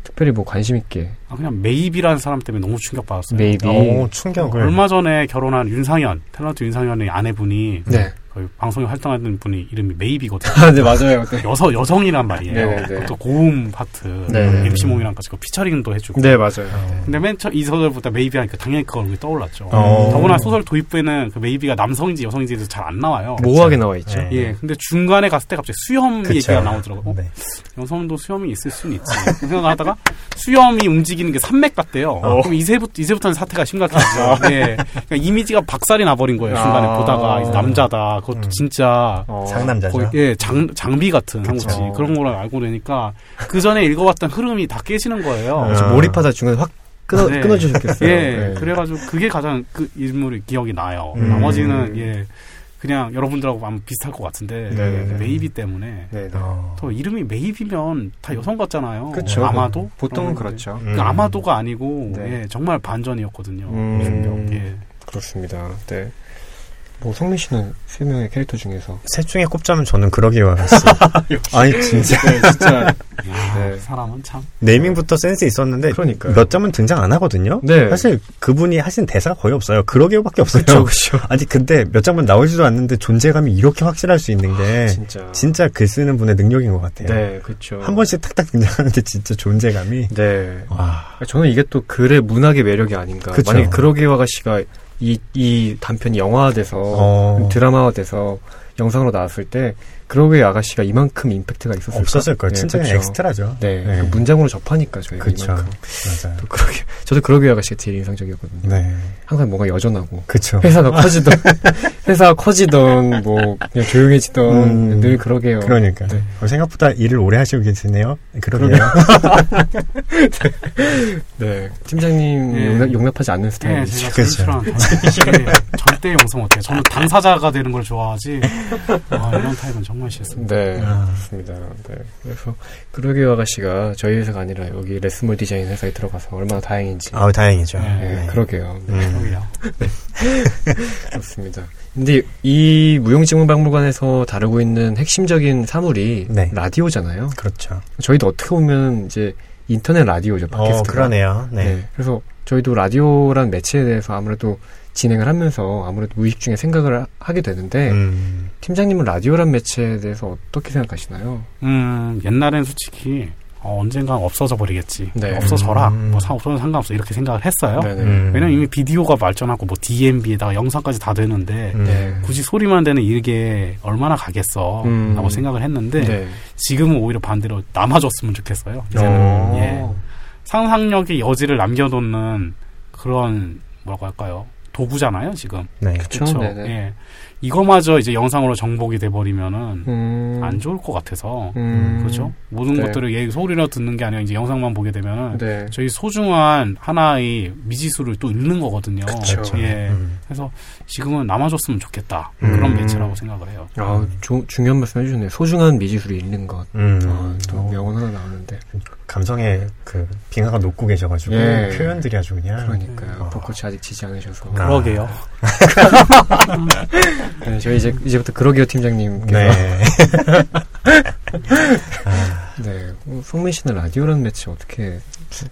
특별히 뭐 관심 있게 아, 그냥 메이비라는 사람 때문에 너무 충격 받았어요. 메이비. 오, 충격을. 얼마 전에 결혼한 윤상현, 탤런트 윤상현의 아내분이 네. 방송에 활동하는 분이 이름이 메이비거든요. 아, 네 맞아요. 네. 여성 여성이란 말이에요. 네네네. 또 고음 파트, 네네. MC 몽이랑 같이 그 featuring도 해주고. 네 맞아요. 어. 근데 맨 처음 이 소설부터 메이비 하니까 당연히 그 얼굴이 떠올랐죠. 어. 더구나 소설 도입부에는 그 메이비가 남성인지 여성인지에 서 잘 안 나와요. 모호하게 나와 있죠. 네. 예, 근데 중간에 갔을 때 갑자기 수염 그쵸. 얘기가 나오더라고요. 어? 네. 여성도 수염이 있을 수는 있지. 생각하다가 수염이 움직이는 게 산맥 같대요. 어. 그럼 이제부터 이제부터는 사태가 심각해지죠. <laughs> 예, 그러니까 이미지가 박살이 나버린 거예요. 중간에 아. 보다가 남자다. 그것도 음. 진짜 어. 상남자죠. 거의 예, 장, 장비 같은 그쵸. 한국지 그런 걸 알고 그러니까 그 전에 읽어왔던 흐름이 다 깨지는 거예요. 어. 몰입하다 중간에 확 끊어, 네. 끊어주셨겠어요. 예, 네. 그래가지고 그게 가장 그 인물의 기억이 나요. 음. 나머지는 예, 그냥 여러분들하고 아마 비슷할 것 같은데 네네네. 메이비 때문에 네, 네. 어. 또 이름이 메이비면 다 여성 같잖아요. 그쵸. 아마도 보통은 어, 그렇죠. 음. 그 아마도가 아니고 네. 예, 정말 반전이었거든요. 음. 예. 그렇습니다. 네. 뭐 성민 씨는 세 명의 캐릭터 중에서 셋 중에 꼽자면 저는 그러게요, <laughs> 아가씨. 아니, 진짜. 네, 진짜 야, 네. 사람은 참. naming부터 센스 있었는데 그러니까요. 몇 점은 등장 안 하거든요. 네. 사실 그분이 하신 대사가 거의 없어요. 그러게요밖에 없어요. 그쵸, 그쵸. <laughs> 아니 근데 몇 장면 나오지도 않는데 존재감이 이렇게 확실할 수 있는 게 진짜. 진짜 글 쓰는 분의 능력인 것 같아요. 네, 그렇죠. 한 번씩 탁탁 등장하는데 진짜 존재감이 네. 와. 저는 이게 또 글의 문학의 매력이 아닌가. 그쵸. 만약에 그러게요 아가씨가 이, 이 단편이 영화화돼서 어. 드라마화돼서 영상으로 나왔을 때 그러게요 아가씨가 이만큼 임팩트가 있었을까? 없었을 거예요. 네, 진짜 그냥 그쵸. 엑스트라죠. 네, 네. 그 문장으로 접하니까 저희가 그쵸. 이만큼. 맞아요. 또 그러게 저도 그러게요 아가씨가 제일 인상적이었거든요. 네. 항상 뭔가 여전하고 그쵸. 회사가 <laughs> 커지던 회사가 커지던 뭐 그냥 조용해지던 음. 늘 그러게요. 그러니까. 네. 어, 생각보다 일을 오래 하시고 계시네요. 그러게요. <laughs> 네, 팀장님 예. 용납, 용납 하지 않는 예, 스타일이죠. 진출한 <laughs> 예, 절대 용서 못해요. 저는 당사자가 되는 걸 좋아하지. 아, 이런 타입은 정말 싫습니다. 네, 아. 그렇습니다. 네. 그래서 그러게요 아가씨가 저희 회사가 아니라 여기 레스몰 디자인 회사에 들어가서 얼마나 다행인지. 아우 다행이죠. 네, 네, 네. 그러게요. 네, <laughs> 음. 그렇습니다. 근데 이 무용지문박물관에서 다루고 있는 핵심적인 사물이 네. 라디오잖아요. 그렇죠. 저희도 어떻게 보면 이제 인터넷 라디오죠. 어 팟캐스트가. 그러네요. 네. 네. 그래서 저희도 라디오란 매체에 대해서 아무래도 진행을 하면서 아무래도 무의식 중에 생각을 하- 하게 되는데 음. 팀장님은 라디오란 매체에 대해서 어떻게 생각하시나요? 음, 옛날엔 솔직히 어, 언젠간 없어져 버리겠지. 네. 없어져라. 음. 뭐 상, 없어도 상관없어. 이렇게 생각을 했어요. 네네. 음. 왜냐면 이미 비디오가 발전하고 뭐 DMB에다가 영상까지 다 되는데 음. 네. 굳이 소리만 되는 이게 얼마나 가겠어. 음. 라고 생각을 했는데 네. 지금은 오히려 반대로 남아줬으면 좋겠어요. 이제는 어. 예. 상상력의 여지를 남겨놓는 그런 뭐라고 할까요? 도구잖아요, 지금. 네. 네네. 예. 이거마저 이제 영상으로 정복이 돼 버리면은 음. 안 좋을 것 같아서. 음. 그렇죠? 모든 네. 것들을 얘 소리로 듣는 게 아니라 이제 영상만 보게 되면은 네. 저희 소중한 하나의 미지수를 또 잃는 거거든요. 그쵸. 예. 음. 그래서 지금은 남아 줬으면 좋겠다. 음. 그런 매체라고 생각을 해요. 아, 조- 중요한 말씀 해 주셨네요. 소중한 미지수를 잃는 것. 음. 아, 또 명언 하나 나오는데. 감성의 그 빙하가 높고 계셔가지고 예. 표현들이 아주 그냥 그러니까요. 어. 벚꽃이 아직 지지 않으셔서. 아. 그러게요. <laughs> 네, 저희 이제, 이제부터 그러게요 팀장님께서. 네. <laughs> 네. 어, 송민 씨는 라디오라는 매체 어떻게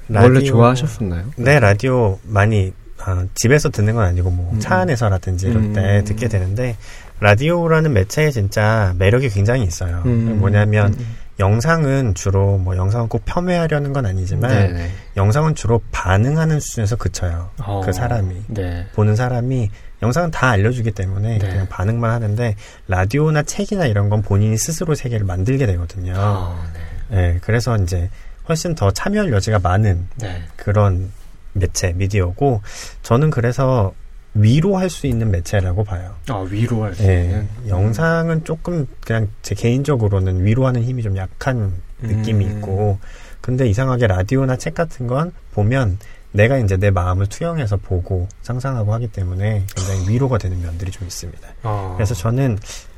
라디오- 원래 좋아하셨었나요? 네, 라디오 많이 아, 집에서 듣는 건 아니고 뭐 음. 차 안에서라든지 이럴 음. 때 듣게 되는데 라디오라는 매체에 진짜 매력이 굉장히 있어요. 음. 뭐냐면 음. 영상은 주로 뭐 영상은 꼭 폄훼하려는 건 아니지만 네네. 영상은 주로 반응하는 수준에서 그쳐요. 어, 그 사람이 네. 보는 사람이 영상은 다 알려주기 때문에 네. 그냥 반응만 하는데 라디오나 책이나 이런 건 본인이 스스로 세계를 만들게 되거든요. 아, 네. 네, 그래서 이제 훨씬 더 참여할 여지가 많은 네. 그런 매체, 미디어고, 저는 그래서 위로할 수 있는 매체라고 봐요. 아, 위로할 수 예, 있는. 영상은 조금 그냥 제 개인적으로는 위로하는 힘이 좀 약한 느낌이 음. 있고, 근데 이상하게 라디오나 책 같은 건 보면 내가 이제 내 마음을 투영해서 보고 상상하고 하기 때문에 굉장히 위로가 되는 면들이 좀 있습니다. 아. 그래서 저는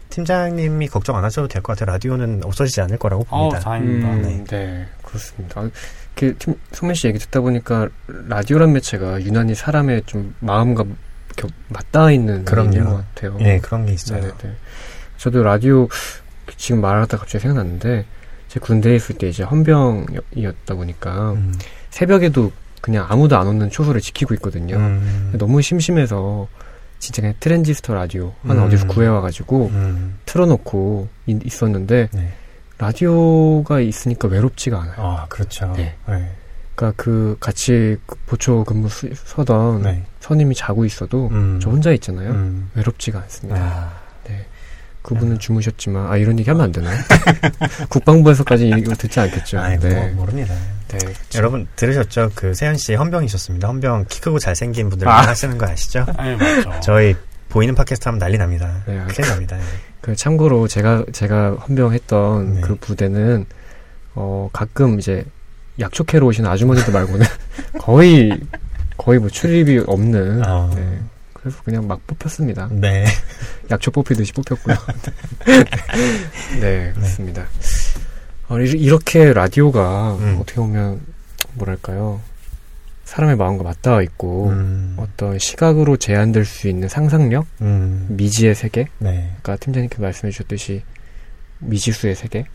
팀장님이 걱정 안 하셔도 될 것 같아요. 라디오는 없어지지 않을 거라고 어, 봅니다. 다행입니다. 음, 네. 네. 그렇습니다. 아, 그, 팀, 송민 씨 얘기 듣다 보니까 라디오란 매체가 유난히 사람의 좀 마음과 겹, 맞닿아 있는. 면인 것 같아요. 예, 그런 게 있어요. 네네. 저도 라디오 지금 말하다 갑자기 생각났는데 제 군대에 있을 때 이제 헌병이었다 보니까 음, 새벽에도 그냥 아무도 안 오는 초소를 지키고 있거든요. 음, 너무 심심해서 진짜 그냥 트랜지스터 라디오 하나 음. 어디서 구해와가지고 음, 틀어놓고 이- 있었는데 네. 라디오가 있으니까 외롭지가 않아요. 아, 그렇죠. 네. 네. 그러니까 그 같이 그 보초 근무 수- 서던 네. 선임이 자고 있어도 음. 저 혼자 있잖아요. 음. 외롭지가 않습니다. 아, 네. 그분은 주무셨지만 아 이런 얘기 하면 안 되나요? <laughs> 국방부에서까지 이걸 듣지 않겠죠. 아이, 뭐, 네. 모릅니다. 네. 그쵸. 여러분 들으셨죠? 그 세현 씨 헌병이셨습니다. 헌병 키 크고 잘생긴 분들 아. 하시는 거 아시죠? <laughs> 네, 맞죠. 저희 보이는 팟캐스트 하면 난리 납니다. 네, 큰일 납니다. 그 참고로 제가 제가 헌병했던 네. 그 부대는 어 가끔 이제 약초캐로 오시는 아주머니들 말고는 <laughs> 거의 거의 뭐 출입이 없는 어. 네. 그래서 그냥 막 뽑혔습니다. 네. 약초 뽑히듯이 뽑혔고요. <laughs> 네, 그렇습니다. 어, 이- 이렇게 라디오가 음. 어떻게 보면 뭐랄까요 사람의 마음과 맞닿아 있고 음, 어떤 시각으로 제한될 수 있는 상상력, 음, 미지의 세계, 네. 아까 팀장님께서 말씀해 주셨듯이 미지수의 세계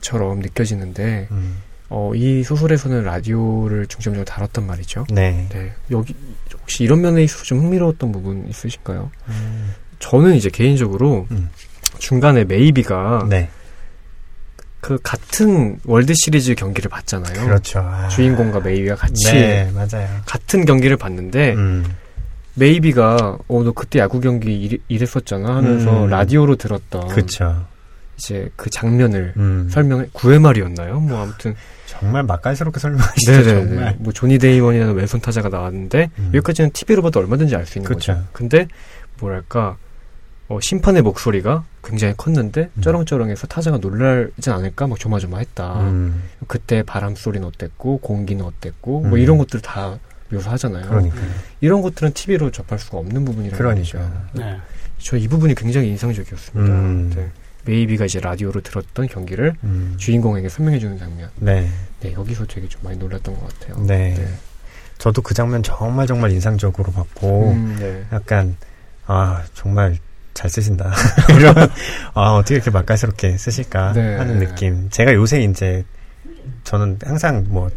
처럼 네. 느껴지는데 음, 어, 이 소설에서는 라디오를 중점적으로 다뤘단 말이죠. 네. 네, 여기 혹시 이런 면에 있어서 좀 흥미로웠던 부분 있으실까요? 음, 저는 이제 개인적으로 음. 중간에 메이비가 네. 그 같은 월드 시리즈 경기를 봤잖아요. 그렇죠. 아. 주인공과 메이비가 같이 네, 맞아요. 같은 경기를 봤는데 음, 메이비가 어 너 그때 야구 경기 이랬었잖아 하면서 음. 라디오로 들었던 그쵸. 이제 그 장면을 음, 설명해 구회 말이었나요? 뭐 아무튼 정말 맛깔스럽게 설명하시죠. 네네네 정말. 뭐 조니 데이먼이라는 왼손 타자가 나왔는데 음. 여기까지는 TV로 봐도 얼마든지 알 수 있는 그쵸. 거죠. 근데 뭐랄까 어, 심판의 목소리가 굉장히 컸는데 음. 쩌렁쩌렁해서 타자가 놀라지 않을까 막 조마조마했다. 음, 그때 바람 소리는 어땠고 공기는 어땠고 음. 뭐 이런 것들 다 묘사하잖아요. 그러니까. 이런 것들은 TV로 접할 수가 없는 부분이라는. 거죠. 네. 저이 부분이 굉장히 인상적이었습니다. 음. 네. 메이비가 이제 라디오로 들었던 경기를 음, 주인공에게 설명해 주는 장면. 네. 네, 여기서 되게 좀 많이 놀랐던 것 같아요. 네. 저도 그 장면 정말 정말 인상적으로 봤고, 음, 네. 약간, 아, 정말 잘 쓰신다. <laughs> 이런, 아, 어떻게 이렇게 맛깔스럽게 쓰실까 네. 하는 느낌. 제가 요새 이제, 저는 항상 뭐,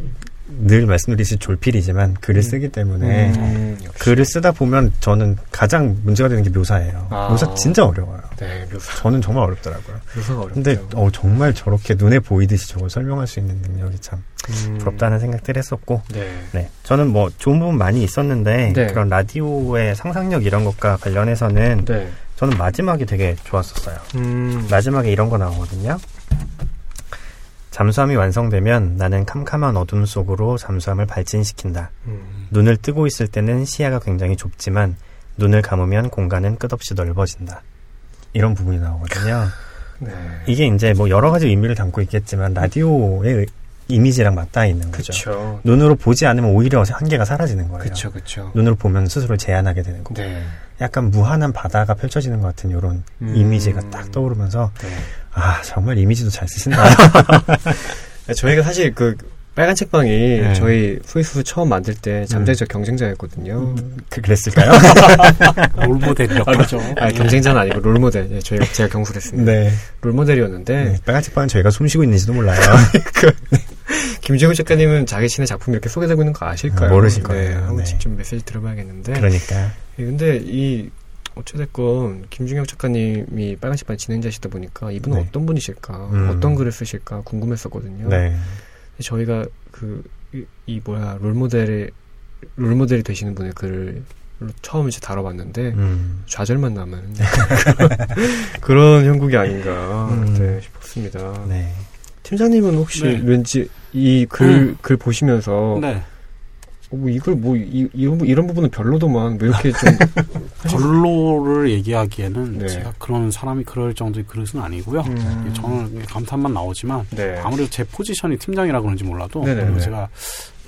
늘 말씀드리듯이 졸필이지만 글을 쓰기 때문에 음. 글을 쓰다 보면 저는 가장 문제가 되는 게 묘사예요. 아. 묘사 진짜 어려워요. 네, 묘사. 저는 정말 어렵더라고요. 묘사가 어렵죠. 근데 어, 정말 저렇게 눈에 보이듯이 저걸 설명할 수 있는 능력이 참 음. 부럽다는 생각들 했었고 네. 네. 저는 뭐 좋은 부분 많이 있었는데 네. 그런 라디오의 상상력 이런 것과 관련해서는 네. 저는 마지막이 되게 좋았었어요. 음. 마지막에 이런 거 나오거든요. 잠수함이 완성되면 나는 캄캄한 어둠 속으로 잠수함을 발진시킨다. 음. 눈을 뜨고 있을 때는 시야가 굉장히 좁지만 눈을 감으면 공간은 끝없이 넓어진다. 이런 부분이 나오거든요. 네. 이게 이제 뭐 여러 가지 의미를 담고 있겠지만 라디오의 이미지랑 맞닿아 있는 거죠. 그쵸. 눈으로 보지 않으면 오히려 한계가 사라지는 거예요. 그쵸, 그쵸. 눈으로 보면 스스로 제한하게 되는 거고. 네. 약간 무한한 바다가 펼쳐지는 것 같은 이런 음. 이미지가 딱 떠오르면서 네. 아 정말 이미지도 잘 쓰신다. <laughs> 저희가 사실 그 빨간 책방이 네. 저희 후이수 처음 만들 때 잠재적 경쟁자였거든요. 그, 그랬을까요? <laughs> 롤모델이라고 아, 하죠. 아, 경쟁자는 아니고 롤모델. 예, 저희가 제가 경술했습니다. 네. 롤모델이었는데 네. 빨간 책방은 저희가 숨쉬고 있는지도 몰라요. <laughs> 김재훈 작가님은 자기 신의 작품 이렇게 소개되고 있는 거 아실까요? 아, 모르실 네, 거예요. 한번 네. 직접 메시지 들어봐야겠는데. 그러니까. 예, 근데 이 어찌됐건 김중혁 작가님이 빨간 책방 진행자시다 보니까 이분은 네. 어떤 분이실까, 음. 어떤 글을 쓰실까 궁금했었거든요. 네. 저희가 그이 뭐야 롤모델의 롤모델이 되시는 분의 글을 처음 이제 다뤄봤는데 음. 좌절만 남은 <laughs> <laughs> 그런 형국이 아닌가 음. 네, 싶었습니다. 네. 팀장님은 혹시 네. 왠지 이글글 보시면서 네. 어, 뭐 이걸 뭐 이, 이런 부- 이런 부분은 별로더만 뭐 이렇게 좀 <laughs> 별로를 얘기하기에는 네. 제가 그런 사람이 그럴 정도의 그릇은 아니고요. 음. 저는 감탄만 나오지만 네. 아무래도 제 포지션이 팀장이라 그런지 몰라도 네네네. 제가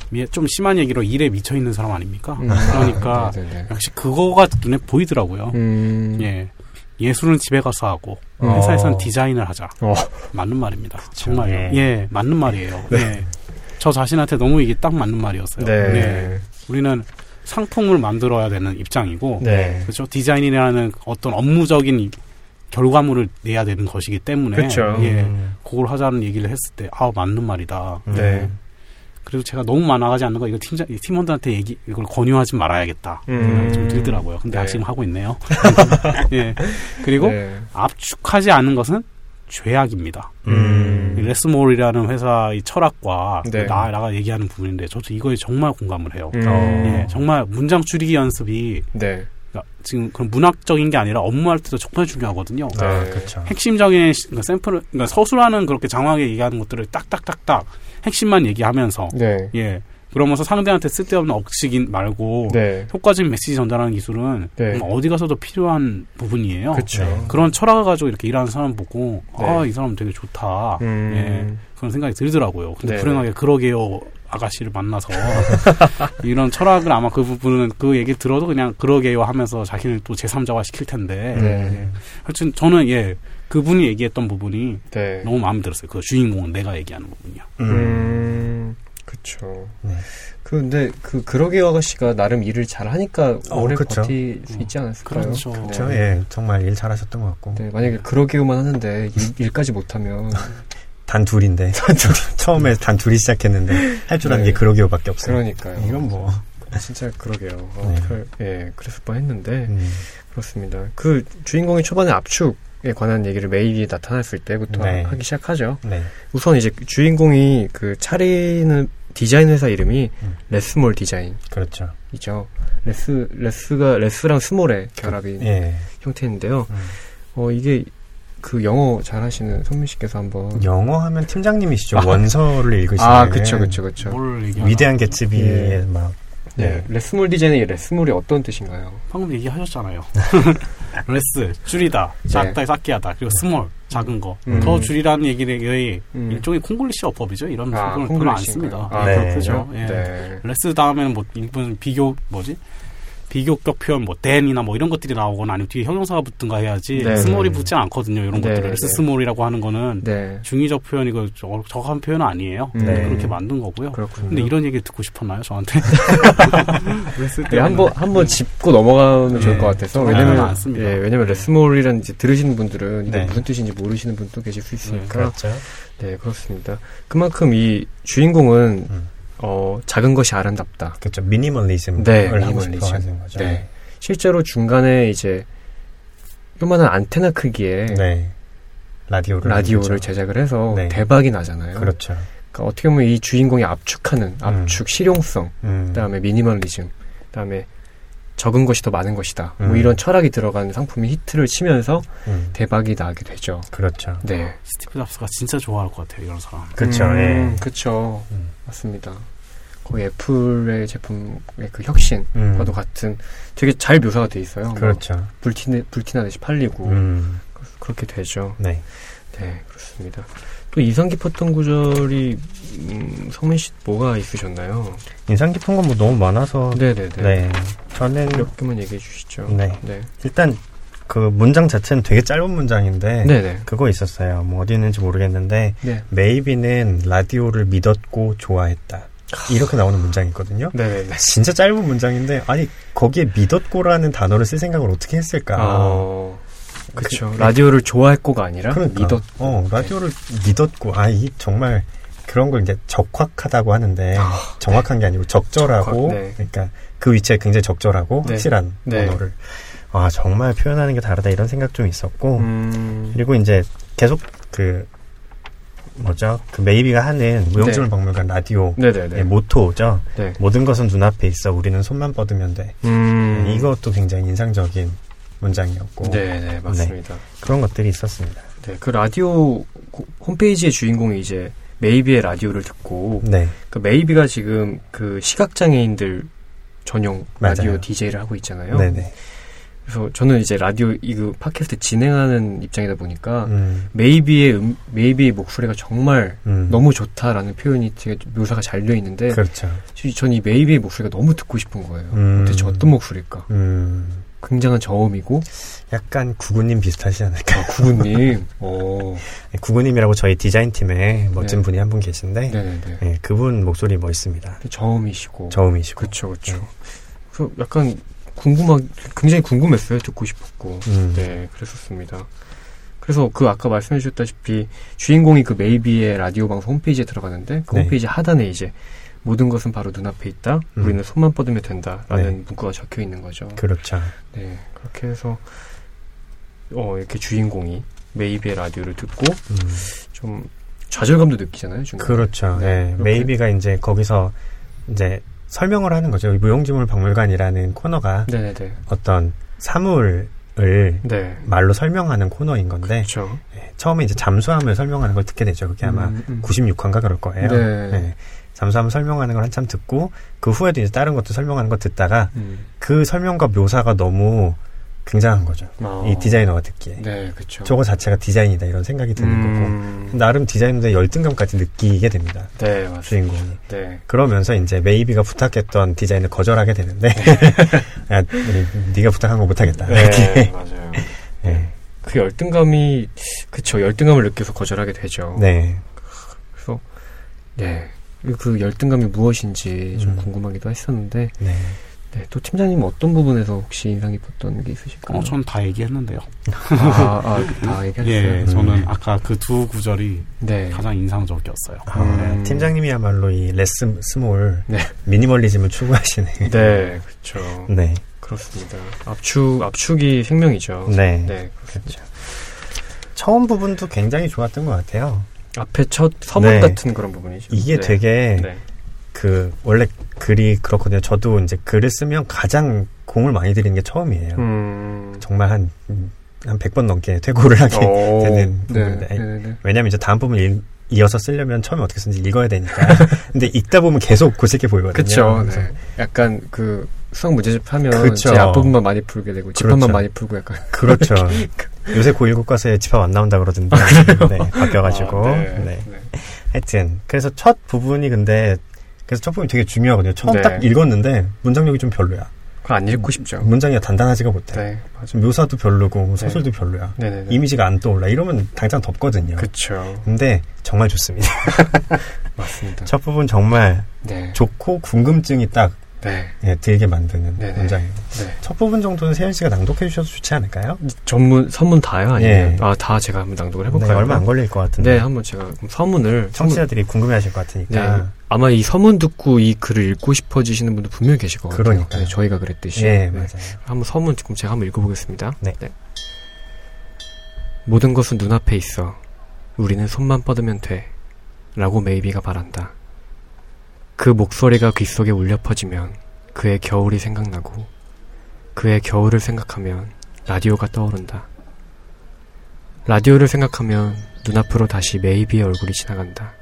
미- 좀 심한 얘기로 일에 미쳐 있는 사람 아닙니까? 음. 그러니까 네네네. 역시 그거가 눈에 보이더라고요. 음. 예. 예술은 집에 가서 하고 어. 회사에서는 디자인을 하자. 어. 맞는 말입니다. 정말 예. 예, 맞는 말이에요. 예. 저 자신한테 너무 이게 딱 맞는 말이었어요. 네. 예. 우리는 상품을 만들어야 되는 입장이고 네. 그렇죠. 디자인이라는 어떤 업무적인 이- 결과물을 내야 되는 것이기 때문에 그쵸. 예, 음. 그걸 하자는 얘기를 했을 때 아 맞는 말이다. 네. 그리고 제가 너무 많아가지 않는 거 이거 팀장 이 팀원들한테 얘기 이걸 권유하지 말아야겠다. 음. 좀 들더라고요. 근데 네. 지금 하고 있네요. <laughs> 예. 그리고 네. 압축하지 않은 것은 죄악입니다. 음. 이 레스몰이라는 회사의 철학과 네. 나, 나가 얘기하는 부분인데 저도 이거에 정말 공감을 해요. 음. 어. 예, 정말 문장 줄이기 연습이 네. 그러니까 지금 그런 문학적인 게 아니라 업무할 때도 정말 중요하거든요. 아, 네. 그렇죠. 핵심적인 시- 그러니까 샘플을 그러니까 서술하는 그렇게 장황하게 얘기하는 것들을 딱딱딱딱 핵심만 얘기하면서 네. 예 그러면서 상대한테 쓸데없는 억지긴 말고 네. 효과적인 메시지 전달하는 기술은 네. 어디 가서도 필요한 부분이에요. 그렇죠. 그런 철학을 가지고 이렇게 일하는 사람 보고 네. 아이 사람 되게 좋다. 음. 예 그런 생각이 들더라고요. 근데 네. 불행하게 그러게요 아가씨를 만나서 <laughs> 이런 철학을 아마 그 부분은 그 얘기 들어도 그냥 그러게요 하면서 자기를 또 제3자화 시킬 텐데 네. 하여튼 저는 예 그분이 얘기했던 부분이 네. 너무 마음에 들었어요. 그 주인공은 내가 얘기하는 부분이요. 음. 음. 그쵸. 네. 그, 근데, 그, 그러게요 아가씨가 나름 일을 잘 하니까 어, 오래 그쵸. 버틸 수 있지 않았을까요? 그렇죠. 그렇죠. 네. 예, 정말 일 잘하셨던 것 같고. 네, 만약에 그러게요만 하는데 일, 일까지 못하면 <laughs> 단 둘인데. <laughs> 처음에 단 둘이 시작했는데 할 줄 아는 네. 게 그러기요밖에 없어요. 그러니까요. 이건 뭐. 진짜 그러게요. 어, 네. 별- 예, 그랬을 뻔했는데 음. 그렇습니다. 그 주인공이 초반에 압축에 관한 얘기를 메이비가 나타났을 때부터 네. 하기 시작하죠. 네. 우선 이제 주인공이 그 차리는 디자인 회사 이름이 음. 레스몰 디자인이죠. 그렇죠. less less가 less랑 small의 결합인 예. 형태인데요. 음. 어 이게 그 영어 잘하시는 선민 씨께서 한번 영어 하면 팀장님이시죠. 아. 원서를 읽으시는. 아 그쵸 그쵸 그쵸. 위대한 개츠비의 예. 막. 네. 레스몰 디자인의 레스몰이 어떤 뜻인가요? 방금 얘기하셨잖아요. <laughs> less 줄이다, 작다, 작게 하다, 그리고 small 작은 거. 네. 음. 더 줄이라는 얘기의 음. 일종의 콩글리시 어법이죠. 이런 아, 부분을 별로 안? 씁니다. 아, 네. 그렇군요. 예. 네. less 다음에는 뭐 일본 비교 뭐지? 비교격 표현 뭐 than이나 뭐 이런 것들이 나오거나 아니면 뒤에 형용사가 붙든가 해야지 네, small이 네. 붙지 않거든요. 이런 네, 것들을 네, less 네. small이라고 하는 거는 네. 중의적 표현이고 저- 정확한 표현은 아니에요. 음. 네. 그렇게 만든 거고요. 그렇군요. 근데 이런 얘기 듣고 싶었나요, 저한테? <laughs> 네, 한번 한번 짚고 넘어가면 좋을 것 같아서 정말 왜냐면. 예, 왜냐면 레스몰이라는 이제 들으시는 분들은 이게 네. 무슨 뜻인지 모르시는 분도 계실 수 있으니까 그렇죠. 네 그렇습니다. 그만큼 이 주인공은 음. 어, 작은 것이 아름답다. 그렇죠. 미니멀리즘을 네, 하고 미니멀리즘. 싶어 하는 거죠. 네. 실제로 중간에 이제 요만한 안테나 크기의 네. 라디오를 라디오를. 제작을 해서 네. 대박이 나잖아요. 그렇죠. 그러니까 어떻게 보면 이 주인공이 압축하는 압축 실용성, 음. 그다음에 미니멀리즘, 그다음에 적은 것이 더 많은 것이다. 뭐 음. 이런 철학이 들어간 상품이 히트를 치면서 음. 대박이 나게 되죠. 그렇죠. 네. 스티브 잡스가 진짜 좋아할 것 같아요 이런 사람. 그렇죠. 음, 예. 그렇죠. 음. 맞습니다. 거의 애플의 제품의 그 혁신과도 음. 같은 되게 잘 묘사가 돼 있어요. 뭐 그렇죠. 불티 불티나듯이 팔리고 음. 그렇게 되죠. 네. 네, 그렇습니다. 또 인상 깊었던 구절이 음, 성민 씨 뭐가 있으셨나요? 인상 깊은 건 뭐 너무 많아서 네네네. 네. 저는 몇 개만 얘기해 주시죠. 네. 네. 일단 그 문장 자체는 되게 짧은 문장인데 네네. 그거 있었어요. 뭐 어디 있는지 모르겠는데 네. 메이비는 라디오를 믿었고 좋아했다. 이렇게 나오는 문장이 있거든요. 네네네. 진짜 짧은 문장인데 아니 거기에 믿었고라는 단어를 쓸 생각을 어떻게 했을까? 어, 그쵸. 그- 라디오를 좋아했고가 아니라 그러니까 믿었. 어 라디오를 믿었고 아이 정말 그런 걸 이제 적확하다고 하는데 정확한 게 아니고 적절하고 적확, 네. 그러니까 그 위치에 굉장히 적절하고 네. 확실한 네. 언어를 아 정말 표현하는 게 다르다 이런 생각 좀 있었고 음, 그리고 이제 계속 그 뭐죠 그 메이비가 하는 무용지물 네. 박물관 라디오. 의 모토죠 네. 모든 것은 눈앞에 있어 우리는 손만 뻗으면 돼 음, 이것도 굉장히 인상적인 문장이었고 네네, 맞습니다. 그런 것들이 있었습니다 네. 그 라디오 고- 홈페이지의 주인공이 이제 메이비의 라디오를 듣고 네그 메이비가 지금 그 시각장애인들 전용 라디오 맞아요. DJ를 하고 있잖아요. 네네 그래서 저는 이제 라디오 이그 팟캐스트 진행하는 입장이다 보니까 음, 메이비의 음, 메이비의 목소리가 정말 음. 너무 좋다라는 표현이 되게 묘사가 잘 되어 있는데 그렇죠 전이 메이비의 목소리가 너무 듣고 싶은 거예요. 음. 도대체 어떤 목소리일까? 음, 굉장한 저음이고 약간 구구님 비슷하지 않을까? 아, 구구님. 오. <laughs> 구구님이라고 저희 디자인 팀에 멋진 네. 분이 한 분 계신데, 네네네. 네, 그분 목소리 멋있습니다. 저음이시고. 저음이시고. 그쵸 그쵸. 네. 그래서 약간 궁금하 굉장히 궁금했어요. 듣고 싶었고. 음. 네, 그랬었습니다. 그래서 그 아까 말씀해 주셨다시피 주인공이 그 메이비의 라디오 방송 홈페이지에 들어가는데 그 네. 홈페이지 하단에 이제 모든 것은 바로 눈앞에 있다. 음. 우리는 손만 뻗으면 된다라는 네. 문구가 적혀 있는 거죠. 그렇죠. 네, 그렇게 해서 어 이렇게 주인공이 메이비의 라디오를 듣고 음. 좀 좌절감도 느끼잖아요. 중간에. 그렇죠. 네, 네. 메이비가 이제 거기서 이제 설명을 하는 거죠. 이 무용지물 박물관이라는 코너가 네네네. 어떤 사물을 네. 말로 설명하는 코너인 건데, 그렇죠. 네, 처음에 이제 잠수함을 설명하는 걸 듣게 되죠. 그게 아마 음, 음. 96화인가 그럴 거예요. 네. 잠수함 설명하는 걸 한참 듣고 그 후에도 이제 다른 것도 설명하는 거 듣다가 음. 그 설명과 묘사가 너무 굉장한 거죠. 어. 이 디자이너가 듣기에. 네, 그렇죠. 저거 자체가 디자인이다 이런 생각이 드는 음. 거고 나름 디자이너의 열등감까지 느끼게 됩니다. 네, 맞습니다. 주인공이. 네. 그러면서 이제 메이비가 부탁했던 디자인을 거절하게 되는데 <laughs> 야, 네가 부탁한 거 못하겠다. 네, 맞아요. 네. 그 열등감이 그쵸 열등감을 느껴서 거절하게 되죠. 네. 그래서 네. 그 열등감이 무엇인지 좀 음. 궁금하기도 했었는데 네. 네, 또 팀장님 어떤 부분에서 혹시 인상 깊었던 게 있으실까요? 어, 전 다 얘기했는데요. 아, 아, 다 <laughs> 얘기하셨어요. 예, 음. 저는 아까 그 두 구절이 네. 가장 인상적이었어요. 아, 음. 팀장님이야말로 이 less small 네. 미니멀리즘을 추구하시네. <laughs> 네, 그렇죠. 네. 그렇습니다. 압축, 압축이 생명이죠. 네. 네. 그렇죠. 처음 부분도 굉장히 좋았던 것 같아요. 앞에 첫 서문 네. 같은 그런 부분이죠. 이게 네. 되게 네. 그 원래 글이 그렇거든요. 저도 이제 글을 쓰면 가장 공을 많이 들이는 게 처음이에요. 음. 정말 한, 음, 한 100번 넘게 퇴고를 하게 오. 되는 네, 부분인데. 네, 네, 네. 왜냐면 이제 다음 부분 을 이어서 쓰려면 처음에 어떻게 쓰는지 읽어야 되니까. <laughs> 근데 읽다 보면 계속 게 보이거든요. 그쵸. 네. 약간 그 수학 문제집 하면 그쵸. 제 앞부분만 많이 풀게 되고 뒷판만 그렇죠. 많이 풀고 약간 그렇죠. <laughs> 요새 고1 교과서에 집합 안 나온다 그러던데. 네, 바뀌어가지고. 아, 네. 네. 하여튼. 그래서 첫 부분이 근데, 그래서 첫 부분이 되게 중요하거든요. 처음 네. 딱 읽었는데, 문장력이 좀 별로야. 그거 안 읽고 싶죠. 문장이 단단하지가 못해. 네, 맞아. 묘사도 별로고, 소설도 별로야. 네네네. 이미지가 안 떠올라. 이러면 당장 덮거든요. 그쵸. 근데 정말 좋습니다. <laughs> 맞습니다. 첫 부분 정말 네. 좋고 궁금증이 딱 네. 예, 들게 만드는 네네. 문장이에요. 네. 첫 부분 정도는 세현 씨가 낭독해 주셔도 좋지 않을까요? 전문 서문 다요 아니면 예. 아다 제가 한번 낭독을 네, 해볼까요? 얼마 안 걸릴 것 같은데. 네, 한번 제가 서문을 청취자들이 궁금해하실 것 서문- 같으니까. 네, 아마 이 서문 듣고 이 글을 읽고 싶어지시는 분들 분명히 계실 것 같아요. 그러니까요. 네, 저희가 그랬듯이. 예, 네. 맞아요. 한번 서문 지금 제가 한번 읽어보겠습니다. 네. 모든 것은 눈앞에 있어. 우리는 손만 뻗으면 돼. 라고 메이비가 말한다. 그 목소리가 귓속에 울려 퍼지면 그의 겨울이 생각나고 그의 겨울을 생각하면 라디오가 떠오른다. 라디오를 생각하면 눈앞으로 다시 메이비의 얼굴이 지나간다.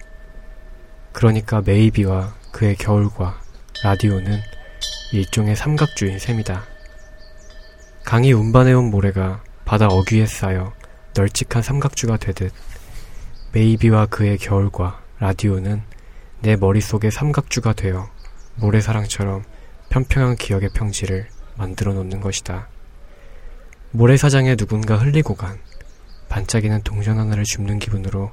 그러니까 메이비와 그의 겨울과 라디오는 일종의 삼각주인 셈이다. 강이 운반해온 모래가 바다 어귀에 쌓여 널찍한 삼각주가 되듯 메이비와 그의 겨울과 라디오는 내 머릿속의 삼각주가 되어 모래사랑처럼 평평한 기억의 평지를 만들어 놓는 것이다. 모래사장에 누군가 흘리고 간 반짝이는 동전 하나를 줍는 기분으로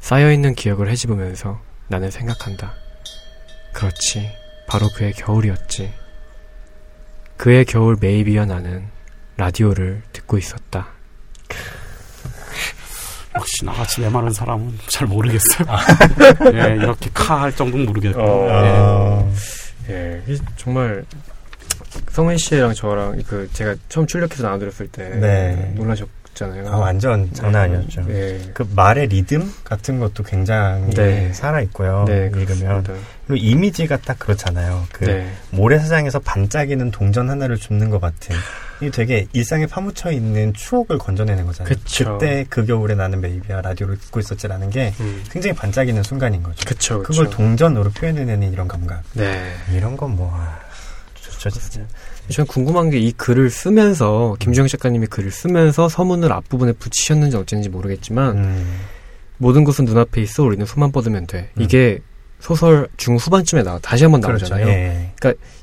쌓여있는 기억을 헤집으면서 나는 생각한다. 그렇지. 바로 그의 겨울이었지. 그의 겨울 메이비와 나는 라디오를 듣고 있었다. 역시 나같이 메마른 사람은 잘 모르겠어요. <laughs> 예, 이렇게 카 할 정도는 모르겠고. 어. 예. 어, 예, 정말 성현 씨랑 저랑 그 제가 처음 출력해서 나눠드렸을 때 네. 놀라셨 잖아요. 아, 완전 장난 아니었죠. 예. 그 말의 리듬 같은 것도 굉장히 네. 살아 있고요. 네, 읽으면. 그렇습니다. 그리고 이미지가 딱 그렇잖아요. 그 네. 모래사장에서 반짝이는 동전 하나를 줍는 것 같은. 이 되게 일상에 파묻혀 있는 추억을 건져내는 거잖아요. 그쵸. 때그 겨울에 나는 베이비야 라디오를 듣고 있었지라는 게 음. 굉장히 반짝이는 순간인 거죠. 그쵸, 그쵸. 그걸 동전으로 표현해내는 이런 감각. 네. 이런 건 뭐, 아, 좋죠, 진짜. 저는 궁금한 게 이 글을 쓰면서 김주영 작가님이 글을 쓰면서 서문을 앞부분에 붙이셨는지 어쩐지 모르겠지만 음, 모든 것은 눈앞에 있어 우리는 손만 뻗으면 돼. 음. 이게 소설 중후반쯤에 나와 다시 한번 그렇죠. 나오잖아요. 예.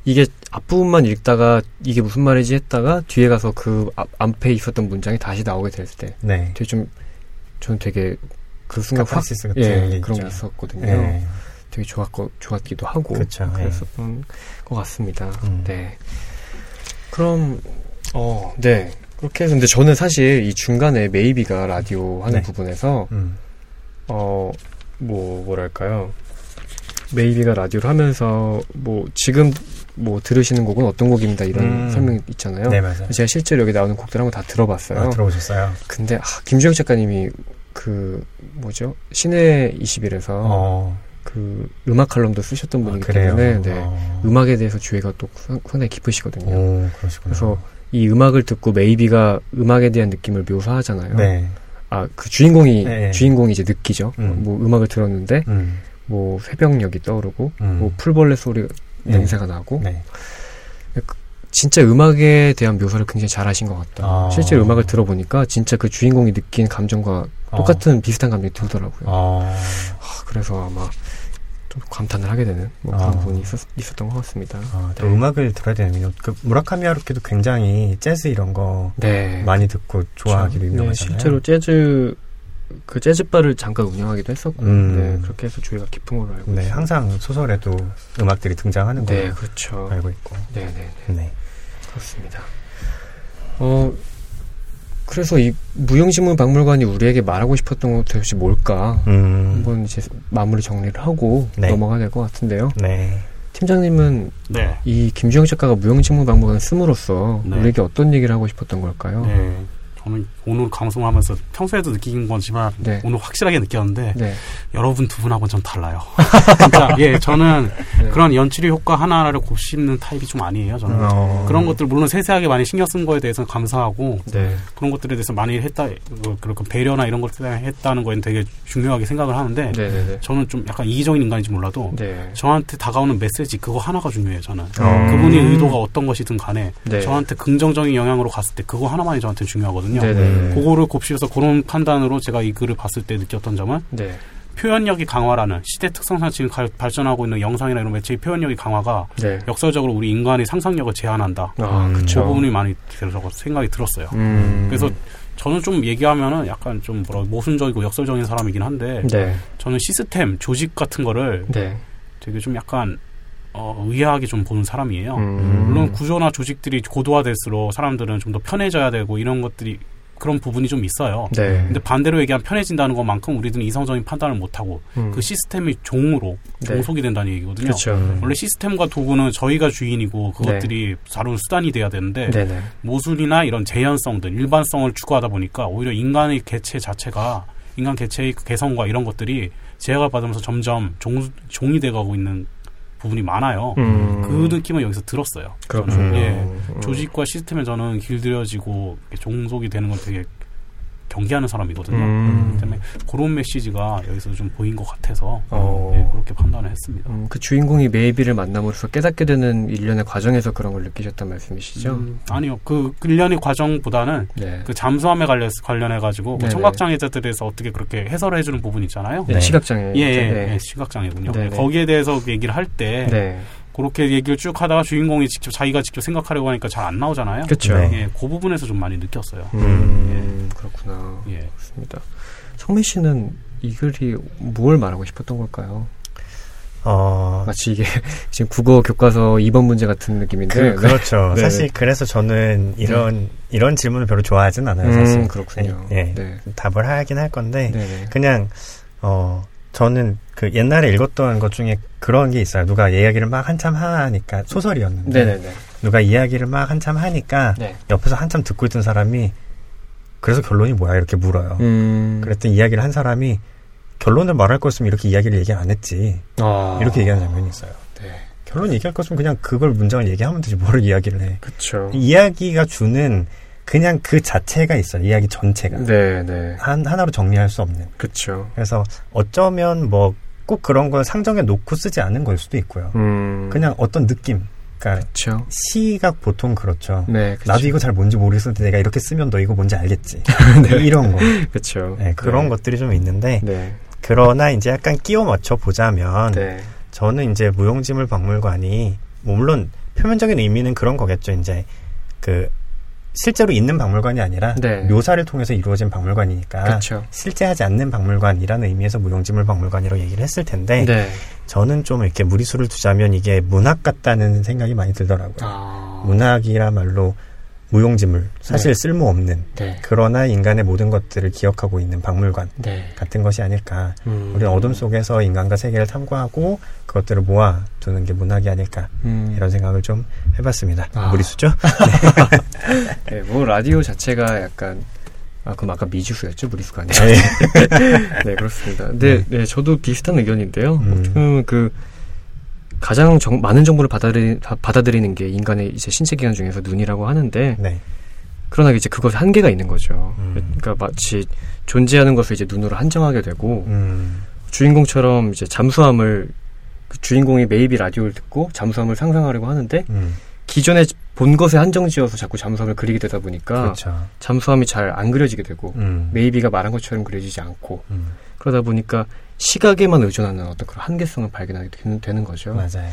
이게 앞부분만 읽다가 이게 무슨 말이지 했다가 뒤에 가서 그 앞, 앞에 있었던 문장이 다시 나오게 됐을 때 네. 되게 좀 저는 되게 그 순간 확 예, 게 그런 게. 있었거든요. 예. 되게 좋았고 좋았기도 하고 그쵸, 예. 그랬었던 것 같습니다. 음. 네. 그럼 어, 네. 그렇게 해서 근데 저는 사실 이 중간에 메이비가 라디오 하는 네. 부분에서 음, 어, 뭐, 뭐랄까요. 메이비가 라디오를 하면서, 뭐, 지금, 뭐, 들으시는 곡은 어떤 곡입니다. 이런 음. 설명 있잖아요. 네, 맞아요. 제가 실제로 여기 나오는 곡들 한번 다 들어봤어요. 아, 들어보셨어요? 근데, 아, 김주영 작가님이 그, 뭐죠? 신의 20일에서 어, 그 음악 칼럼도 쓰셨던 아, 분이기 그래요. 때문에, 네. 어. 음악에 대해서 주의가 또 상- 상당히 깊으시거든요. 오. 그래서 이 음악을 듣고 메이비가 음악에 대한 느낌을 묘사하잖아요. 네. 아, 그 주인공이, 네. 주인공이 이제 느끼죠. 음. 뭐 음악을 들었는데, 음, 뭐 새벽녘이 떠오르고, 음. 뭐 풀벌레 소리 네. 냄새가 나고, 네. 진짜 음악에 대한 묘사를 굉장히 잘하신 것 같다. 아. 실제 음악을 들어보니까 진짜 그 주인공이 느낀 감정과 어. 똑같은 비슷한 감정이 들더라고요. 어, 아, 그래서 아마 좀 감탄을 하게 되는 뭐 그런 아. 부분이 있었, 있었던 것 같습니다. 아, 또 네. 음악을 들어야 되는군요. 그 무라카미 하루키도 굉장히 재즈 이런 거 네. 많이 듣고 좋아하기로 네, 유명하잖아요. 실제로 재즈 그 재즈바를 잠깐 운영하기도 했었고, 음. 네, 그렇게 해서 주의가 깊은 걸로 알고 네, 있습니다. 항상 소설에도 음악들이 등장하는 걸로 네, 그렇죠. 알고 있고. 네, 네, 네. 그렇습니다. 어, 그래서 이 무용지문 박물관이 우리에게 말하고 싶었던 것 도대체 뭘까? 음, 한번 이제 마무리 정리를 하고 네. 넘어가야 될 것 같은데요. 네. 팀장님은 네. 이 김주영 작가가 무용지문 박물관을 씀으로써 네. 우리에게 어떤 얘기를 하고 싶었던 걸까요? 네. 저는 오늘 방송하면서 평소에도 느낀 거지만 네. 오늘 확실하게 느꼈는데 네. 여러분 두 분하고는 좀 달라요. 진짜 <laughs> 예 저는 네. 그런 연출의 효과 하나하나를 곱씹는 타입이 좀 아니에요. 저는 어, 그런 것들 물론 세세하게 많이 신경 쓴 거에 대해서는 감사하고 네. 그런 것들에 대해서 많이 했다 그- 그렇게 배려나 이런 것들에 했다는 거에는 되게 중요하게 생각을 하는데 네. 네. 네. 저는 좀 약간 이기적인 인간인지 몰라도 네. 저한테 다가오는 메시지 그거 하나가 중요해요. 저는 어. 그분의 의도가 어떤 것이든 간에 네. 저한테 긍정적인 영향으로 갔을 때 그거 하나만이 저한테 중요하거든요. 네. 네. 음. 그거를 곱씹어서 그런 판단으로 제가 이 글을 봤을 때 느꼈던 점은 네. 표현력이 강화라는 시대 특성상 지금 갈- 발전하고 있는 영상이나 이런 매체의 표현력이 강화가 네. 역설적으로 우리 인간의 상상력을 제한한다. 아, 음, 그. 부분이 많이 들어서 생각이 들었어요. 음. 그래서 저는 좀 얘기하면은 약간 좀 뭐라 모순적이고 역설적인 사람이긴 한데 네. 저는 시스템 조직 같은 거를 네. 되게 좀 약간 어, 의아하게 좀 보는 사람이에요. 음. 물론 구조나 조직들이 고도화될수록 사람들은 좀 더 편해져야 되고 이런 것들이 그런 부분이 좀 있어요. 네. 근데 반대로 얘기하면 편해진다는 것만큼 우리들은 이성적인 판단을 못하고 음. 그 시스템이 종으로 네. 종속이 된다는 얘기거든요. 음. 원래 시스템과 도구는 저희가 주인이고 그것들이 다루는 수단이 돼야 되는데 네네. 모순이나 이런 재현성들 일반성을 추구하다 보니까 오히려 인간의 개체 자체가 인간 개체의 그 개성과 이런 것들이 제약을 받으면서 점점 종, 종이 돼가고 있는 부분이 많아요. 음. 그 느낌은 여기서 들었어요. 그렇군요. 저는. 예. 음. 조직과 시스템에 저는 길들여지고 종속이 되는 건 되게 경계하는 사람이거든요. 음. 때문에 그런 메시지가 여기서 좀 보인 것 같아서 어. 예, 그렇게 판단을 했습니다. 음, 그 주인공이 메이비를 만남으로써 깨닫게 되는 일련의 과정에서 그런 걸 느끼셨단 말씀이시죠? 음, 아니요. 그 일련의 과정보다는 네. 그 잠수함에 관련, 관련해 가지고 뭐 네네. 청각장애자들에서 어떻게 그렇게 해설을 해주는 부분 있잖아요. 네, 네. 시각장애. 예, 예, 네. 예, 시각장애군요. 거기에 대해서 얘기를 할때 네. 그렇게 얘기를 쭉 하다가 주인공이 직접 자기가 직접 생각하려고 하니까 잘 안 나오잖아요. 그렇죠. 네. 예, 그 부분에서 좀 많이 느꼈어요. 음, 그렇구나. 예. 그렇습니다. 성민 씨는 이 글이 뭘 말하고 싶었던 걸까요? 어, 마치 이게 <laughs> 지금 국어 교과서 2번 문제 같은 느낌인데. 그, 그렇죠. 네. 사실 그래서 저는 이런 이런 질문을 별로 좋아하진 않아요. 사실 음, 그렇군요. 예, 네. 답을 하긴 할 건데 네네. 그냥 어 저는 그 옛날에 읽었던 것 중에 그런 게 있어요. 누가 이야기를 막 한참 하니까 소설이었는데 네네네. 누가 이야기를 막 한참 하니까 네. 옆에서 한참 듣고 있던 사람이 그래서 결론이 뭐야 이렇게 물어요. 음. 그랬더니 이야기를 한 사람이 결론을 말할 거였으면 이렇게 이야기를 얘기 안 했지. 아. 이렇게 얘기하는 장면이 있어요. 네. 결론 얘기할 거였으면 그냥 그걸 문장을 얘기하면 되지 뭘 이야기를 해. 그쵸. 이야기가 주는 그냥 그 자체가 있어요. 이야기 전체가. 네 네. 한, 하나로 정리할 수 없는. 그쵸. 그래서 어쩌면 뭐 꼭 그런 걸 상정해 놓고 쓰지 않은 걸 수도 있고요. 음. 그냥 어떤 느낌. 그러니까 그쵸. 시가 보통 그렇죠. 네. 그쵸. 나도 이거 잘 뭔지 모르겠는데 내가 이렇게 쓰면 너 이거 뭔지 알겠지. <laughs> 이런 거. 그쵸. 네, 그런 네. 것들이 좀 있는데 네. 그러나 이제 약간 끼워 맞춰 보자면 네. 저는 이제 무용지물 박물관이 뭐 물론 표면적인 의미는 그런 거겠죠. 이제 그 실제로 있는 박물관이 아니라 네. 묘사를 통해서 이루어진 박물관이니까 그쵸. 실제 하지 않는 박물관이라는 의미에서 무용지물 박물관이라고 얘기를 했을 텐데 네. 저는 좀 이렇게 무리수를 두자면 이게 문학 같다는 생각이 많이 들더라고요. 아. 문학이라말로 무용지물 사실 네. 쓸모없는 네. 그러나 인간의 모든 것들을 기억하고 있는 박물관 네. 같은 것이 아닐까. 음. 우리는 어둠 속에서 인간과 세계를 탐구하고 그것들을 모아 두는 게 문학이 아닐까 음. 이런 생각을 좀 해봤습니다. 아. 무리수죠? <laughs> 네, 뭐 라디오 자체가 약간 아 그럼 아까 미주수였죠 무리수가 아니라 네. <laughs> 네 그렇습니다. 근데 네. 저도 비슷한 의견인데요. 음. 어떻게 보면 그 가장 정- 많은 정보를 받아들이, 다- 받아들이는 게 인간의 이제 신체 기관 중에서 눈이라고 하는데 네. 그러나 이제 그것에 한계가 있는 거죠. 음. 그러니까 마치 존재하는 것을 이제 눈으로 한정하게 되고 음. 주인공처럼 이제 잠수함을 그 주인공이 메이비 라디오를 듣고 잠수함을 상상하려고 하는데 음. 기존에 본 것에 한정지어서 자꾸 잠수함을 그리게 되다 보니까 그렇죠. 잠수함이 잘 안 그려지게 되고 음. 메이비가 말한 것처럼 그려지지 않고 음. 그러다 보니까 시각에만 의존하는 어떤 그런 한계성을 발견하게 되는, 거죠. 맞아요.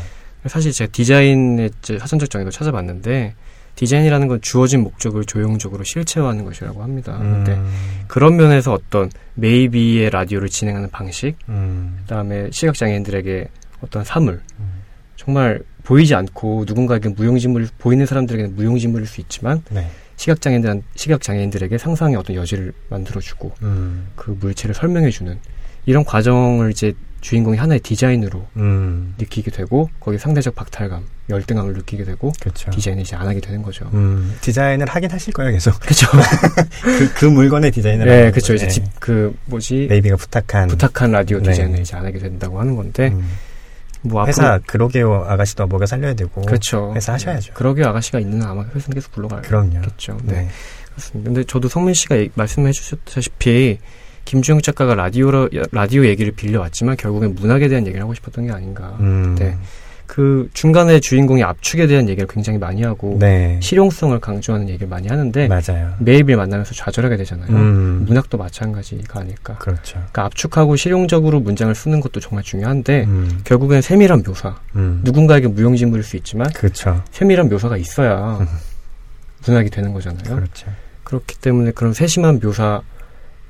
사실 제가 디자인의 사전적 정의도 찾아봤는데 디자인이라는 건 주어진 목적을 조형적으로 실체화하는 것이라고 합니다. 근데 음. 그런 면에서 어떤 메이비의 라디오를 진행하는 방식, 음. 그다음에 시각장애인들에게 어떤 사물, 음. 정말 보이지 않고 누군가에게 무용지물 보이는 사람들에게는 무용지물일 수 있지만 네. 시각장애인들 시각장애인들에게 상상의 어떤 여지를 만들어주고 음. 그 물체를 설명해주는 이런 과정을 이제 주인공이 하나의 디자인으로 음. 느끼게 되고 거기 상대적 박탈감, 열등감을 느끼게 되고 그렇죠. 디자인을 이제 안 하게 되는 거죠. 음. 디자인을 하긴 하실 거예요, 계속. 그렇죠. <laughs> 그, 그 물건의 디자인을. 네, 그렇죠. 이제 네. 집그 뭐지 네이비가 부탁한. 부탁한 라디오 네. 디자인을 이제 안 하게 된다고 하는 건데 음. 뭐 회사 그러게요 아가씨도 먹여 살려야 되고. 그렇죠. 회사 하셔야죠. 그러게 아가씨가 있는 한 아마 회사는 계속 굴러가겠죠. 그럼요. 네. 네. 그렇습니다. 근데 저도 성민 씨가 말씀해 주셨다시피 김주영 작가가 라디오 라디오 얘기를 빌려왔지만 결국엔 문학에 대한 얘기를 하고 싶었던 게 아닌가. 음. 네. 그 중간에 주인공이 압축에 대한 얘기를 굉장히 많이 하고 네. 실용성을 강조하는 얘기를 많이 하는데 맞아요. 매일매일 만나면서 좌절하게 되잖아요. 음. 문학도 마찬가지가 아닐까. 그렇죠. 그러니까 압축하고 실용적으로 문장을 쓰는 것도 정말 중요한데 음. 결국엔 세밀한 묘사. 음. 누군가에게 무용지물일 수 있지만 그렇죠. 세밀한 묘사가 있어야 음. <laughs> 문학이 되는 거잖아요. 그렇죠. 그렇기 때문에 그런 세심한 묘사,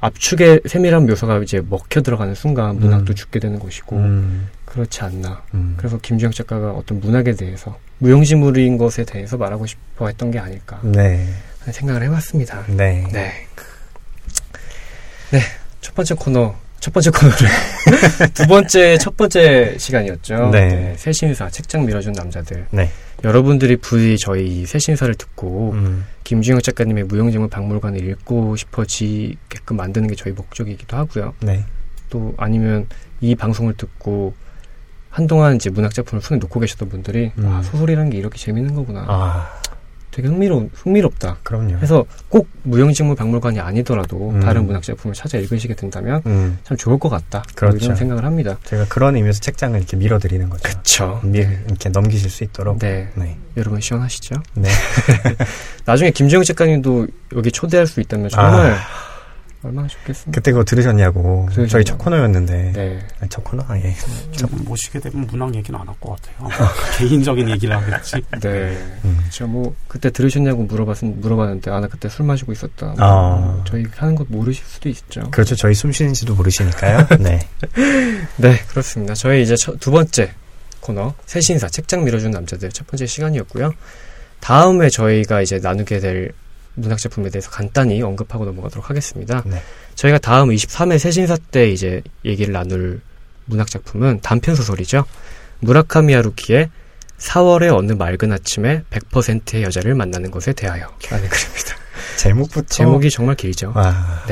압축의 세밀한 묘사가 이제 먹혀 들어가는 순간 문학도 음. 죽게 되는 것이고 음. 그렇지 않나. 음. 그래서 김주영 작가가 어떤 문학에 대해서 무용지물인 것에 대해서 말하고 싶어 했던 게 아닐까 네. 하는 생각을 해봤습니다. 네. 네. 네. 첫 번째 코너, 첫 번째 코너를 <laughs> 두 번째, 첫 번째 시간이었죠. 네. 새신사, 책장 밀어준 남자들. 네. 여러분들이 부디 저희 이 새신사를 듣고 음. 김주영 작가님의 무용지물 박물관을 읽고 싶어지게끔 만드는 게 저희 목적이기도 하고요. 네. 또 아니면 이 방송을 듣고 한동안 이제 문학 작품을 손에 놓고 계셨던 분들이 음. 아, 소설이라는 게 이렇게 재밌는 거구나. 아, 되게 흥미로 흥미롭다. 그럼요. 그래서 꼭 무용지물 박물관이 아니더라도 음. 다른 문학 작품을 찾아 읽으시게 된다면 음. 참 좋을 것 같다. 그렇죠. 이런 생각을 합니다. 제가 그런 의미에서 책장을 이렇게 밀어드리는 거죠. 그렇죠. 미, 이렇게 넘기실 수 있도록. 네. 네. 여러분 시원하시죠? 네. <laughs> 나중에 김주영 작가님도 여기 초대할 수 있다면 정말 얼마나 좋겠습니까? 그때 그거 들으셨냐고. 들으셨냐고. 저희 첫 코너였는데. 네. 아, 첫 코너? 아, 예. 좀 모시게 되면 문학 얘기는 안 할 것 같아요. <laughs> 개인적인 얘기를 하겠지. 네. 음. 저 뭐 그때 들으셨냐고 물어봤 물어봤는데 아 나 그때 술 마시고 있었다. 뭐 아. 저희 하는 것 모르실 수도 있죠. 그렇죠. 저희 숨 쉬는지도 모르시니까요. <laughs> 네. 네, 그렇습니다. 저희 이제 첫- 두 번째 코너 새신사 책장 밀어준 남자들 첫 번째 시간이었고요. 다음에 저희가 이제 나누게 될 문학 작품에 대해서 간단히 언급하고 넘어가도록 하겠습니다. 네. 저희가 다음 23회 새신사 때 이제 얘기를 나눌 문학 작품은 단편 소설이죠. 무라카미 하루키의 4월의 어느 맑은 아침에 100%의 여자를 만나는 것에 대하여 라는 글입니다. <laughs> 제목부터. 제목이 정말 길죠. 아,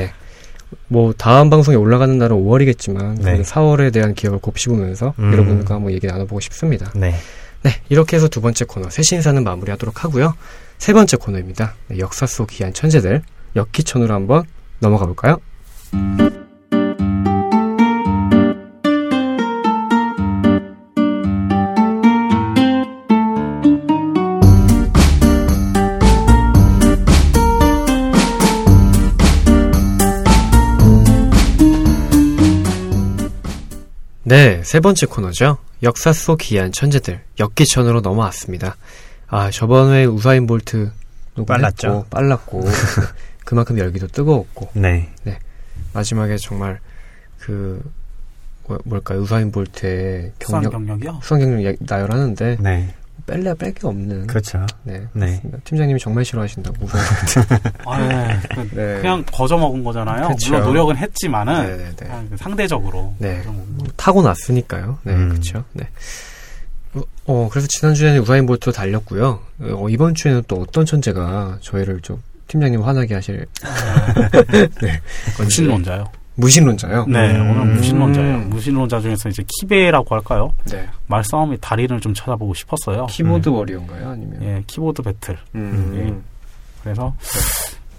뭐 다음 방송에 올라가는 날은 5월이겠지만 네. 저는 4월에 대한 기억을 곱씹으면서 음. 여러분과 한번 얘기 나눠보고 싶습니다. 네. 네, 이렇게 해서 두 번째 코너 새신사는 마무리하도록 하고요. 세 번째 코너입니다. 네, 역사 속 귀한 천재들 역기천으로 한번 넘어가 볼까요? 네, 세 번째 코너죠. 역사 속 귀한 천재들 역기천으로 넘어왔습니다. 아 저번 에 우사인 볼트 빨랐죠. 빨랐고 <laughs> 그만큼 열기도 뜨거웠고 네. 마지막에 정말 그 뭐, 뭘까요 우사인 볼트의 경력 경력이요? 수상 경력 나열하는데 네. 뺄래야 뺄 게 없는 그렇죠. 네, 네. 팀장님이 정말 싫어하신다고 우사인 <laughs> 볼트. 아, 네. 그- 네. 그냥 거저 먹은 거잖아요. 그쵸. 물론 노력은 했지만은 상대적으로 네. 거. 타고 났으니까요. 네, 음. 그렇죠. 네. 어, 어, 그래서 지난주에는 우사인 볼트 달렸고요. 어, 이번 주에는 또 어떤 천재가 저희를 좀 팀장님 화나게 하실 <laughs> 네. 무신론자요. 무신론자요? 네, 음. 오늘 무신론자예요. 음. 무신론자 중에서 이제 키베라고 할까요? 네. 말싸움의 달인을 좀 찾아보고 싶었어요. 키보드 워리어인가요? 아니면? 예, 키보드 배틀. 음. 그래서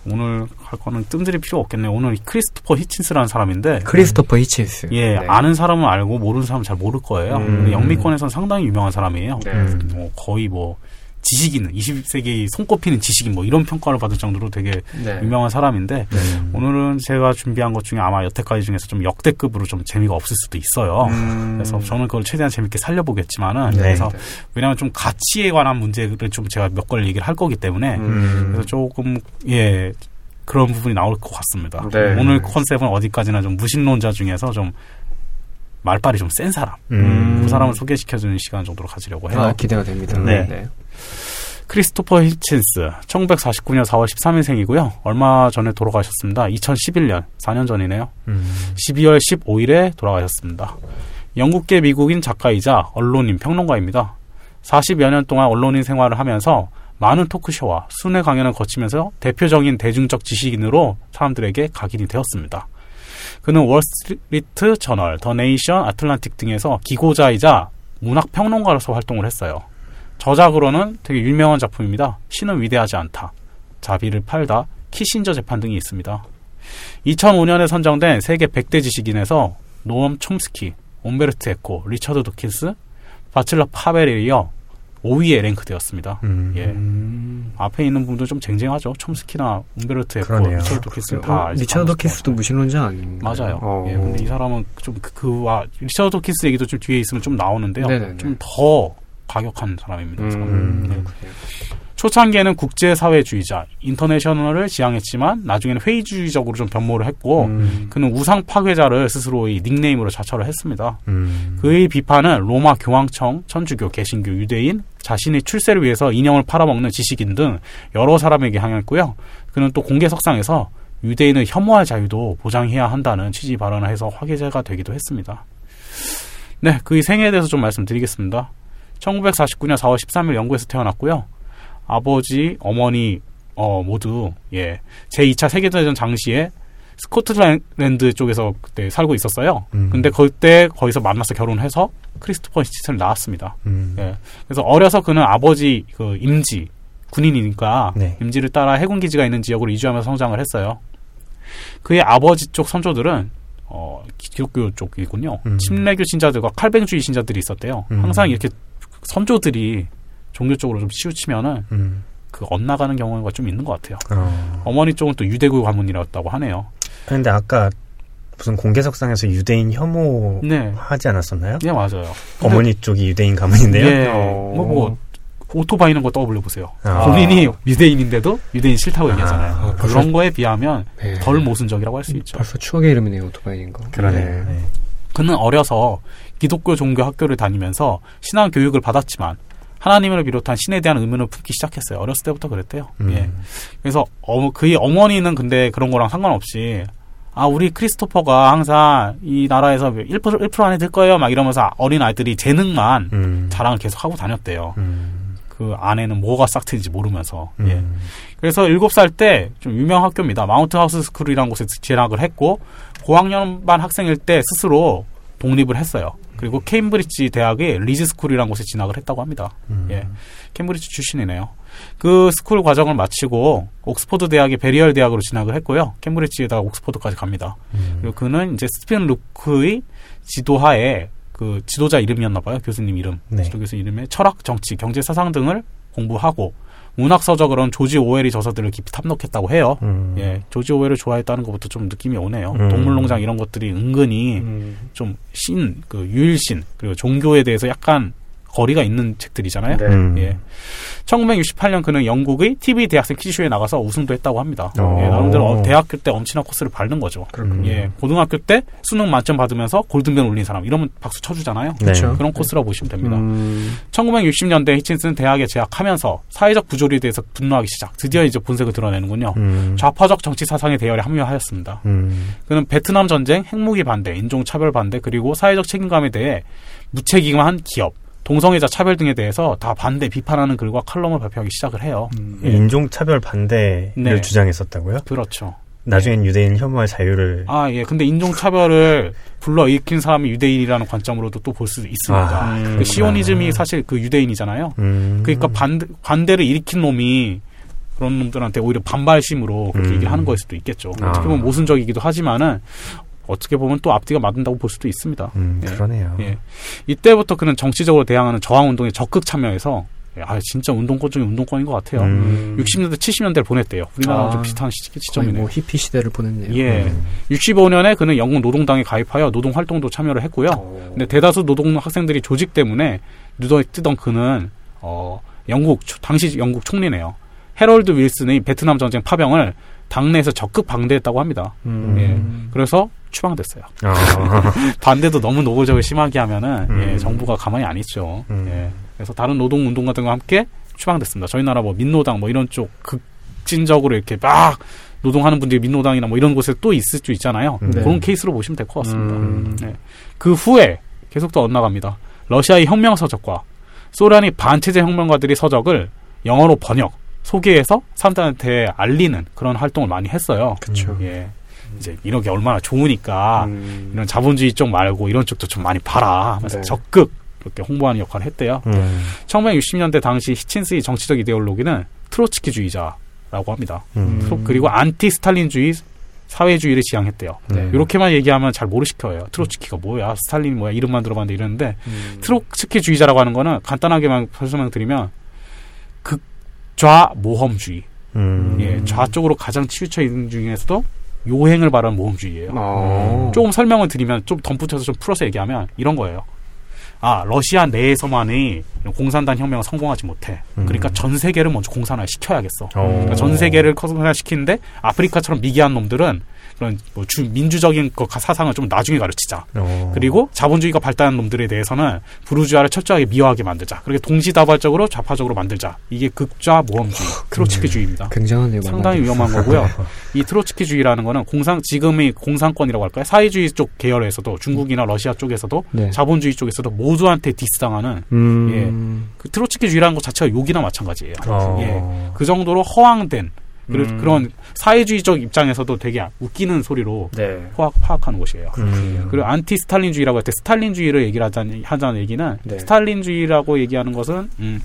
오늘 할 거는 뜸들이 필요 없겠네요. 오늘 크리스토퍼 히친스라는 사람인데 크리스토퍼 히친스. 예, 네. 아는 사람은 알고 모르는 사람은 잘 모를 거예요. 음. 영미권에서는 상당히 유명한 사람이에요. 네. 음. 뭐 거의 뭐 지식인, 20세기 손꼽히는 지식인 뭐 이런 평가를 받을 정도로 되게 네. 유명한 사람인데 네. 오늘은 제가 준비한 것 중에 아마 여태까지 중에서 좀 역대급으로 좀 재미가 없을 수도 있어요. 음. 그래서 저는 그걸 최대한 재밌게 살려보겠지만은 네. 그래서 왜냐하면 좀 가치에 관한 문제를 좀 제가 몇 걸 얘기를 할 거기 때문에 음. 그래서 조금 예 그런 부분이 나올 것 같습니다. 네. 오늘 컨셉은 어디까지나 좀 무신론자 중에서 좀 말빨이 좀 센 사람 음. 그 사람을 소개시켜주는 시간 정도로 가지려고 해요. 아, 기대가 됩니다. 네. 네. 크리스토퍼 히친스 1949년 4월 13일생이고요. 얼마 전에 돌아가셨습니다. 2011년 4년 전이네요. 음. 12월 15일에 돌아가셨습니다. 영국계 미국인 작가이자 언론인 평론가입니다. 40여 년 동안 언론인 생활을 하면서 많은 토크쇼와 순회 강연을 거치면서 대표적인 대중적 지식인으로 사람들에게 각인이 되었습니다. 그는 월스트리트 저널, 더 네이션, 아틀란틱 등에서 기고자이자 문학 평론가로서 활동을 했어요. 저작으로는 되게 유명한 작품입니다. 신은 위대하지 않다. 자비를 팔다. 키신저 재판 등이 있습니다. 2005년에 선정된 세계 100대 지식인에서 노엄 촘스키, 움베르토 에코, 리처드 도킨스, 바츨라프 하벨에 이어 5위에 랭크되었습니다. 음. 예. 앞에 있는 분들 좀 쟁쟁하죠. 촘스키나 움베르토 에코. 리처드 도킨스 어, 다 알죠. 리차드 도킨스도 무신론자 아닌가요? 맞아요. 어. 예, 근데 이 사람은 좀 그, 그와 리처드 도킨스 얘기도 좀 뒤에 있으면 좀 나오는데요. 좀 더 과격한 사람입니다. 이 사람은. 초창기에는 국제사회주의자, 인터내셔널을 지향했지만 나중에는 회의주의적으로 좀 변모를 했고 음. 그는 우상 파괴자를 스스로 이 닉네임으로 자처를 했습니다. 음. 그의 비판은 로마 교황청, 천주교, 개신교, 유대인, 자신의 출세를 위해서 인형을 팔아먹는 지식인 등 여러 사람에게 향했고요. 그는 또 공개석상에서 유대인을 혐오할 자유도 보장해야 한다는 취지 발언을 해서 화제가 되기도 했습니다. 네, 그의 생애에 대해서 좀 말씀드리겠습니다. 1949년 4월 13일 영국에서 태어났고요. 아버지, 어머니 어, 모두 예 제2차 세계대전 당시에 스코틀랜드 쪽에서 그때 살고 있었어요. 음. 근데 그때 거기서 만나서 결혼해서 크리스토퍼 히치를 낳았습니다. 음. 예. 그래서 어려서 그는 아버지 그 임지 군인이니까 네. 임지를 따라 해군 기지가 있는 지역으로 이주하면서 성장을 했어요. 그의 아버지 쪽 선조들은 어, 기독교 쪽이군요. 음. 침례교 신자들과 칼뱅주의 신자들이 있었대요. 음. 항상 이렇게 선조들이 종교 쪽으로 좀 치우치면은 음. 그 엇나가는 경우가 좀 있는 것 같아요. 어. 어머니 쪽은 또 유대교 가문이었다고 하네요. 근데 아까 무슨 공개석상에서 유대인 혐오 네, 하지 않았었나요? 네 맞아요. 어머니 쪽이 유대인 가문인데요. 예, 어. 뭐, 뭐 오토바이는 거 떠올려 보세요. 아. 본인이 유대인인데도 유대인 싫다고 얘기하잖아요. 아, 벌써- 그런 거에 비하면 네. 덜 모순적이라고 할 수 있죠. 벌써 추억의 이름이네요, 오토바이인 거. 그러네. 네. 네. 그는 어려서 기독교 종교 학교를 다니면서 신앙 교육을 받았지만 하나님을 비롯한 신에 대한 의문을 품기 시작했어요. 어렸을 때부터 그랬대요. 음. 예. 그래서 어, 그의 어머니는 근데 그런 거랑 상관없이 아 우리 크리스토퍼가 항상 이 나라에서 1% 1% 안에 들 거예요. 막 이러면서 어린 아이들이 재능만 음. 자랑을 계속 하고 다녔대요. 음. 그 안에는 뭐가 싹트는지 모르면서. 음. 예. 그래서 7살 때 좀 유명 학교입니다. 마운트 하우스 스쿨이라는 곳에 진학을 했고 고학년반 학생일 때 스스로 독립을 했어요. 그리고 케임브리지 대학의 리즈 스쿨이라는 곳에 진학을 했다고 합니다. 음. 예. 케임브리지 출신이네요. 그 school 과정을 마치고 옥스퍼드 대학의 베일리얼 대학으로 진학을 했고요. 케임브리지에다가 옥스퍼드까지 갑니다. 음. 그리고 그는 이제 스티븐 루크의 지도하에 그 지도자 이름이었나 봐요. 교수님 이름. 네. 지도 교수 이름에 철학, 정치, 경제 사상 등을 공부하고 문학 서적으로는 조지 오웰의 저서들을 깊이 탐독했다고 해요. 음. 예, 조지 오웰을 좋아했다는 것부터 좀 느낌이 오네요. 음. 동물농장 이런 것들이 은근히 음. 좀 신, 그 유일신 그리고 종교에 대해서 약간 거리가 있는 책들이잖아요. 네. 음. 예. 1968년 그는 영국의 TV 대학생 퀴즈쇼에 나가서 우승도 했다고 합니다. 오. 예, 나름대로 어, 대학교 때 엄청난 코스를 밟는 거죠. 그렇군요. 예, 고등학교 때 수능 만점 받으면서 골든벨 울린 사람 이러면 박수 쳐주잖아요. 네. 그렇죠. 그런 코스라고 보시면 됩니다. 음. 1960년대 히친스는 대학에 재학하면서 사회적 부조리에 대해서 분노하기 시작. 드디어 이제 본색을 드러내는군요. 음. 좌파적 정치 사상의 대열에 합류하였습니다. 음. 그는 베트남 전쟁, 핵무기 반대, 인종 차별 반대, 그리고 사회적 책임감에 대해 무책임한 기업, 동성애자 차별 등에 대해서 다 반대 비판하는 글과 칼럼을 발표하기 시작을 해요. 음. 예. 인종 차별 반대를 네. 주장했었다고요? 그렇죠. 나중엔 유대인 혐오할 자유를 아, 예. 근데 인종 차별을 불러 일으킨 사람이 유대인이라는 관점으로도 또 볼 수 있습니다. 아, 음. 그 시오니즘이 사실 그 유대인이잖아요. 음. 그러니까 반대, 반대를 일으킨 놈이 그런 놈들한테 오히려 반발심으로 그렇게 음. 얘기를 하는 거일 수도 있겠죠. 아. 어떻게 보면 모순적이기도 하지만은 어떻게 보면 또 앞뒤가 맞는다고 볼 수도 있습니다. 음, 예. 그러네요. 예. 이때부터 그는 정치적으로 대항하는 저항 운동에 적극 참여해서 예, 아 진짜 운동권 중에 운동권인 것 같아요. 음. 60년대 70년대를 보냈대요. 우리나라랑 아. 좀 비슷한 시, 거의 시점이네요. 뭐 히피 시대를 보냈네요. 예. 음. 65년에 그는 영국 노동당에 가입하여 노동 활동도 참여를 했고요. 어. 근데 대다수 노동 학생들이 조직 때문에 눈에 뜨던 그는 어 영국 초- 당시 영국 총리네요. 해럴드 윌슨의 베트남 전쟁 파병을 당내에서 적극 방대했다고 합니다. 음. 예. 그래서 추방됐어요. 아. <laughs> 반대도 너무 노골적으로 심하게 하면은 음. 예, 정부가 가만히 안 있죠. 음. 예. 그래서 다른 노동 운동가 등과 함께 추방됐습니다. 저희 나라 뭐 민노당 뭐 이런 쪽 극진적으로 이렇게 막 노동하는 분들이 민노당이나 뭐 이런 곳에 또 있을 수 있잖아요. 음. 네. 그런 케이스로 보시면 될 것 같습니다. 음. 네. 그 후에 계속 더 엇나갑니다. 러시아의 혁명 서적과 소련의 반체제 혁명가들이 서적을 영어로 번역, 소개해서 사람들한테 알리는 그런 활동을 많이 했어요. 그쵸. 예. 이제 이런 게 얼마나 좋으니까 음. 이런 자본주의 쪽 말고 이런 쪽도 좀 많이 봐라 하면서 네. 적극 그렇게 홍보하는 역할을 했대요. 음. 1960년대 당시 히친스의 정치적 이데올로기는 트로츠키주의자라고 합니다. 음. 트로- 그리고 안티 스탈린주의 사회주의를 지향했대요. 네. 이렇게만 얘기하면 잘 모르실 거예요. 트로츠키가 뭐야? 스탈린 뭐야? 이름만 들어봤는데 이러는데 음. 트로츠키주의자라고 하는 거는 간단하게만 설명드리면 극좌 모험주의. 음. 예, 좌 쪽으로 가장 치우쳐 있는 중에서도 요행을 바라는 모험주의예요. 어. 조금 설명을 드리면 좀 덧붙여서 좀 풀어서 얘기하면 이런 거예요. 아 러시아 내에서만의 공산당 혁명을 성공하지 못해. 그러니까 음. 전 세계를 먼저 공산화 시켜야겠어. 어. 그러니까 전 세계를 공산화 시키는데 아프리카처럼 미개한 놈들은 그런 뭐 주, 민주적인 그 사상을 좀 나중에 가르치자. 어. 그리고 자본주의가 발달한 놈들에 대해서는 부르주아를 철저하게 미화하게 만들자. 그렇게 동시다발적으로 좌파적으로 만들자. 이게 극좌 모험주의, 트로츠키주의입니다. 굉장하네요. 상당히 위험한 거고요. <laughs> 이 트로츠키주의라는 거는 공산 지금의 공산권이라고 할까요? 사회주의 쪽 계열에서도 중국이나 러시아 쪽에서도 네. 자본주의 쪽에서도 모두한테 디스당하는 음. 그 트로츠키주의라는 것 자체가 욕이나 마찬가지예요. 어. 예. 그 정도로 허황된 그런- 음. 그런 사회주의적 입장에서도 되게 웃기는 소리로 네. 파악, 파악하는 것이에요. 음. 그리고 안티 스탈린주의라고 할 때 스탈린주의를 얘기를 하자는, 하자는 얘기는 네. 스탈린주의라고 얘기하는 것은 음,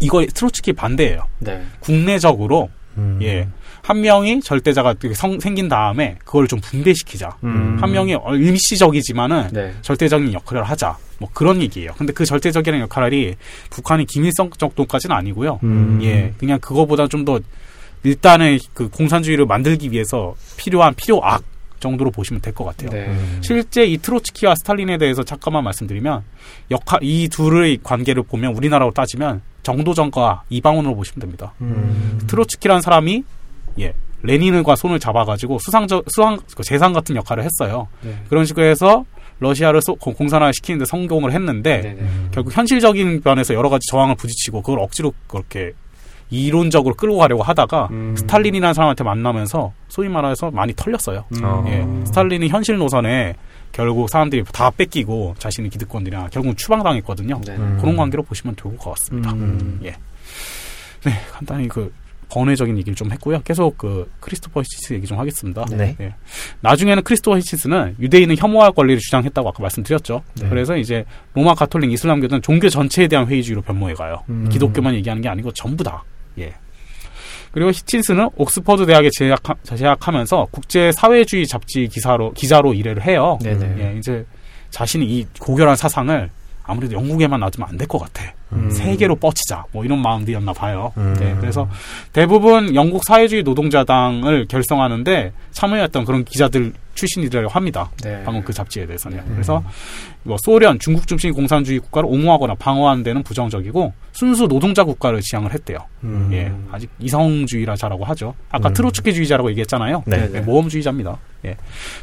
이거 트로츠키 반대예요. 네. 국내적으로 음. 예. 한 명이 절대자가 되게 성- 생긴 다음에 그걸 좀 분배시키자. 음. 한 명이 어, 일시적이지만은 네. 절대적인 역할을 하자. 뭐 그런 얘기예요. 근데 그 절대적인 역할이 북한이 김일성 정도까지는 아니고요. 음. 예. 그냥 그거보다 좀 더 일단은 그 공산주의를 만들기 위해서 필요한 필요악 정도로 보시면 될 것 같아요. 네. 음. 실제 이 트로츠키와 스탈린에 대해서 잠깐만 말씀드리면 역할 이 둘의 관계를 보면 우리나라로 따지면 정도전과 이방원으로 보시면 됩니다. 음. 트로츠키라는 사람이 예 레닌과 손을 잡아가지고 수상적 수상 그 재상 같은 역할을 했어요. 네. 그런 식으로 해서 러시아를 소- 공- 공산화 시키는데 성공을 했는데 네. 네. 음. 결국 현실적인 면에서 여러 가지 저항을 부딪히고 그걸 억지로 그렇게 이론적으로 끌고 가려고 하다가 음. 스탈린이라는 사람한테 만나면서 소위 말해서 많이 털렸어요. 어. 예, 스탈린이 현실 노선에 결국 사람들이 다 뺏기고 자신의 기득권들이랑 결국 추방당했거든요. 네. 음. 그런 관계로 보시면 좋을 것 같습니다. 음. 예. 네, 간단히 그 번외적인 얘기를 좀 했고요. 계속 그 크리스토퍼 히친스 얘기 좀 하겠습니다. 네. 예. 나중에는 크리스토퍼 히친스는 유대인을 혐오할 권리를 주장했다고 아까 말씀드렸죠. 네. 그래서 이제 로마 가톨릭 이슬람교는 종교 전체에 대한 회의주의로 변모해 가요. 음. 기독교만 얘기하는 게 아니고 전부 다. 예. 그리고 히친스는 옥스퍼드 대학에 재학, 재학 하면서 국제 사회주의 잡지 기사로 기자로 일을 해요. 네네. 예, 이제 자신이 이 고결한 사상을 아무래도 영국에만 놔두면 안 될 것 같아. 음. 세계로 뻗치자. 뭐 이런 마음들이었나 봐요. 음. 네, 그래서 대부분 영국 사회주의 노동자당을 결성하는데 참여했던 그런 기자들 출신이라고 합니다. 네. 방금 그 잡지에 대해서는. 음. 그래서 뭐 소련, 중국 중심의 공산주의 국가를 옹호하거나 방어하는 데는 부정적이고 순수 노동자 국가를 지향을 했대요. 음. 예, 아직 이성주의라자라고 하죠. 아까 음. 트로츠키주의자라고 얘기했잖아요. 네. 네, 모험주의자입니다. 예.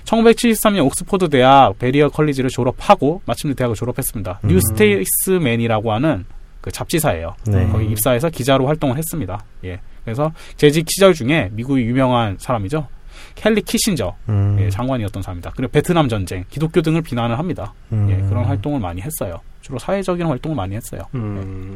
1973년 옥스퍼드 대학 베일리얼 컬리지를 졸업하고 마침내 대학을 졸업했습니다. 음. 뉴 스테이츠맨이라고 하는 그 잡지사예요. 네. 거기 입사해서 기자로 활동을 했습니다. 예. 그래서 재직 시절 중에 미국의 유명한 사람이죠. 헨리 키신저 음. 예, 장관이었던 사람입니다. 그리고 베트남 전쟁, 기독교 등을 비난을 합니다. 음. 예, 그런 활동을 많이 했어요. 주로 사회적인 활동을 많이 했어요. 음.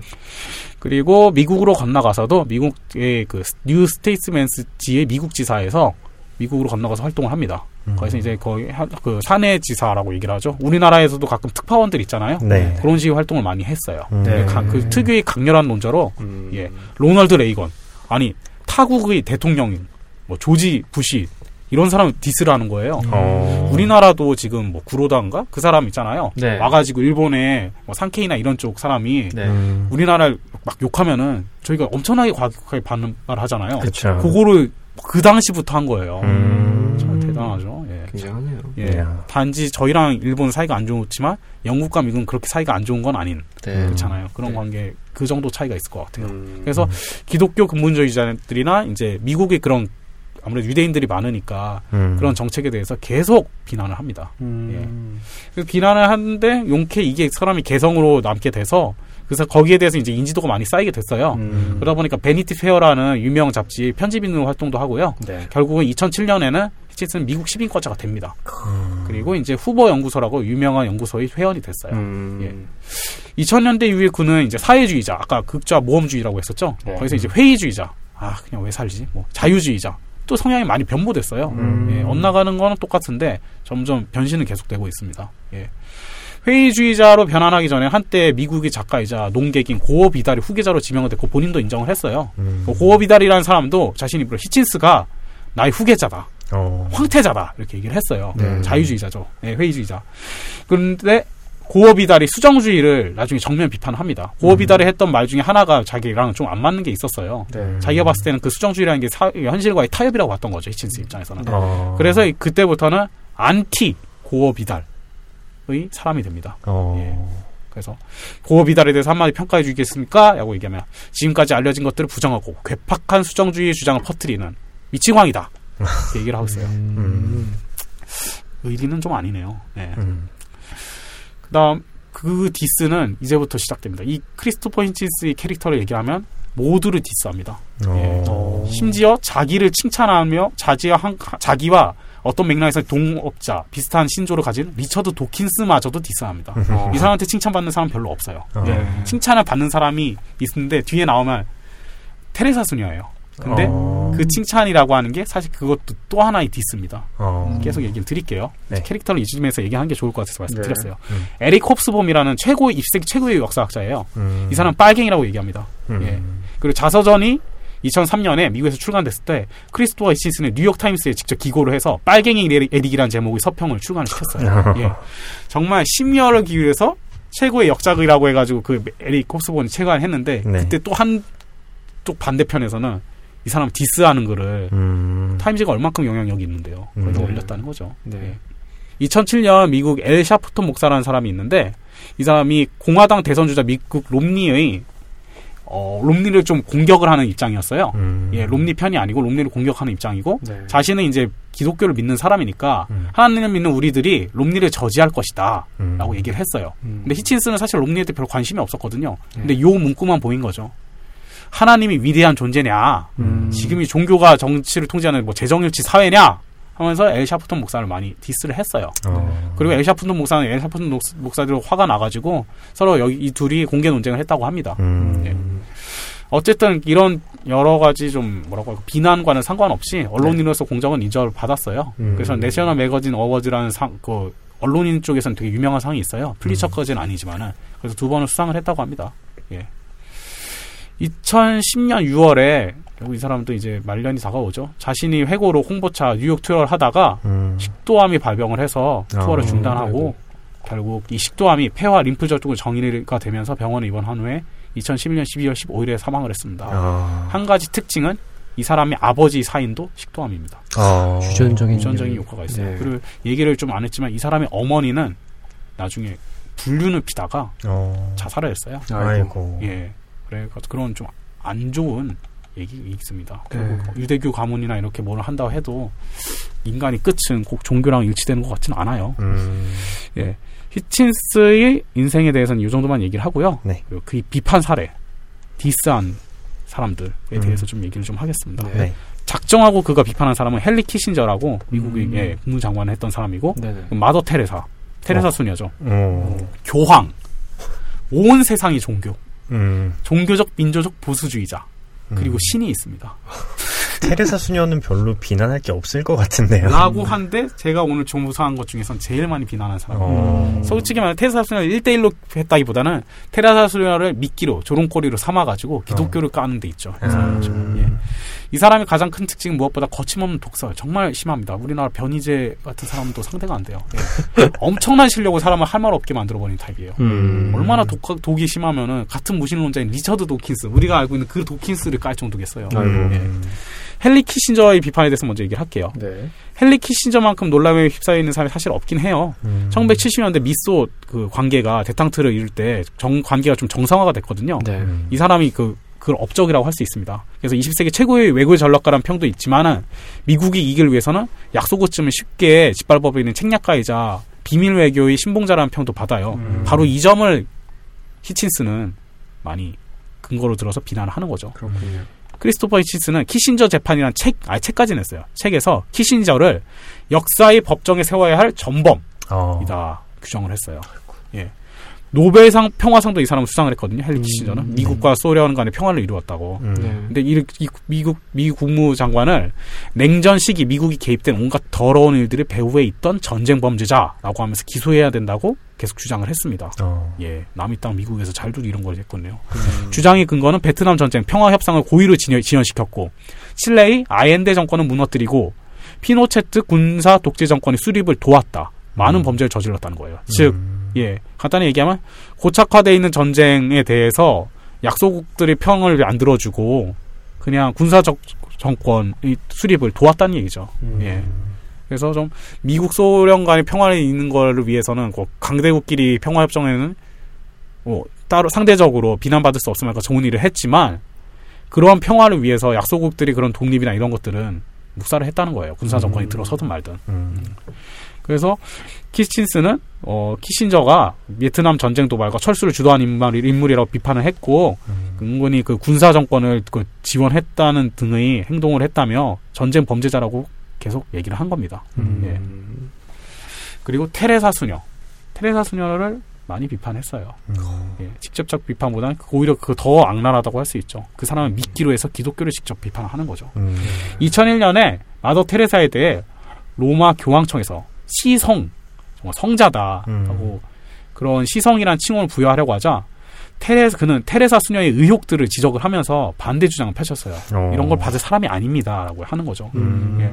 그리고 미국으로 건너가서도 미국의 그 뉴 스테이츠맨지의 미국 지사에서 미국으로 건너가서 활동을 합니다. 음. 거기서 이제 거의 하- 그 사내 지사라고 얘기를 하죠. 우리나라에서도 가끔 특파원들 있잖아요. 네. 그런 식의 활동을 많이 했어요. 음. 네. 가- 그 특유의 강렬한 논조로 음. 예. 로널드 레이건 아니 타국의 대통령인 뭐 조지 부시 이런 사람 디스를 하는 거예요. 어. 우리나라도 지금 뭐 구로다인가 그 사람 있잖아요. 네. 와가지고 일본의 뭐 산케이나 이런 쪽 사람이 네. 음. 우리나라를 막 욕하면은 저희가 엄청나게 과격하게 반응을 하잖아요. 그쵸. 그거를 그 당시부터 한 거예요. 음. 참 대단하죠. 예. 굉장하네요. 예. 이야. 단지 저희랑 일본 사이가 안 좋지만 영국과 미국은 그렇게 사이가 안 좋은 건 아닌 네. 그렇잖아요. 그런 네. 관계 그 정도 차이가 있을 것 같아요. 음. 그래서 기독교 근본주의자들이나 이제 미국의 그런 아무래도 유대인들이 많으니까 음. 그런 정책에 대해서 계속 비난을 합니다. 음. 그 비난을 하는데 용케 이게 사람이 개성으로 남게 돼서 그래서 거기에 대해서 이제 인지도가 많이 쌓이게 됐어요. 음. 그러다 보니까 배니티 페어라는 유명 잡지 편집인으로 활동도 하고요. 네. 결국은 2007년에는 히친스는 미국 시민권자가 됩니다. 음. 그리고 이제 후버 연구소라고 유명한 연구소의 회원이 됐어요. 음. 2000년대 이후에 그는 이제 사회주의자, 아까 극좌 모험주의라고 했었죠. 네. 거기서 이제 회의주의자, 아 그냥 왜 살지? 뭐 자유주의자. 또 성향이 많이 변모됐어요. 음. 예, 엇나가는 거는 똑같은데 점점 변신은 계속되고 있습니다. 예. 회의주의자로 변환하기 전에 한때 미국의 작가이자 농객인 고어 비달이 후계자로 지명을 됐고 본인도 인정을 했어요. 음. 그 고어 비달이라는 사람도 자신이 물어 히친스가 나의 후계자다. 어. 황태자다. 이렇게 얘기를 했어요. 네. 자유주의자죠. 예, 회의주의자. 그런데 고어비달이 수정주의를 나중에 정면 비판을 합니다. 고어비달이 했던 말 중에 하나가 자기랑 좀 안 맞는 게 있었어요. 네. 자기가 봤을 때는 그 수정주의라는 게 사- 현실과의 타협이라고 봤던 거죠. 히친스 입장에서는. 어. 그래서 이- 그때부터는 안티 고어 비달의 사람이 됩니다. 어. 예. 그래서 고어 비달에 대해서 한마디 평가해 주겠습니까? 라고 얘기하면 지금까지 알려진 것들을 부정하고 괴팍한 수정주의 주장을 퍼뜨리는 미치광이다. 이렇게 <laughs> 얘기를 하고 있어요. 음. 의리는 좀 아니네요. 네. 음. 그다음 그 디스는 이제부터 시작됩니다. 이 크리스토퍼 히친스의 캐릭터를 얘기하면 모두를 디스합니다. 어. 심지어 자기를 칭찬하며 자기와, 한, 자기와 어떤 맥락에서 동업자 비슷한 신조를 가진 리처드 도킨스마저도 디스합니다. 어. 이 사람한테 칭찬받는 사람 별로 없어요. 어. 예. 칭찬을 받는 사람이 있는데 뒤에 나오면 테레사 수녀예요. 근데 어. 그 칭찬이라고 하는 게 사실 그것도 또 하나의 디스입니다. 어. 계속 얘기를 드릴게요. 네. 캐릭터를 이쯤에서 얘기하는 게 좋을 것 같아서 말씀드렸어요. 음. 에릭 홉스봄이라는 최고의 20세기 최고의 역사학자예요. 음. 이 사람 은 빨갱이라고 얘기합니다. 음. 예. 그리고 자서전이 2003년에 미국에서 출간됐을 때 크리스토퍼 히친스는 뉴욕 타임스에 직접 기고를 해서 빨갱이 에릭- 에릭이라는 제목의 서평을 출간을 시켰어요. <laughs> 예. 정말 심혈을 기울여서 최고의 역작이라고 해가지고 그 에릭 홉스봄이 출간했는데 네. 그때 또 한 쪽 반대편에서는 이 사람 디스하는 거를 음. 타임즈가 얼만큼 영향력이 있는데요. 그걸 음. 올렸다는 거죠. 네. 2007년 미국 엘 샤프톤 목사라는 사람이 있는데 이 사람이 공화당 대선 주자 미국 롬니의 어, 롬니를 좀 공격을 하는 입장이었어요. 음. 예, 롬니 편이 아니고 롬니를 공격하는 입장이고 네. 자신은 이제 기독교를 믿는 사람이니까 음. 하나님을 믿는 우리들이 롬니를 저지할 것이다. 음. 라고 얘기를 했어요. 음. 근데 히친스는 사실 롬니한테 별로 관심이 없었거든요. 네. 근데 요 문구만 보인 거죠. 하나님이 위대한 존재냐? 음. 지금이 종교가 정치를 통제하는 뭐 재정일치 사회냐? 하면서 엘 샤프톤 목사를 많이 디스를 했어요. 어. 그리고 엘 샤프톤 목사는 엘 샤프톤 목사- 목사들로 화가 나가지고 서로 여기 이 둘이 공개 논쟁을 했다고 합니다. 음. 예. 어쨌든 이런 여러 가지 좀 뭐라고 할까 비난과는 상관없이 언론인으로서 공정은 인정을 받았어요. 음. 그래서 내셔널 매거진 어워즈라는 상, 그 언론인 쪽에서는 되게 유명한 상이 있어요. 플리처까지는 아니지만은 그래서 두 번을 수상을 했다고 합니다. 예. 2010년 6월에 결국 이 사람도 이제 말년이 다가오죠. 자신이 회고로 홍보차 뉴욕 투어를 하다가 음. 식도암이 발병을 해서 투어를 아, 중단하고 결국 이 식도암이 폐와 림프 저쪽으로 정리가 되면서 병원에 입원한 후에 2011년 12월 15일에 사망을 했습니다. 아. 한 가지 특징은 이 사람의 아버지 사인도 식도암입니다. 어. 유전적인 유전적인 효과가 있어요. 네. 그리고 얘기를 좀 안 했지만 이 사람의 어머니는 나중에 불륜을 피다가 어. 자살을 했어요. 아이고. 예. 그래 그런 좀 안 좋은 얘기 있습니다. 네. 결국 유대교 가문이나 이렇게 뭘 한다고 해도 인간이 끝은 꼭 종교랑 일치되는 것 같지는 않아요. 음. 예. 히친스의 인생에 대해서는 이 정도만 얘기를 하고요. 네. 그리고 그 비판 사례, 디스한 사람들에 음. 대해서 좀 얘기를 좀 하겠습니다. 네. 네. 작정하고 그가 비판한 사람은 헨리 키신저라고 미국의 음. 예, 국무장관을 했던 사람이고 네네. 마더 테레사, 테레사 어. 수녀죠. 어. 교황, 온 세상이 종교, 음. 종교적 민주적 보수주의자, 그리고 음. 신이 있습니다. <laughs> 테레사 수녀는 별로 비난할 게 없을 것 같은데요. 라고 한데 제가 오늘 조사한 것 중에선 제일 많이 비난한 사람이에요. 어. 솔직히 말하면 테레사 수녀를 1대1로 했다기보다는 테레사 수녀를 미끼로 조롱거리로 삼아가지고 기독교를 까는 데 있죠. 음. 예. 이 사람의 가장 큰 특징은 무엇보다 거침없는 독설. 정말 심합니다. 우리나라 변희재 같은 사람도 상대가 안 돼요. 예. <laughs> 엄청난 실력으로 사람을 할 말 없게 만들어버리는 타입이에요. 음. 얼마나 독, 독이 심하면은 같은 무신론자인 리처드 도킨스, 우리가 알고 있는 그 도킨스를 깔 정도겠어요. 아이고. 예. 헨리 키신저의 비판에 대해서 먼저 얘기를 할게요. 네. 헨리 키신저만큼 논란에 휩싸여 있는 사람이 사실 없긴 해요. 음. 1970년대 미소 그 관계가 대탕트를 이룰 때 정, 관계가 좀 정상화가 됐거든요. 네. 음. 이 사람이 그, 그걸 업적이라고 할 수 있습니다. 그래서 20세기 최고의 외교 전략가라는 평도 있지만은 미국이 이길 위해서는 약속을 쉽게 짓밟아버리는 책략가이자 비밀 외교의 신봉자라는 평도 받아요. 음. 바로 이 점을 히친스는 많이 근거로 들어서 비난을 하는 거죠. 그렇군요. 크리스토퍼 히친스는 키신저 재판이라는 책, 아 책까지 냈어요. 책에서 키신저를 역사의 법정에 세워야 할 전범, 어. 이다 규정을 했어요. 예. 노벨상 평화상도 이 사람은 수상을 했거든요. 헨리 키신저는 음. 미국과 소련 간의 평화를 이루었다고. 음. 네. 근데 이, 이 미국 미 국무장관을 냉전 시기 미국이 개입된 온갖 더러운 일들이 배후에 있던 전쟁 범죄자라고 하면서 기소해야 된다고 계속 주장을 했습니다. 어. 예, 남의 땅 미국에서 잘도 이런 걸 했거든요. 음. 주장의 근거는 베트남 전쟁 평화 협상을 고의로 지연, 지연시켰고 칠레의 아엔데 정권을 무너뜨리고 피노체트 군사 독재 정권의 수립을 도왔다. 많은 음. 범죄를 저질렀다는 거예요. 즉, 음. 예, 간단히 얘기하면 고착화되어 있는 전쟁에 대해서 약소국들의 평을 안 들어주고 그냥 군사적 정권의 수립을 도왔다는 얘기죠. 음. 예. 그래서 좀 미국 소련 간의 평화를 있는 거를 위해서는 그 강대국끼리 평화협정에는 어, 따로 상대적으로 비난받을 수 없으면 좋은 일을 했지만 그러한 평화를 위해서 약소국들이 그런 독립이나 이런 것들은 묵살을 했다는 거예요. 군사 정권이 음. 들어서든 말든. 음. 그래서 키친스는 어, 키신저가 베트남 전쟁 도발과 철수를 주도한 인물, 인물이라고 비판을 했고 음. 은근히 그 군사 정권을 그 지원했다는 등의 행동을 했다며 전쟁 범죄자라고 계속 얘기를 한 겁니다. 음. 예. 그리고 테레사 수녀, 테레사 수녀를 많이 비판했어요. 음. 예, 직접적 비판보다는 그 오히려 그 더 악랄하다고 할 수 있죠. 그 사람은 믿기로 해서 기독교를 직접 비판하는 거죠. 음. 2001년에 마더 테레사에 대해 로마 교황청에서 시성, 정말 성자다라고 음. 그런 시성이란 칭호를 부여하려고 하자 테레사 그는 테레사 수녀의 의혹들을 지적을 하면서 반대 주장을 펼쳤어요. 어. 이런 걸 받을 사람이 아닙니다라고 하는 거죠. 음. 예.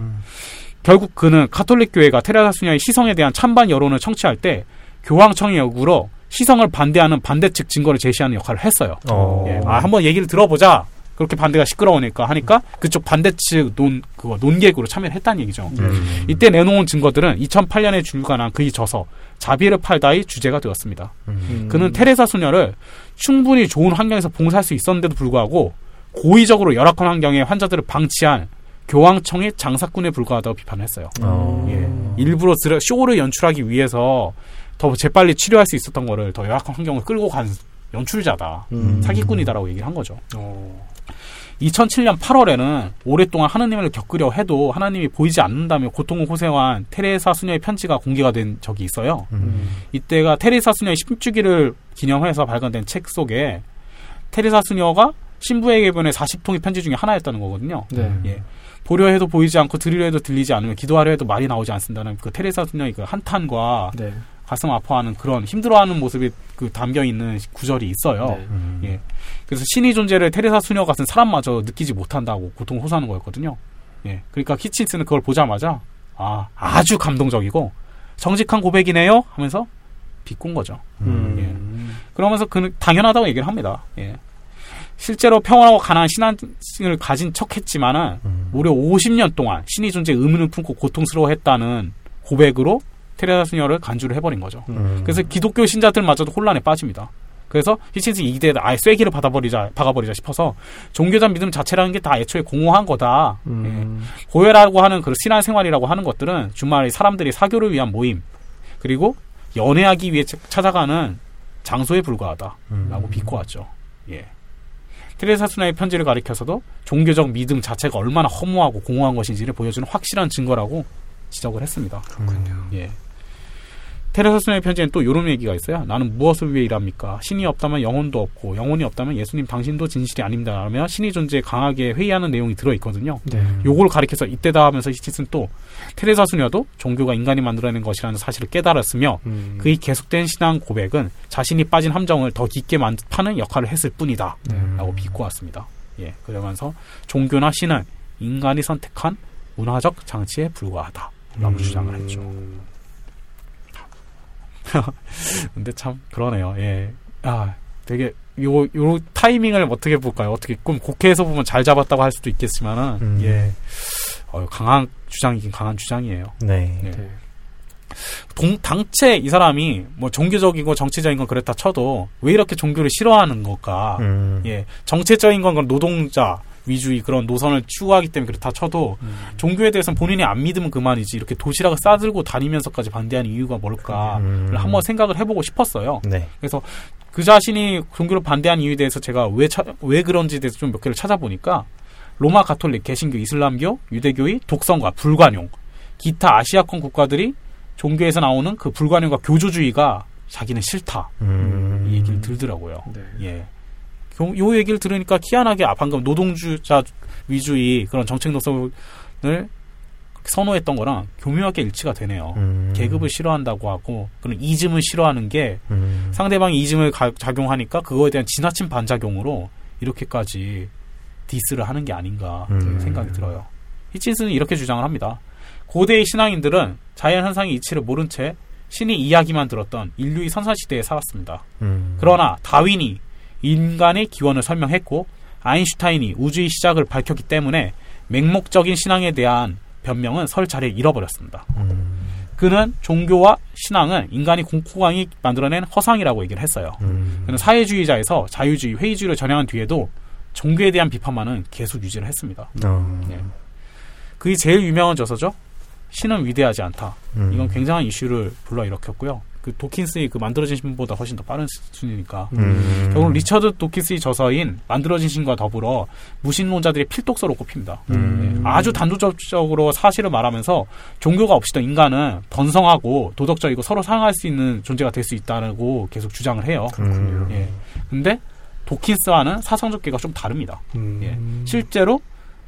결국 그는 카톨릭 교회가 테레사 수녀의 시성에 대한 찬반 여론을 청취할 때 교황청의 요구로 시성을 반대하는 반대측 증거를 제시하는 역할을 했어요. 어. 예. 아, 한번 얘기를 들어보자. 그렇게 반대가 시끄러우니까 하니까 그쪽 반대측 논 그거 논객으로 참여를 했다는 얘기죠. 음. 이때 내놓은 증거들은 2008년에 출간한 그의 저서 자비를 팔다의 주제가 되었습니다. 음. 그는 테레사 수녀를 충분히 좋은 환경에서 봉사할 수 있었는데도 불구하고 고의적으로 열악한 환경에 환자들을 방치한 교황청의 장사꾼에 불과하다고 비판했어요. 어. 예. 일부러 드라- 쇼를 연출하기 위해서 더 재빨리 치료할 수 있었던 거를 더 열악한 환경을 끌고 간 연출자다. 음. 사기꾼이다라고 얘기를 한 거죠. 어. 2007년 8월에는 오랫동안 하나님을 겪으려 해도 하나님이 보이지 않는다며 고통을 호소한 테레사 수녀의 편지가 공개가 된 적이 있어요. 음. 이때가 테레사 수녀의 10주기를 기념해서 발간된 책 속에 테레사 수녀가 신부에게 보낸 40통의 편지 중에 하나였다는 거거든요. 네. 예. 보려 해도 보이지 않고 들으려 해도 들리지 않으며 기도하려 해도 말이 나오지 않는다는 그 테레사 수녀의 그 한탄과 네. 가슴 아파하는 그런 힘들어하는 모습이 그 담겨 있는 구절이 있어요. 네. 음. 예. 그래서 신의 존재를 테레사 수녀 같은 사람마저 느끼지 못한다고 고통을 호소하는 거였거든요. 예. 그러니까 키친스는 그걸 보자마자 아 아주 감동적이고 정직한 고백이네요 하면서 비꼰 거죠. 음. 그러면서 그는 당연하다고 얘기를 합니다. 예. 실제로 평화하고 가난한 신앙을 가진 척했지만은 음. 무려 50년 동안 신의 존재에 의문을 품고 고통스러워했다는 고백으로 테레사 수녀를 간주를 해버린 거죠. 음. 그래서 기독교 신자들마저도 혼란에 빠집니다. 그래서 히친스 이대에 아예 쐐기를 받아버리자, 박아버리자 싶어서 종교적 믿음 자체라는 게 다 애초에 공허한 거다. 음. 예. 고해라고 하는 그 신앙 생활이라고 하는 것들은 주말에 사람들이 사교를 위한 모임 그리고 연애하기 위해 차- 찾아가는 장소에 불과하다라고 음. 비꼬았죠. 예. 테레사 수녀의 편지를 가리켜서도 종교적 믿음 자체가 얼마나 허무하고 공허한 것인지를 보여주는 확실한 증거라고 지적을 했습니다. 그렇군요. 예. 테레사 수녀의 편지엔 또 이런 얘기가 있어요. 나는 무엇을 위해 일합니까? 신이 없다면 영혼도 없고 영혼이 없다면 예수님 당신도 진실이 아닙니다. 라며 신의 존재에 강하게 회의하는 내용이 들어있거든요. 네. 요걸 가리켜서 이때다 하면서 히치스는 또 테레사 수녀도 종교가 인간이 만들어낸 것이라는 사실을 깨달았으며 음. 그의 계속된 신앙 고백은 자신이 빠진 함정을 더 깊게 만- 파는 역할을 했을 뿐이다. 음. 라고 비꼬았습니다. 예, 그러면서 종교나 신은 인간이 선택한 문화적 장치에 불과하다. 라고 주장을 했죠. 음. <laughs> 근데 참 그러네요. 예. 아, 되게 요, 요 타이밍을 어떻게 볼까요? 어떻게 좀 국회에서 보면 잘 잡았다고 할 수도 있겠지만은 음. 예. 어, 강한 주장이긴 강한 주장이에요. 네. 예. 네. 동, 당체 이 사람이 뭐 종교적이고 정치적인 건 그렇다 쳐도 왜 이렇게 종교를 싫어하는 걸까? 음. 예. 정체적인 건 노동자 위주의 그런 노선을 추구하기 때문에 그렇다 쳐도 음. 종교에 대해서는 본인이 안 믿으면 그만이지 이렇게 도시락을 싸들고 다니면서까지 반대하는 이유가 뭘까를 음. 한번 생각을 해보고 싶었어요. 네. 그래서 그 자신이 종교를 반대하는 이유에 대해서 제가 왜, 차- 왜 그런지에 대해서 좀 몇 개를 찾아보니까 로마 가톨릭, 개신교, 이슬람교, 유대교의 독성과 불관용, 기타 아시아권 국가들이 종교에서 나오는 그 불관용과 교조주의가 자기는 싫다. 음. 이 얘기를 들더라고요. 네. 예. 요, 요 얘기를 들으니까 희한하게 아, 방금 노동주자 위주의 그런 정책 노선을 선호했던 거랑 교묘하게 일치가 되네요. 음. 계급을 싫어한다고 하고 그런 이즘을 싫어하는 게 음. 상대방이 이즘을 가- 작용하니까 그거에 대한 지나친 반작용으로 이렇게까지 디스를 하는 게 아닌가 음. 생각이 들어요. 히친스는 이렇게 주장을 합니다. 고대의 신앙인들은 자연 현상의 이치를 모른 채 신의 이야기만 들었던 인류의 선사시대에 살았습니다. 음. 그러나 다윈이 인간의 기원을 설명했고 아인슈타인이 우주의 시작을 밝혔기 때문에 맹목적인 신앙에 대한 변명은 설 자리를 잃어버렸습니다. 음. 그는 종교와 신앙은 인간이 공고강이 만들어낸 허상이라고 얘기를 했어요. 음. 그는 사회주의자에서 자유주의, 회의주의를 전향한 뒤에도 종교에 대한 비판만은 계속 유지를 했습니다. 어. 예. 그게 제일 유명한 저서죠. 신은 위대하지 않다. 음. 이건 굉장한 이슈를 불러일으켰고요. 그 도킨스의 그 만들어진 신보다 훨씬 더 빠른 수준이니까. 음. 결국 리처드 도킨스의 저서인 만들어진 신과 더불어 무신론자들의 필독서로 꼽힙니다. 음. 네, 아주 단도직적으로 사실을 말하면서 종교가 없이도 인간은 번성하고 도덕적이고 서로 사랑할 수 있는 존재가 될 수 있다고 계속 주장을 해요. 그렇군요. 예. 근데 도킨스와는 사상적 계가 좀 다릅니다. 음. 예. 실제로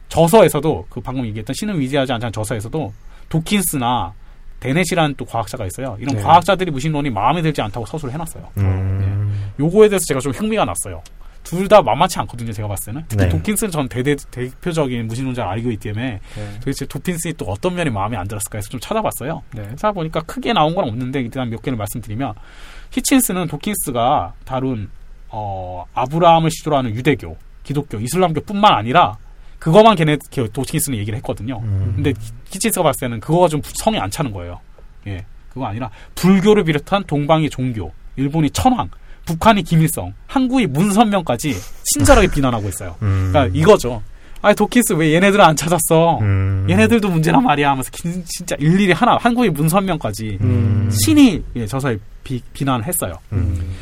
저서에서도 그 방금 얘기했던 신은 위대하지 않다는 저서에서도 도킨스나 데넷이라는 또 과학자가 있어요. 이런 네. 과학자들이 무신론이 마음에 들지 않다고 서술을 해놨어요. 음. 요거에 대해서 제가 좀 흥미가 났어요. 둘 다 만만치 않거든요, 제가 봤을 때는. 특히 네. 도킨스는 전 대대, 대표적인 무신론자를 알고 있기 때문에 네. 도대체 도킨스의 또 어떤 면이 마음에 안 들었을까 해서 좀 찾아봤어요. 네. 찾아보니까 크게 나온 건 없는데 일단 몇 개를 말씀드리면 히친스는 도킨스가 다룬 어, 아브라함을 시조로 하는 유대교, 기독교, 이슬람교뿐만 아니라 그거만 걔네 걔 도킨스는 얘기를 했거든요. 음. 근데 히친스가 봤을 때는 그거가 좀 성이 안 차는 거예요. 예, 그거 아니라 불교를 비롯한 동방의 종교, 일본이 천황, 북한이 김일성, 한국의 문선명까지 친절하게 비난하고 있어요. 음. 그러니까 이거죠. 아, 도킨스 왜 얘네들은 안 찾았어? 음. 얘네들도 문제란 말이야 하면서 긴- 진짜 일일이 하나 한국의 문선명까지 음. 신이 예, 저서에 비, 비난을 했어요. 음.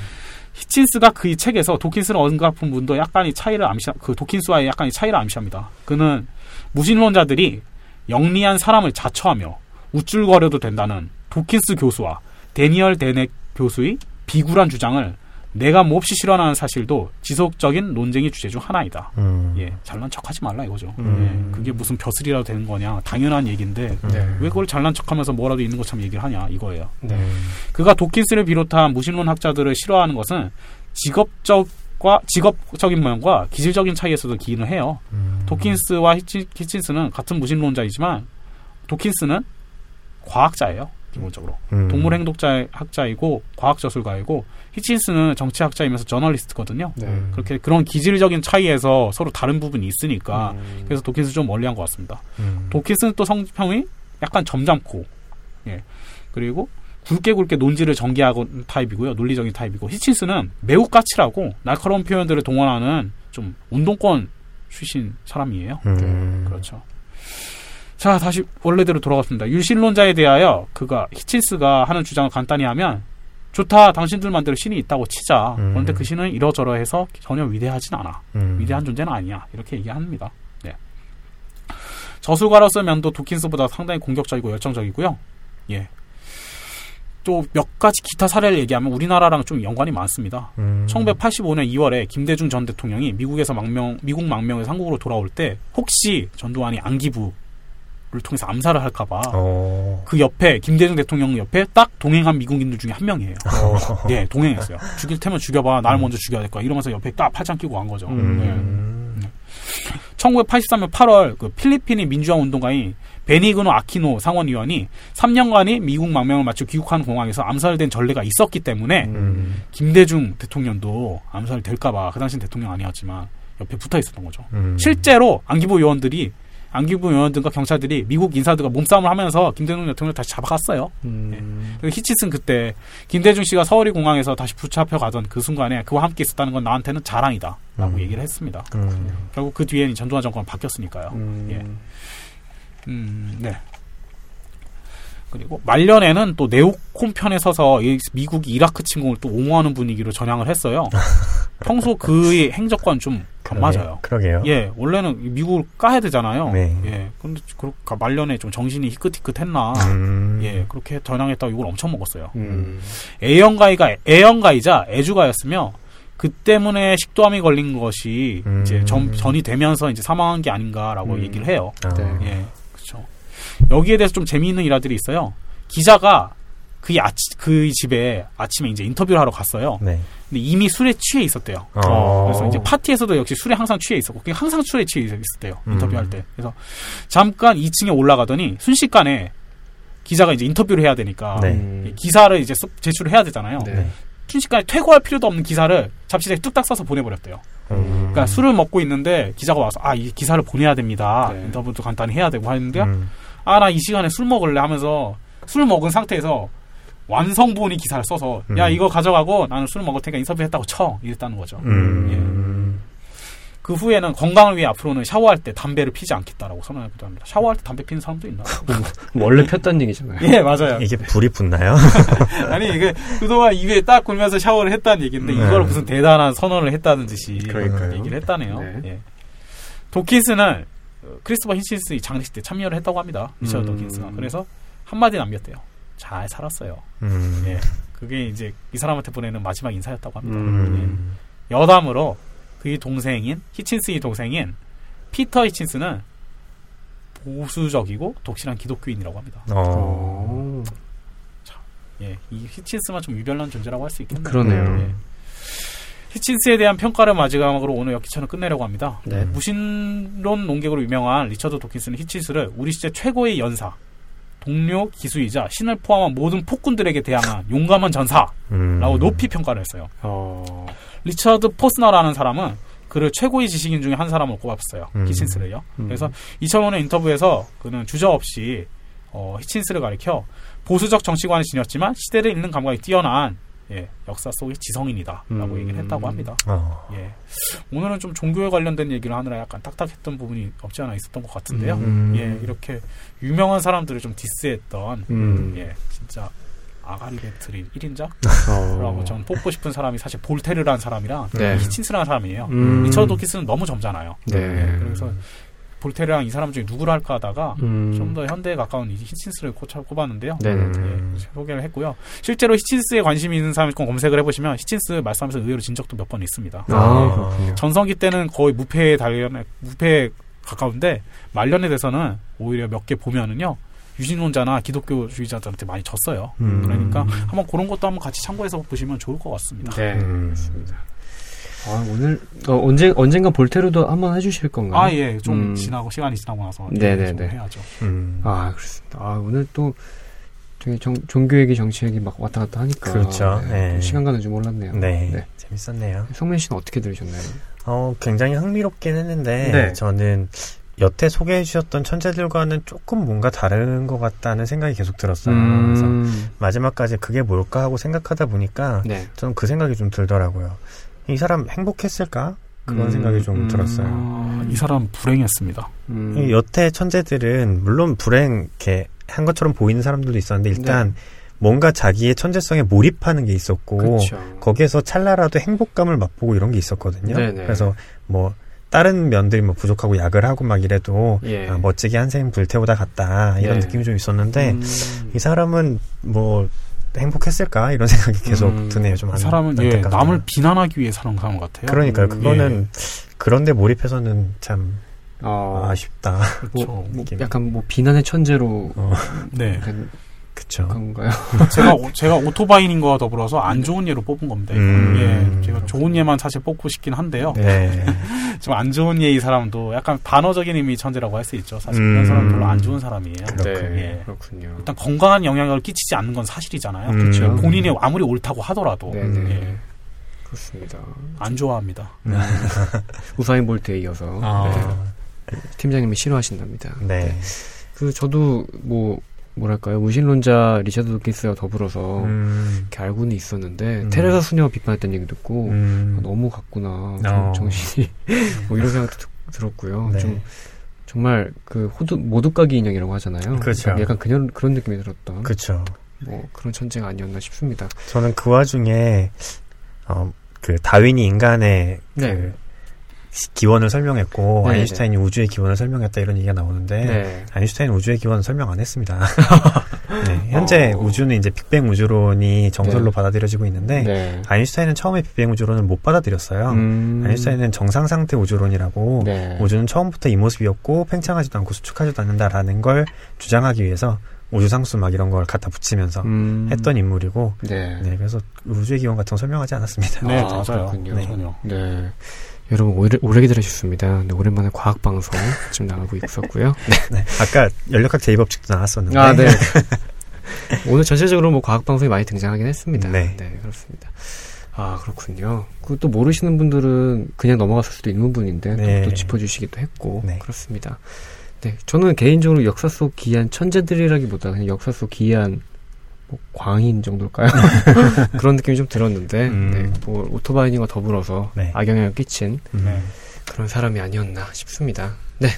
히친스가 그이 책에서 도킨스는 언급한 분도 약간의 차이를 암시, 그 도킨스와의 약간의 차이를 암시합니다. 그는 무신론자들이 영리한 사람을 자처하며 우쭐거려도 된다는 도킨스 교수와 데니얼 데넥 교수의 비굴한 주장을 내가 몹시 싫어하는 사실도 지속적인 논쟁의 주제 중 하나이다. 음. 예, 잘난 척하지 말라 이거죠. 음. 예, 그게 무슨 벼슬이라도 되는 거냐? 당연한 얘기인데 네. 왜 그걸 잘난 척하면서 뭐라도 있는 것처럼 얘기를 하냐 이거예요. 네. 그가 도킨스를 비롯한 무신론 학자들을 싫어하는 것은 직업적 과 직업적인 모양과 기질적인 차이에서도 기인을 해요. 음. 도킨스와 히치, 히친스는 같은 무신론자이지만 도킨스는 과학자예요. 기본적으로 음. 동물 행동자 학자이고 과학 저술가이고 히친스는 정치학자이면서 저널리스트거든요. 네. 그렇게 그런 기질적인 차이에서 서로 다른 부분이 있으니까 음. 그래서 도킨스 좀 멀리한 것 같습니다. 음. 도킨스는 또 성평이 약간 점잖고, 예. 그리고 굵게 굵게 논지를 전개하고 타입이고요. 논리적인 타입이고, 히친스는 매우 까칠하고 날카로운 표현들을 동원하는 좀 운동권 출신 사람이에요. 음. 그렇죠. 자, 다시 원래대로 돌아갔습니다. 유신론자에 대하여 그가 히친스가 하는 주장을 간단히 하면 좋다. 당신들 만대로 신이 있다고 치자. 음. 그런데 그 신은 이러저러해서 전혀 위대하진 않아. 음. 위대한 존재는 아니야. 이렇게 얘기합니다. 네. 저술가로서 면도 도킨스보다 상당히 공격적이고 열정적이고요. 예. 또 몇 가지 기타 사례를 얘기하면 우리나라랑 좀 연관이 많습니다. 음. 1985년 2월에 김대중 전 대통령이 미국에서 망명, 미국 망명에서 한국으로 돌아올 때 혹시 전두환이 안기부를 통해서 암살을 할까봐 어. 그 옆에 김대중 대통령 옆에 딱 동행한 미국인들 중에 한 명이에요. 어. <laughs> 예, 동행했어요. 죽일 테면 죽여봐. 날 먼저 죽여야 될 거야. 이러면서 옆에 딱 팔짱 끼고 간 거죠. 네. 음. 1983년 8월 그 필리핀의 민주화 운동가인 베니그노 아키노 상원의원이 3년간의 미국 망명을 마치고 귀국한 공항에서 암살된 전례가 있었기 때문에 음. 김대중 대통령도 암살될까봐 그 당시 대통령 아니었지만 옆에 붙어 있었던 거죠. 음. 실제로 안기부 요원들이 안기부 요원들과 경찰들이 미국 인사들과 몸싸움을 하면서 김대중 대통령을 다시 잡아갔어요. 음. 그리고 히치슨 그때 김대중 씨가 서울이 공항에서 다시 붙잡혀 가던 그 순간에 그와 함께 있었다는 건 나한테는 자랑이다라고 음. 얘기를 했습니다. 음. 결국 그 뒤에는 전두환 정권 바뀌었으니까요. 음. 예. 음, 네. 그리고 말년에는 또 네오콘 편에 서서 이 미국이 이라크 침공을 또 옹호하는 분위기로 전향을 했어요. <laughs> 평소 그의 행적과는 좀안 맞아요. 그러게요. 예, 원래는 미국을 까야 되잖아요. 네. 예, 근데 그렇게 말년에 좀 정신이 희끗희끗했나. 음. 예, 그렇게 전향했다고 이걸 엄청 먹었어요. 음. A형가이가 A형가이자 애주가였으며 그 때문에 식도암이 걸린 것이 음. 이제 전, 전이 되면서 이제 사망한 게 아닌가라고 음. 얘기를 해요. 아. 네. 예. 여기에 대해서 좀 재미있는 일화들이 있어요. 기자가 그, 아치, 그 집에 아침에 이제 인터뷰를 하러 갔어요. 네. 근데 이미 술에 취해 있었대요. 어. 그래서 이제 파티에서도 역시 술에 항상 취해 있었고, 그냥 항상 술에 취해 있었대요. 음. 인터뷰할 때. 그래서 잠깐 2층에 올라가더니 순식간에 기자가 이제 인터뷰를 해야 되니까 네. 음. 기사를 이제 써- 제출을 해야 되잖아요. 네. 순식간에 퇴고할 필요도 없는 기사를 잡지사에 뚝딱 써서 보내버렸대요. 음. 그러니까 술을 먹고 있는데 기자가 와서 아 이 기사를 보내야 됩니다. 네. 인터뷰도 간단히 해야 되고 하는데 음. 아 나 이 시간에 술 먹을래 하면서 술 먹은 상태에서 완성본이 기사를 써서 음. 야 이거 가져가고 나는 술 먹을 테니까 인터뷰했다고 쳐 이랬다는 거죠. 음. 그 후에는 건강을 위해 앞으로는 샤워할 때 담배를 피지 않겠다라고 선언하기도 합니다. 샤워할 때 담배 피는 사람도 있나? 원래 폈다는 얘기잖아요. 예 맞아요. 이게 불이 붙나요? <laughs> 아니 이게 그동안 입에 딱 굴면서 샤워를 했다는 얘기인데 네. 이걸 무슨 대단한 선언을 했다는 듯이 그러니까요. 얘기를 했다네요. 네. 예. 도킨스는 어, 크리스토퍼 힌친스 장례식 때 참여를 했다고 합니다. 리처드 음. 도킨스가 그래서 한마디 남겼대요. 잘 살았어요. 음. 예. 그게 이제 이 사람한테 보내는 마지막 인사였다고 합니다. 음. 예. 여담으로 그의 동생인 히친스의 동생인 피터 히친스는 보수적이고 독실한 기독교인이라고 합니다. 어. 어, 예, 이 히친스만 좀 유별난 존재라고 할 수 있겠네요. 그러네요. 음. 예. 히친스에 대한 평가를 마지막으로 오늘 역기차는 끝내려고 합니다. 네. 무신론 논객으로 유명한 리처드 도킨스는 히친스를 우리 시대 최고의 연사, 동료 기수이자 신을 포함한 모든 폭군들에게 대항한 용감한 전사라고 음. 높이 평가를 했어요. 어, 리처드 포스너라는 사람은 그를 최고의 지식인 중에 한 사람으로 꼽았어요. 음. 히친스를요. 음. 그래서 2005년 인터뷰에서 그는 주저 없이 어, 히친스를 가리켜 보수적 정치관을 지녔지만 시대를 읽는 감각이 뛰어난 예, 역사 속의 지성인이다라고 음. 얘기를 했다고 합니다. 어. 예. 오늘은 좀 종교에 관련된 얘기를 하느라 약간 딱딱했던 부분이 없지 않아 있었던 것 같은데요. 음. 예, 이렇게 유명한 사람들을 좀 디스했던 음. 예, 진짜 아가리 배틀인 1인자? <laughs> 어. 라고 전 뽑고 싶은 사람이 사실 볼테르라는 사람이랑 네. 히친스라는 사람이에요. 음. 리처드 도키스는 너무 젊잖아요. 네. 예, 그래서 볼테르랑 이 사람 중에 누구를 할까 하다가 음. 좀더 현대에 가까운 이 히친스를 꽂아, 꼽았는데요. 음. 예, 소개를 했고요. 실제로 히친스에 관심이 있는 사람을 좀 검색을 해보시면 히친스 말씀하면서 의외로 진 적도 몇 번 있습니다. 아, 그렇군요. 전성기 때는 거의 무패에 달려 무패에 가까운데 말년에 돼서는 오히려 몇 개 보면은요 유신론자나 기독교주의자들한테 많이 졌어요. 음. 그러니까 한번 그런 것도 한번 같이 참고해서 보시면 좋을 것 같습니다. 네. 음. 그렇습니다. 아, 오늘, 어, 언제, 언젠가 볼테르도 한번 해주실 건가요? 아 예, 좀 음. 지나고 시간이 지나고 나서 네네네. 좀 해야죠. 음. 아, 그렇습니다. 아, 오늘 또, 되게 정, 종교 얘기, 정치 얘기 막 왔다 갔다 하니까. 그렇죠. 네, 네. 시간 가는 줄 몰랐네요. 네. 재밌었네요. 성민 씨는 어떻게 들으셨나요? 어, 굉장히 흥미롭긴 했는데, 네. 저는 여태 소개해 주셨던 천재들과는 조금 뭔가 다른 것 같다는 생각이 계속 들었어요. 그래서 음, 마지막까지 그게 뭘까 하고 생각하다 보니까, 네. 저는 그 생각이 좀 들더라고요. 이 사람 행복했을까? 그런 음, 생각이 좀 음. 들었어요. 아, 이 사람 불행했습니다. 음, 이 여태 천재들은 물론 불행 이렇게 한 것처럼 보이는 사람들도 있었는데 일단 뭔가 자기의 천재성에 몰입하는 게 있었고 그렇죠. 거기에서 찰나라도 행복감을 맛보고 이런 게 있었거든요. 네네. 그래서 뭐 다른 면들이 뭐 부족하고 약을 하고 막 이래도 예. 아, 멋지게 한 생 불태우다 갔다 이런 네. 느낌이 좀 있었는데 음, 이 사람은 뭐 행복했을까 이런 생각이 계속 음. 드네요. 좀 사람은 예. 남을 비난하기 위해 사는 사람 같아요. 그러니까요. 음, 그거는 그런데 몰입해서는 참 어, 아쉽다. 그렇죠. 뭐, <laughs> 뭐. 약간 뭐 비난의 천재로 어, 네. 그쵸. 그런가요? <laughs> 제가 오- 제가 오토바이인 거와 더불어서 안 좋은 예로 뽑은 겁니다. 이거. 음. 예, 제가 좋은 예만 사실 뽑고 싶긴 한데요. 네. <laughs> 좀안 좋은 예 이 사람도 약간 반어적인 의미 천재라고 할 수 있죠. 사실 음. 그런 사람 별로 안 좋은 사람이에요. 그렇군요. 네, 예. 그렇군요. 일단 건강한 영향을 끼치지 않는 건 사실이잖아요. 음. 그렇죠. 본인이 아무리 옳다고 하더라도 네네. 예, 그렇습니다. 안 좋아합니다. 음. <laughs> 우사인 볼트에 이어서 아, 네, 팀장님이 싫어하신답니다. 네. 그 저도 뭐 뭐랄까요 무신론자 리차드 도킨스와 더불어서 음. 이렇게 알고는 있었는데 음. 테레사 수녀 비판했다는 얘기 듣고 음. 아, 너무 갔구나 어. 정, 정신이 <laughs> 뭐 이런 생각도 드- 들었고요. 네. 좀 정말 그 호두 모두까기 인형이라고 하잖아요. 그렇죠. 그러니까 약간 그런 그런 느낌이 들었던 그쵸. 뭐 그런 천재가 아니었나 싶습니다. 저는 그 와중에, 어, 그 다윈이 인간의 네. 그 기원을 설명했고, 네, 아인슈타인이 우주의 기원을 설명했다 이런 얘기가 나오는데, 네. 아인슈타인 우주의 기원은 설명 안 했습니다. <laughs> 네, 현재 어. 우주는 이제 빅뱅 우주론이 정설로 네. 받아들여지고 있는데, 네. 아인슈타인은 처음에 빅뱅 우주론을 못 받아들였어요. 음. 아인슈타인은 정상 상태 우주론이라고 네. 우주는 처음부터 이 모습이었고 팽창하지도 않고 수축하지도 않는다라는 걸 주장하기 위해서 우주상수 막 이런 걸 갖다 붙이면서 음. 했던 인물이고 네. 네 그래서 우주의 기원 같은 거 설명하지 않았습니다. 네, 아, 맞아요. 그렇군요. 네. 전혀. 네. 여러분 오래, 오래 기다리셨습니다. 네, 오랜만에 과학 방송 지금 나가고 있었고요. <laughs> 네, 아까 연력학 제이법칙도 나왔었는데 아, 네. <laughs> 오늘 전체적으로 뭐 과학 방송이 많이 등장하긴 했습니다. 네. 그렇습니다. 아, 그렇군요. 그또 모르시는 분들은 그냥 넘어갔을 수도 있는 부분인데 또- 네. 또, 짚어주시기도 했고 네. 그렇습니다. 네, 저는 개인적으로 역사 속 기이한 천재들이라기보다 그냥 역사 속 기이한 뭐 광인 정도일까요? <laughs> 그런 느낌이 좀 들었는데, 음. 네, 뭐 오토바이닝과 더불어서 네. 악영향을 끼친 네. 그런 사람이 아니었나 싶습니다. 네.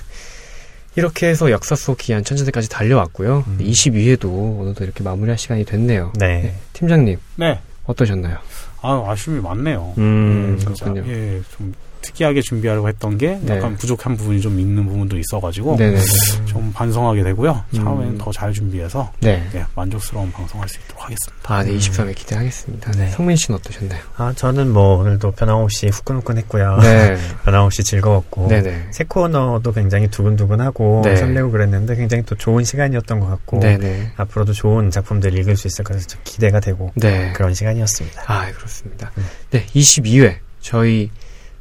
이렇게 해서 역사 속 기이한 천재들까지 달려왔고요. 음. 22회도 어느덧 이렇게 마무리할 시간이 됐네요. 네. 팀장님, 네. 어떠셨나요? 아, 아쉬움이 많네요. 음, 예, 그렇군요. 진짜, 예, 좀 특이하게 준비하려고 했던 게 네. 약간 부족한 부분이 좀 있는 부분도 있어가지고 네네네. 좀 반성하게 되고요. 차후에는 음. 더잘 준비해서 네. 예, 만족스러운 방송할 수 있도록 하겠습니다. 아, 네, 음. 23회 기대하겠습니다. 네. 성민 씨는 어떠셨나요? 아, 저는 뭐 오늘도 변함없이 후끈후끈했고요. 네. <laughs> 변함없이 즐거웠고. 네네. 새 코너도 굉장히 두근두근하고 네. 설레고 그랬는데 굉장히 또 좋은 시간이었던 것 같고 네네. 앞으로도 좋은 작품들 읽을 수 있을 것 같아서 좀 기대가 되고 네. 그런 시간이었습니다. 아, 그렇습니다. 음. 네, 22회. 저희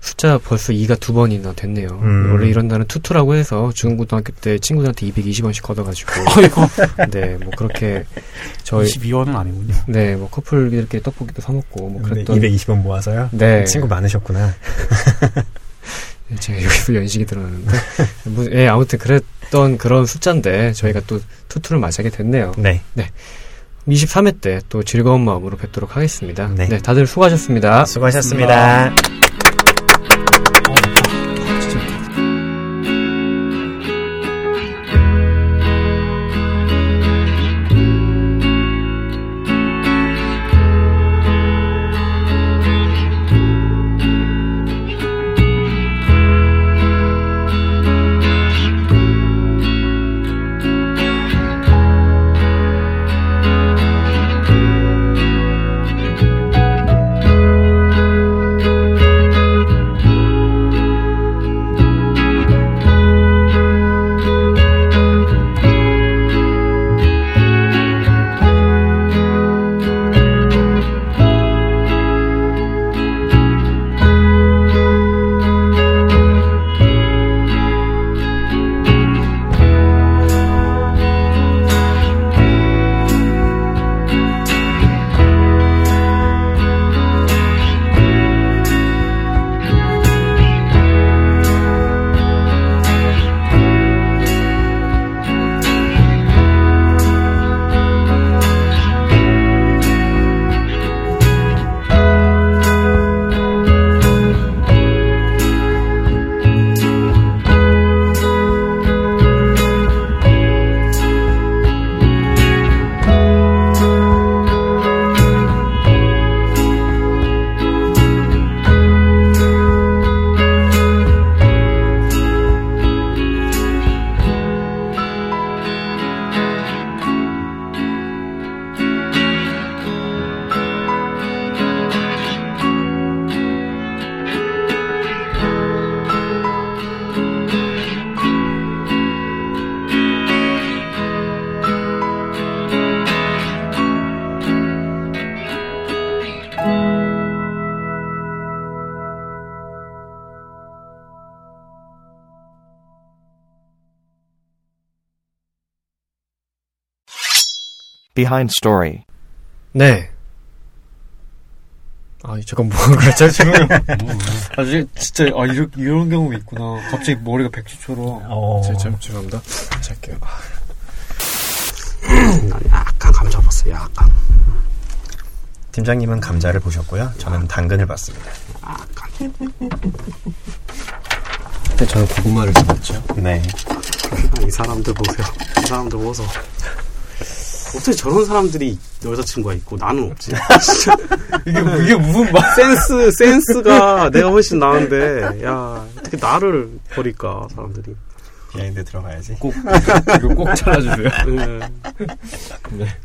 숫자 벌써 2가 두 번이나 됐네요. 음. 원래 이런 날은 투투라고 해서 중고등학교 때 친구들한테 220원씩 걷어가지고. <laughs> 아이고, 네, 뭐 그렇게 저희, 22원은 아니군요. 네, 뭐 커플들끼리 떡볶이도 사 먹고 뭐 그랬던. 220원 모아서요? 네. 친구 많으셨구나. <laughs> 제가 여기서 연식이 드러나는데. 뭐, 예, 아무튼 그랬던 그런 숫자인데 저희가 또 투투를 맞이하게 됐네요. 네. 23회 때 또 즐거운 마음으로 뵙도록 하겠습니다. 네. 네, 다들 수고하셨습니다. 수고하셨습니다. Behind Story. 네. 아, 잠깐 뭐 그랬죠 지금? <laughs> 아, 진짜 아 이런 이런 경우 있구나. 갑자기 머리가 백지처럼. 어, 제, 제, 죄송합니다. 다시 할게요. <clears throat> 약간 감 잡았어요. 약간. 팀장님은 감자를 보셨고요. 저는 당근을 봤습니다. 그때 저는 고구마를 집었죠. 네. 이 사람들 보세요. 이 사람들 보소. 어떻게 저런 사람들이 여자친구가 있고 나는 없지? <laughs> 이게 이게 무슨 말? 센스 센스가 내가 훨씬 나은데 야 어떻게 나를 버릴까 사람들이? behind 들어가야지. 꼭 이거 꼭 <laughs> 잘라주세요. 예. 네.